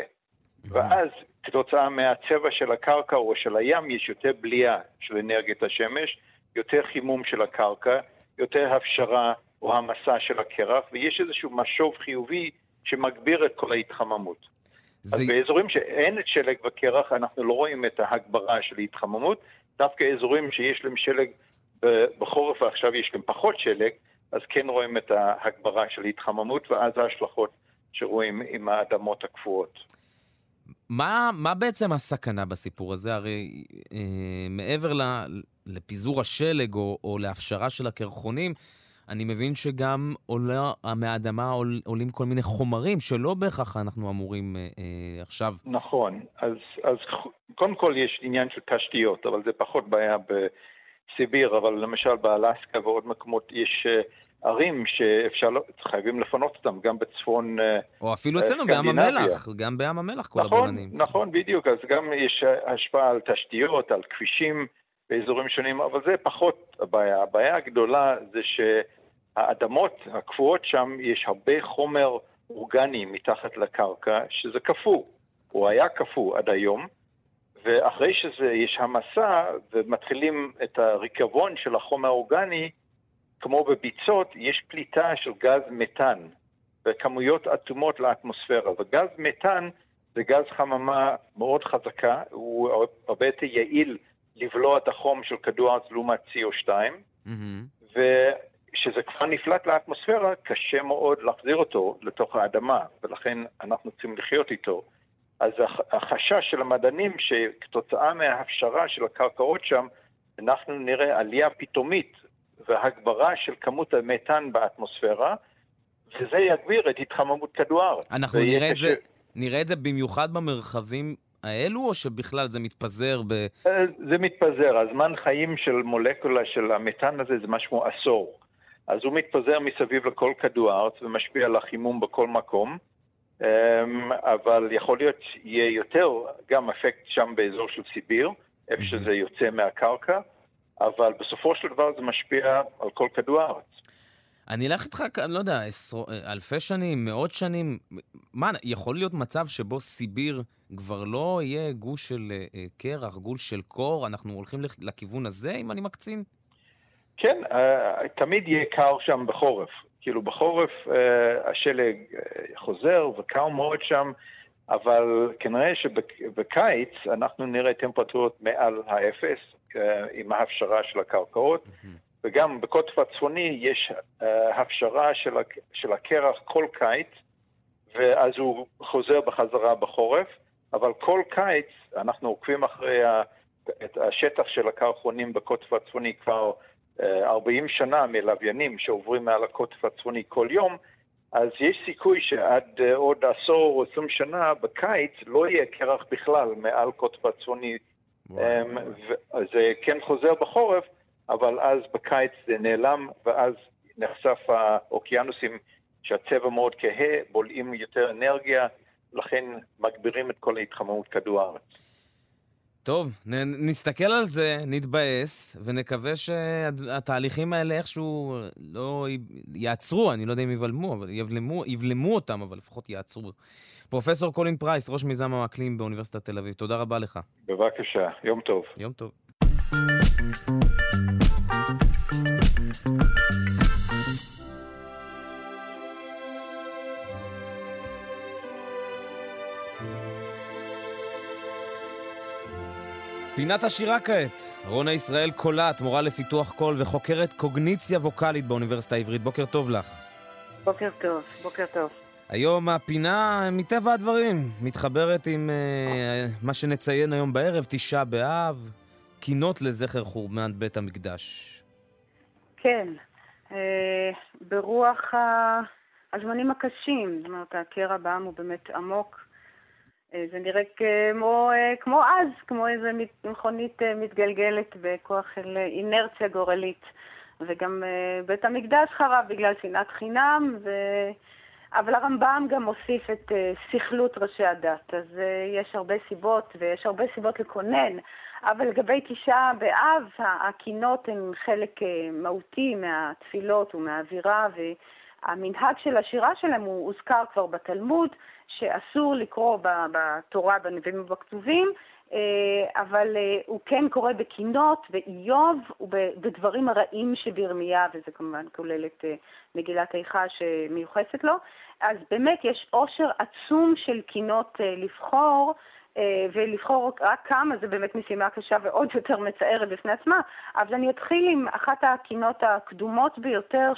ואז כתוצאה מהצבע של הקרקע או של הים יש יותר בליעה של אנרגיית השמש, יותר חימום של הקרקע, יותר הפשרה או המסע של הקרח, ויש איזשהו משוב חיובי שמגביר את כל ההתחממות. זה... אז באזורים שאין את שלג וקרח, אנחנו לא רואים את ההגברה של ההתחממות, דווקא אזורים שיש להם שלג בחורף ועכשיו יש להם פחות שלג, אז כן רואים את ההגברה של ההתחממות, ואז ההשלכות שרואים עם האדמות הקפואות. מה, מה בעצם הסכנה בסיפור הזה? הרי אה, מעבר ל, לפיזור השלג או, או להפשרה של הקרחונים, אני מבין שגם עולה, מהאדמה עול, עולים כל מיני חומרים שלא בהכרח אנחנו אמורים אה, אה, עכשיו... נכון, אז, אז קודם כל יש עניין של תשתיות, אבל זה פחות בעיה בסיביר, אבל למשל באלסקה ועוד מקומות יש אה, ערים שאפשר, חייבים לפנות אותם, גם בצפון. אה, או אפילו אצלנו בים המלח, גם בים המלח כל נכון, הבולענים. נכון, בדיוק, אז גם יש השפעה על תשתיות, על כבישים באזורים שונים, אבל זה פחות הבעיה. הבעיה הגדולה זה שהאדמות הקפואות שם, יש הרבה חומר אורגני מתחת לקרקע, שזה קפוא, הוא היה קפוא עד היום. ואחרי שזה, יש המסה ומתחילים את הריקבון של החומר האורגני, כמו בביצות, יש פליטה של גז מתאן בכמויות אטומות לאטמוספירה, וגז מתאן זה גז חממה מאוד חזקה, הוא הרבה יותר יעיל לבלוע את החום של כדור הארץ לעומת CO2, mm-hmm. וכשזה כבר נפלט לאטמוספירה, קשה מאוד להחזיר אותו לתוך האדמה, ולכן אנחנו צריכים לחיות איתו. אז החשש של המדענים שכתוצאה מההפשרה של הקרקעות שם, אנחנו נראה עלייה פתאומית והגברה של כמות המתאן באטמוספירה, וזה יגביר את התחממות כדור הארץ. אנחנו נראה את, זה, נראה את זה במיוחד במרחבים האלו, או שבכלל זה מתפזר ב... אה, זה מתפזר. הזמן חיים של מולקולה של המתאן הזה זה משהו כמו עשור. אז הוא מתפזר מסביב לכל כדור הארץ ומשפיע על החימום בכל מקום. אמ, אבל יכול להיות שיהיה יותר גם אפקט שם באזור של סיביר, איפה שזה יוצא מהקרקע. אבל בסופו של דבר זה משפיע על כל כדור הארץ. אני אלך איתך, אני לא יודע, עשר, אלפי שנים, מאות שנים. מה, יכול להיות מצב שבו סיביר כבר לא יהיה גוש של uh, קרח, גוש של קור? אנחנו הולכים לכיוון הזה, אם אני מקצין? כן, uh, תמיד יהיה קר שם בחורף. כאילו בחורף uh, השלג uh, חוזר וקר מאוד שם, אבל כנראה שבקיץ אנחנו נראה טמפרטורות מעל האפס, אה, עם ההפשרה של הקרקעות, mm-hmm. וגם בקוטב הצפוני יש uh, הפשרה של, של הקרח כל קיץ, ואז הוא חוזר בחזרה בחורף, אבל כל קיץ אנחנו עוקבים אחרי ה, את השטח של הקרחונים בקוטב הצפוני כבר אה, 40 שנה מלוויינים שעוברים מעל הקוטב הצפוני כל יום, אז יש סיכוי שעד אה, עוד עשור או 20 שנה בקיץ לא יהיה קרח בכלל מעל קוטב הצפוני. אמ, זה כן חוזר בחורף, אבל אז בקיץ זה נעלם, ואז נחשף האוקיינוסים שהצבע מאוד כהה, בולעים יותר אנרגיה, לכן מגבירים את כל ההתחממות כדור הארץ. טוב, נ- נסתכל על זה, נתבאס, ונקווה שהתהליכים האלה איכשהו לא י- יעצרו, אני לא יודע אם יבלמו, אבל יבלמו, יבלמו אותם, אבל לפחות יעצרו. פרופסור קולין פרייס, ראש מיזם האקלים באוניברסיטת תל אביב, תודה רבה לך. בבקשה, יום טוב. יום טוב. פינת השירה כעת. רונה ישראל קולט, מורה לפיתוח קול וחוקרת קוגניציה ווקאלית באוניברסיטה העברית. בוקר טוב לך. בוקר טוב, בוקר טוב. היום הפינה, מטבע הדברים, מתחברת עם uh, מה שנציין היום בערב, תשעה באב, קינות לזכר חורבן בית המקדש. כן, אה, ברוח. הזמנים הקשים, זאת אומרת, הקרע בעם הוא באמת עמוק. אה, זה נראה כמו, אה, כמו אז, כמו איזה מכונית אה, מתגלגלת בכוח של אינרציה גורלית. וגם בית המקדש חרב בגלל שנאת חינם, ו... אבל הרמב"ם גם הוסיף את סכלות ראשי הדת, אז יש הרבה סיבות, ויש הרבה סיבות לקונן. אבל לגבי תשעה באב, הקינות הן חלק מהותי מהתפילות ומהאווירה, והמנהג של השירה שלהם הוא הוזכר כבר בתלמוד, שאסור לקרוא בתורה, בנביאים ובכתובים, אה, אבל אה, הוא כן קורא בקינות, באיוב ובדברים הרעים שבירמיה, וזה כמובן כולל את אה, מגילת איכה שמיוחסת לו. אז באמת יש עושר עצום של קינות לבחור, ולבחור רק כמה זה באמת משימה קשה ועוד יותר מצערת בפני עצמה. אבל אני אתחיל עם אחת הקינות הקדומות ביותר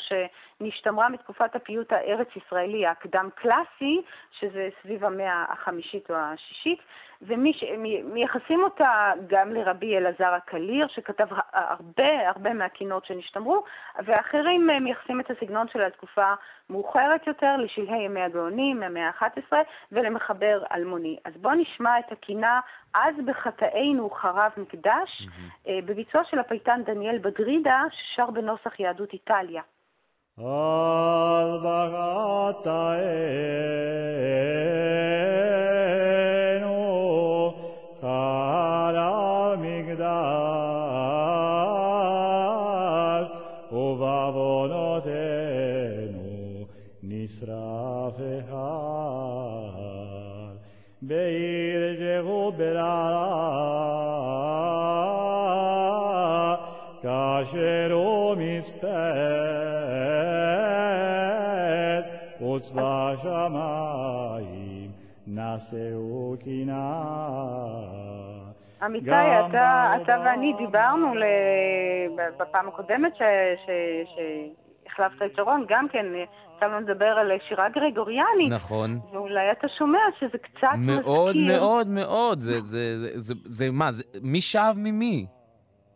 שנשתמרה מתקופת הפיוט הארץ-ישראלי הקדם-קלאסי, שזה סביב המאה החמישית או השישית, ומייחסים אותה גם לרבי אלעזר הקליר, שכתב הרבה הרבה מהקינות שנשתמרו, ואחרים אה, מייחסים את הסגנון שלה לתקופה מאוחרת יותר, לשלהי ימי הגאונים, מהמאה ה-11, ולמחבר אלמוני. אז בואו נשמע את הקינה "אז בחטאינו חרב מקדש", אה, בביצוע של הפייטן דניאל בדרידה, ששר בנוסח יהדות איטליה. alba eno cara migdal uvavonoteno nisrafehal beir jehuberala kasher omisper וצבא שמיים נשאו קינה. עמיתי, גם אתה, אתה ואני דיברנו ל... בפעם הקודמת ש... ש... שהחלפת את שרון, גם כן, יצא לנו לדבר על שירה גרגוריאנית. נכון. ואולי אתה שומע שזה קצת מאוד מזכיר... מאוד מאוד. זה, זה, זה, זה, זה מה? זה, מי שאב ממי?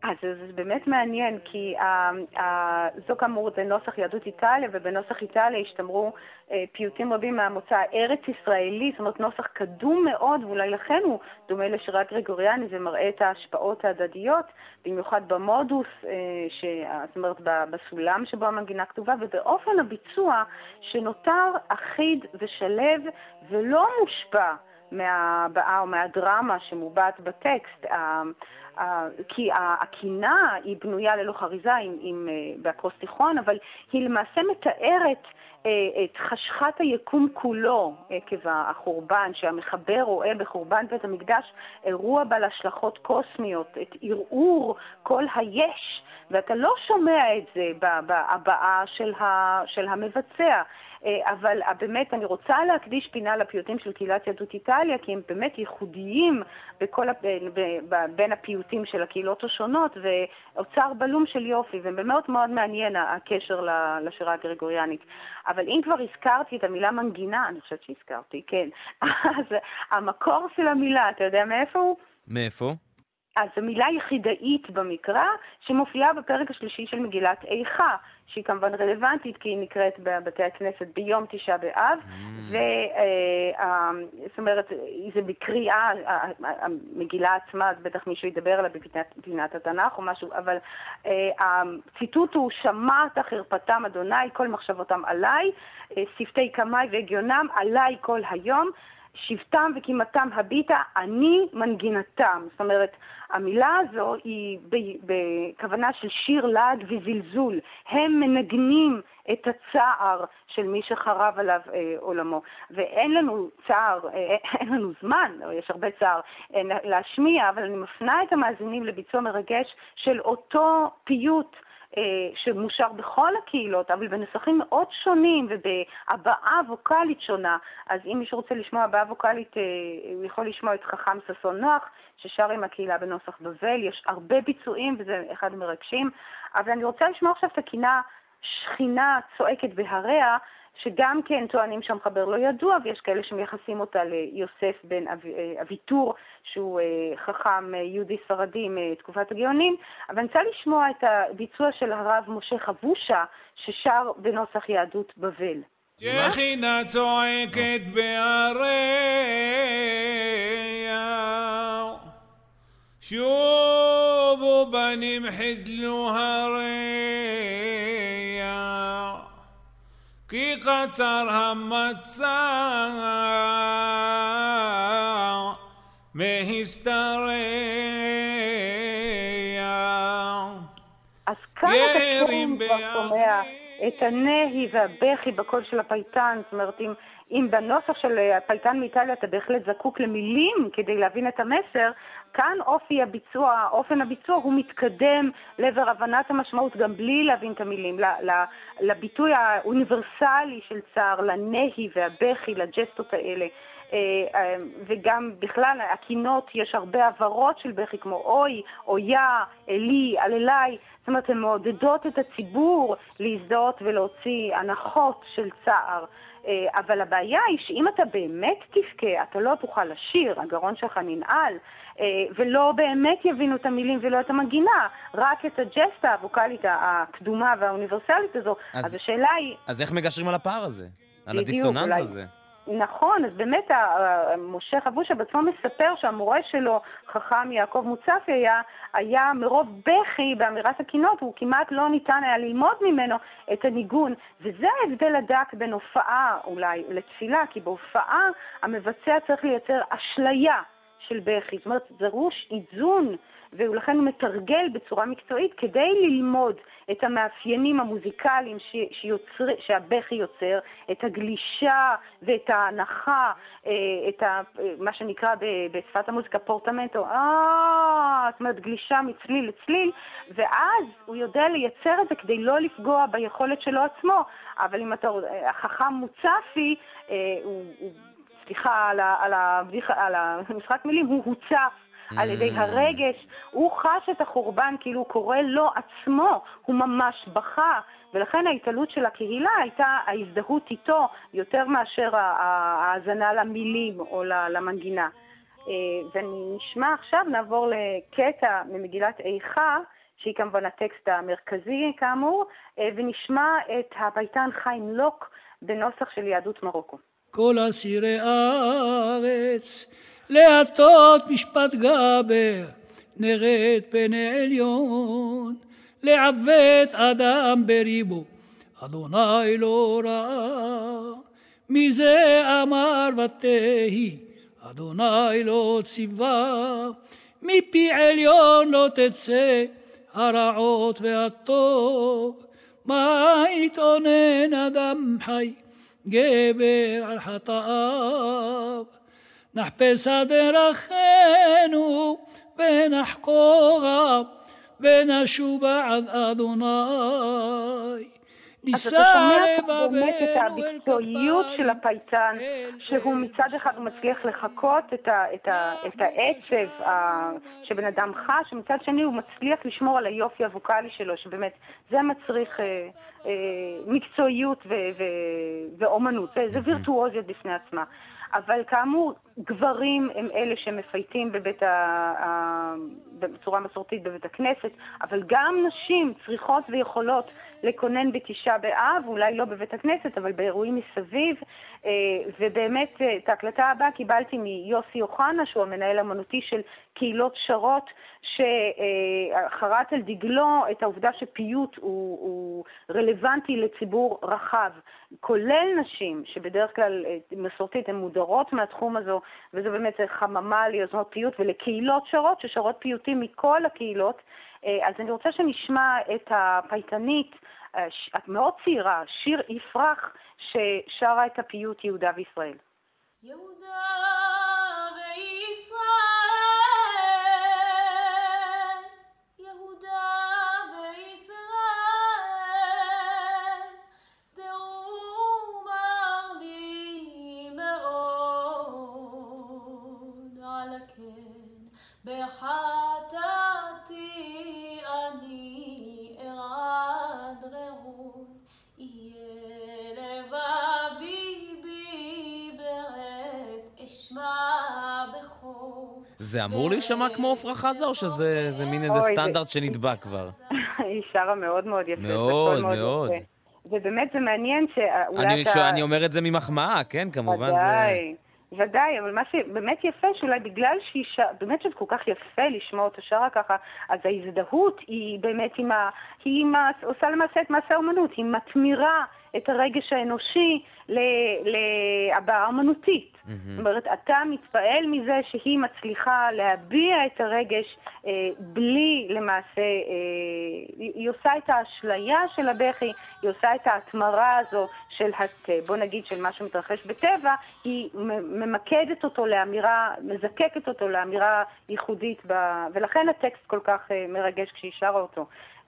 אז זה, באמת מעניין, כי ה, ה, זו כאמור זה נוסח יהדות איטליה, ובנוסח איטליה השתמרו אה, פיוטים רבים מהמוצא הארץ-ישראלי, זאת אומרת נוסח קדום מאוד, ואולי לכן הוא דומה לשירה גרגוריאני, זה מראה את ההשפעות ההדדיות, במיוחד במודוס, אה, ש, זאת אומרת בסולם שבו המנגינה כתובה, ובאופן הביצוע שנותר אחיד ושלב ולא מושפע. מהבעה או מהדרמה שמובעת בטקסט, כי הקינה היא בנויה ללא חריזה עם, עם, אה, באקרוסטיכון, אבל היא למעשה מתארת אה, את חשכת היקום כולו עקב החורבן, שהמחבר רואה בחורבן בית המקדש אירוע בעל השלכות קוסמיות, את ערעור כל היש. ואתה לא שומע את זה בהבעה של, של המבצע. אה, אבל אה, באמת אני רוצה להקדיש פינה לפיוטים של קהילת יהדות איטליה, כי הם באמת ייחודיים בכל, ה- ב- ב- ב- בין הפיוטים של הקהילות השונות, ואוצר בלום של יופי, ובאמת מאוד מעניין הקשר לשירה הגרגוריאנית. אבל אם כבר הזכרתי את המילה מנגינה, אני חושבת שהזכרתי, כן, אז המקור של המילה, אתה יודע מאיפה הוא? מאיפה? אז המילה יחידאית במקרא, שמופיעה בפרק השלישי של מגילת איכה, שהיא כמובן רלוונטית כי היא נקראת בבתי הכנסת ביום תשעה באב, mm. וזאת אומרת, זה בקריאה, המגילה עצמה, אז בטח מישהו ידבר עליה בפינת התנ"ך או משהו, אבל הציטוט הוא, שמעת חרפתם אדוני, כל מחשבותם עליי, שפתי קמאי והגיונם עליי כל היום. שבטם וקימתם הביטה, אני מנגינתם. זאת אומרת, המילה הזו היא בכוונה של שיר לעג וזלזול. הם מנגנים את הצער של מי שחרב עליו אה, עולמו. ואין לנו צער, אה, אין לנו זמן, יש הרבה צער אה, להשמיע, אבל אני מפנה את המאזינים לביצוע מרגש של אותו פיוט. אה, שמושר בכל הקהילות, אבל בנסחים מאוד שונים ובהבעה ווקאלית שונה. אז אם מישהו רוצה לשמוע הבעה ווקאלית, אה, הוא יכול לשמוע את חכם ששון נוח, ששר עם הקהילה בנוסח בבל. יש הרבה ביצועים וזה אחד המרגשים. אבל אני רוצה לשמוע עכשיו את הקינה שכינה צועקת בהריה, שגם כן טוענים שהמחבר לא ידוע, ויש כאלה שמייחסים אותה ליוסף בן אה, אביטור, שהוא אה, חכם אה, יהודי ספרדי מתקופת הגאונים, אבל אני רוצה לשמוע את הביצוע של הרב משה חבושה, ששר בנוסח יהדות בבל. יחינה צועקת בהריה, שובו בנים חדלו הרי כי קצר המצע מהשתרע. אז אתם קשורים כבר שומע את הנהי והבכי בקול של הפייטן, זאת אומרת, אם, אם בנוסח של הפייטן מאיטליה אתה בהחלט זקוק למילים כדי להבין את המסר, כאן אופי הביצוע, אופן הביצוע הוא מתקדם לעבר הבנת המשמעות גם בלי להבין את המילים, לביטוי האוניברסלי של צער, לנהי והבכי, לג'סטות האלה. אה, אה, וגם בכלל, הקינות, יש הרבה הברות של בכי כמו אוי, אויה, אלי, אללי, זאת אומרת, הן מעודדות את הציבור להזדהות ולהוציא הנחות של צער. אה, אבל הבעיה היא שאם אתה באמת תבכה, אתה לא תוכל לשיר, הגרון שלך ננעל, אה, ולא באמת יבינו את המילים ולא את המגינה, רק את הג'סטה הווקאלית הקדומה והאוניברסלית הזו. אז, אז השאלה היא... אז איך מגשרים על הפער הזה? על הדיסוננס אולי... הזה? נכון, אז באמת משה חבושה בעצמו מספר שהמורה שלו, חכם יעקב מוצפי, היה, היה מרוב בכי באמירת הקינות, הוא כמעט לא ניתן היה ללמוד ממנו את הניגון, וזה ההבדל הדק בין הופעה אולי לתפילה, כי בהופעה המבצע צריך לייצר אשליה של בכי, זאת אומרת, דרוש איזון ולכן הוא מתרגל בצורה מקצועית כדי ללמוד את המאפיינים המוזיקליים שיוצר, שהבכי יוצר, את הגלישה ואת ההנחה, אה, את ה, מה שנקרא בשפת המוזיקה פורטמנטו, אה, זאת אומרת גלישה מצליל לצליל, ואז הוא יודע לייצר את זה כדי לא לפגוע ביכולת שלו עצמו. אבל אם אתה, החכם מוצפי, אה, הוא, סליחה על, על, על המשחק מילים, הוא הוצף על ידי הרגש, הוא חש את החורבן כאילו הוא קורא לו עצמו, הוא ממש בכה, ולכן ההתעלות של הקהילה הייתה ההזדהות איתו יותר מאשר ההאזנה למילים או למנגינה. אה, ונשמע עכשיו, נעבור לקטע ממגילת איכה, שהיא כמובן הטקסט המרכזי כאמור, אה, ונשמע את הפייטן חיים לוק בנוסח של יהדות מרוקו. כל אסירי הארץ להטות משפט גבר, נרד פני עליון, לעוות אדם בריבו, אדוני לא ראה. מזה אמר ותהי, אדוני לא ציווה, מפי עליון לא תצא הרעות והטוב. מה יתאונן אדם חי, גבר על חטאיו. נחפש דרכנו ונחקורה ונשובה עד אדוני. ניסה אתה שומע פה לבבל באמת את המקצועיות של הפייטן, שהוא מצד אחד מצליח לחקות את, ה, את, ה, את העצב ה, שבן אדם חש, ומצד שני הוא מצליח לשמור על היופי הווקאלי שלו, שבאמת זה מצריך אה, אה, מקצועיות ו, ו, ואומנות, זה, זה וירטואוזיות בפני עצמה. אבל כאמור, גברים הם אלה שמפייטים בבית. ה... בצורה מסורתית בבית הכנסת, אבל גם נשים צריכות ויכולות לקונן בתשעה באב, אולי לא בבית הכנסת, אבל באירועים מסביב. אה, ובאמת, אה, את ההקלטה הבאה קיבלתי מיוסי אוחנה, שהוא המנהל האמנותי של קהילות שרות, שחרט על דגלו את העובדה שפיוט הוא, הוא רלוונטי לציבור רחב, כולל נשים, שבדרך כלל אה, מסורתית הן מודרות מהתחום הזו, וזה באמת חממה ליוזמות פיוט ולקהילות שרות, ששרות פיוטים מכל הקהילות. אז אני רוצה שנשמע את הפייטנית, את מאוד צעירה, שיר יפרח, ששרה את הפיוט יהודה וישראל. יהודה וישראל, זה אמור להישמע כמו עפרה חזה, או שזה זה מין איזה סטנדרט שנתבע כבר? היא שרה מאוד מאוד יפה. מאוד, מאוד. ובאמת זה מעניין שאולי אני אתה... אני אומר את זה ממחמאה, כן? כמובן זה... ודאי, ודאי, אבל מה שבאמת יפה, שאולי בגלל שהיא ש... באמת שזה כל כך יפה לשמוע אותה שרה ככה, אז ההזדהות היא באמת עם ה... היא עם ה... עושה למעשה את מעשה האומנות, היא מתמירה את הרגש האנושי. להבעה אומנותית. זאת אומרת, אתה מתפעל מזה שהיא מצליחה להביע את הרגש אה, בלי למעשה, אה, היא עושה את האשליה של הבכי, היא עושה את ההתמרה הזו של, הת, בוא נגיד, של מה שמתרחש בטבע, היא ממקדת אותו לאמירה, מזקקת אותו לאמירה ייחודית, ב, ולכן הטקסט כל כך אה, מרגש כשהיא שרה אותו.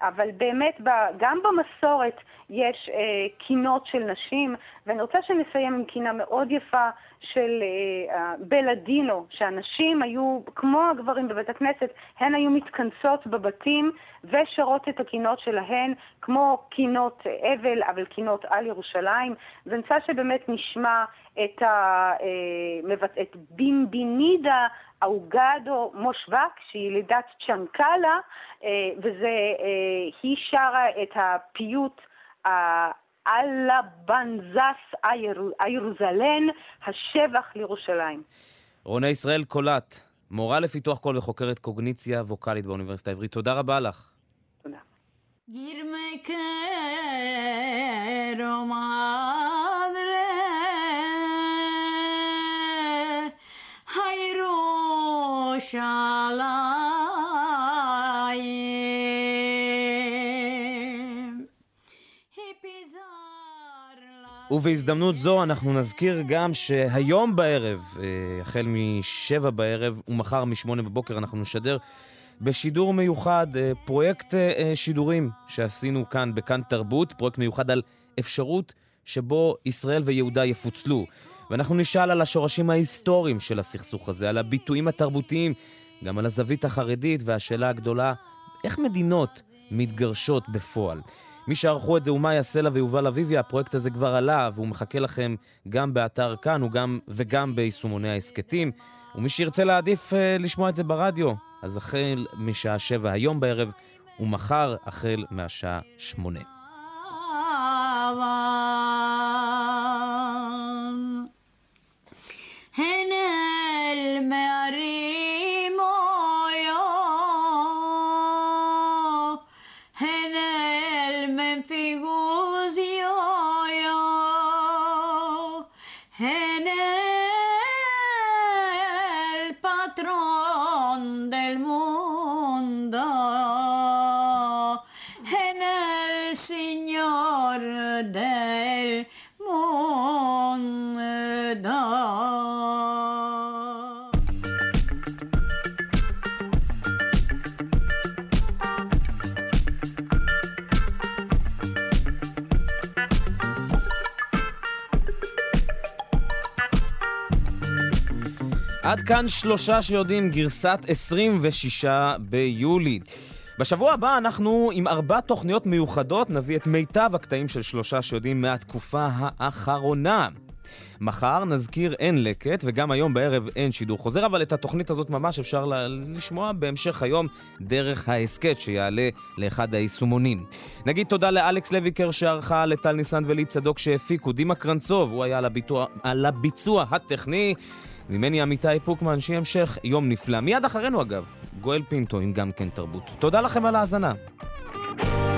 אבל באמת, גם במסורת יש אה, קינות של נשים, ואני רוצה שנסיים עם קינה מאוד יפה של אה, בלאדינו, שהנשים היו, כמו הגברים בבית הכנסת, הן היו מתכנסות בבתים ושרות את הקינות שלהן, כמו קינות אבל, אבל קינות על ירושלים. ואני רוצה שבאמת נשמע את, ה, אה, את בימבינידה אוגדו מושבק, שהיא לידת צ'נקלה, אה, וזה, אה, היא שרה את הפיוט אללה בנזס הירוזלן, השבח לירושלים. רונה ישראל קולט, מורה לפיתוח קול וחוקרת קוגניציה ווקאלית באוניברסיטה העברית. תודה רבה לך. Quiero ובהזדמנות זו אנחנו נזכיר גם שהיום בערב, אה, החל משבע בערב ומחר משמונה בבוקר, אנחנו נשדר בשידור מיוחד אה, פרויקט אה, שידורים שעשינו כאן בכאן תרבות, פרויקט מיוחד על אפשרות שבו ישראל ויהודה יפוצלו. ואנחנו נשאל על השורשים ההיסטוריים של הסכסוך הזה, על הביטויים התרבותיים, גם על הזווית החרדית, והשאלה הגדולה, איך מדינות מתגרשות בפועל? מי שערכו את זה הוא מאיה סלע ויובל אביבי, הפרויקט הזה כבר עלה והוא מחכה לכם גם באתר כאן וגם, וגם ביישומוני ההסכתים. ומי שירצה להעדיף אה, לשמוע את זה ברדיו, אז החל משעה שבע היום בערב ומחר החל מהשעה שמונה. मैं रही עד כאן שלושה שיודעים גרסת 26 ביולי. בשבוע הבא אנחנו עם ארבע תוכניות מיוחדות נביא את מיטב הקטעים של שלושה שיודעים מהתקופה האחרונה. מחר נזכיר אין לקט, וגם היום בערב אין שידור חוזר, אבל את התוכנית הזאת ממש אפשר לשמוע בהמשך היום דרך ההסכת שיעלה לאחד היישומונים. נגיד תודה לאלכס לויקר שערכה, לטל ניסן ולי צדוק שהפיקו, דימה קרנצוב, הוא היה על הביצוע, על הביצוע הטכני. ממני עמיתי פוקמן, שיהיה המשך יום נפלא. מיד אחרינו אגב, גואל פינטו עם גם כן תרבות. תודה לכם על ההאזנה. thank you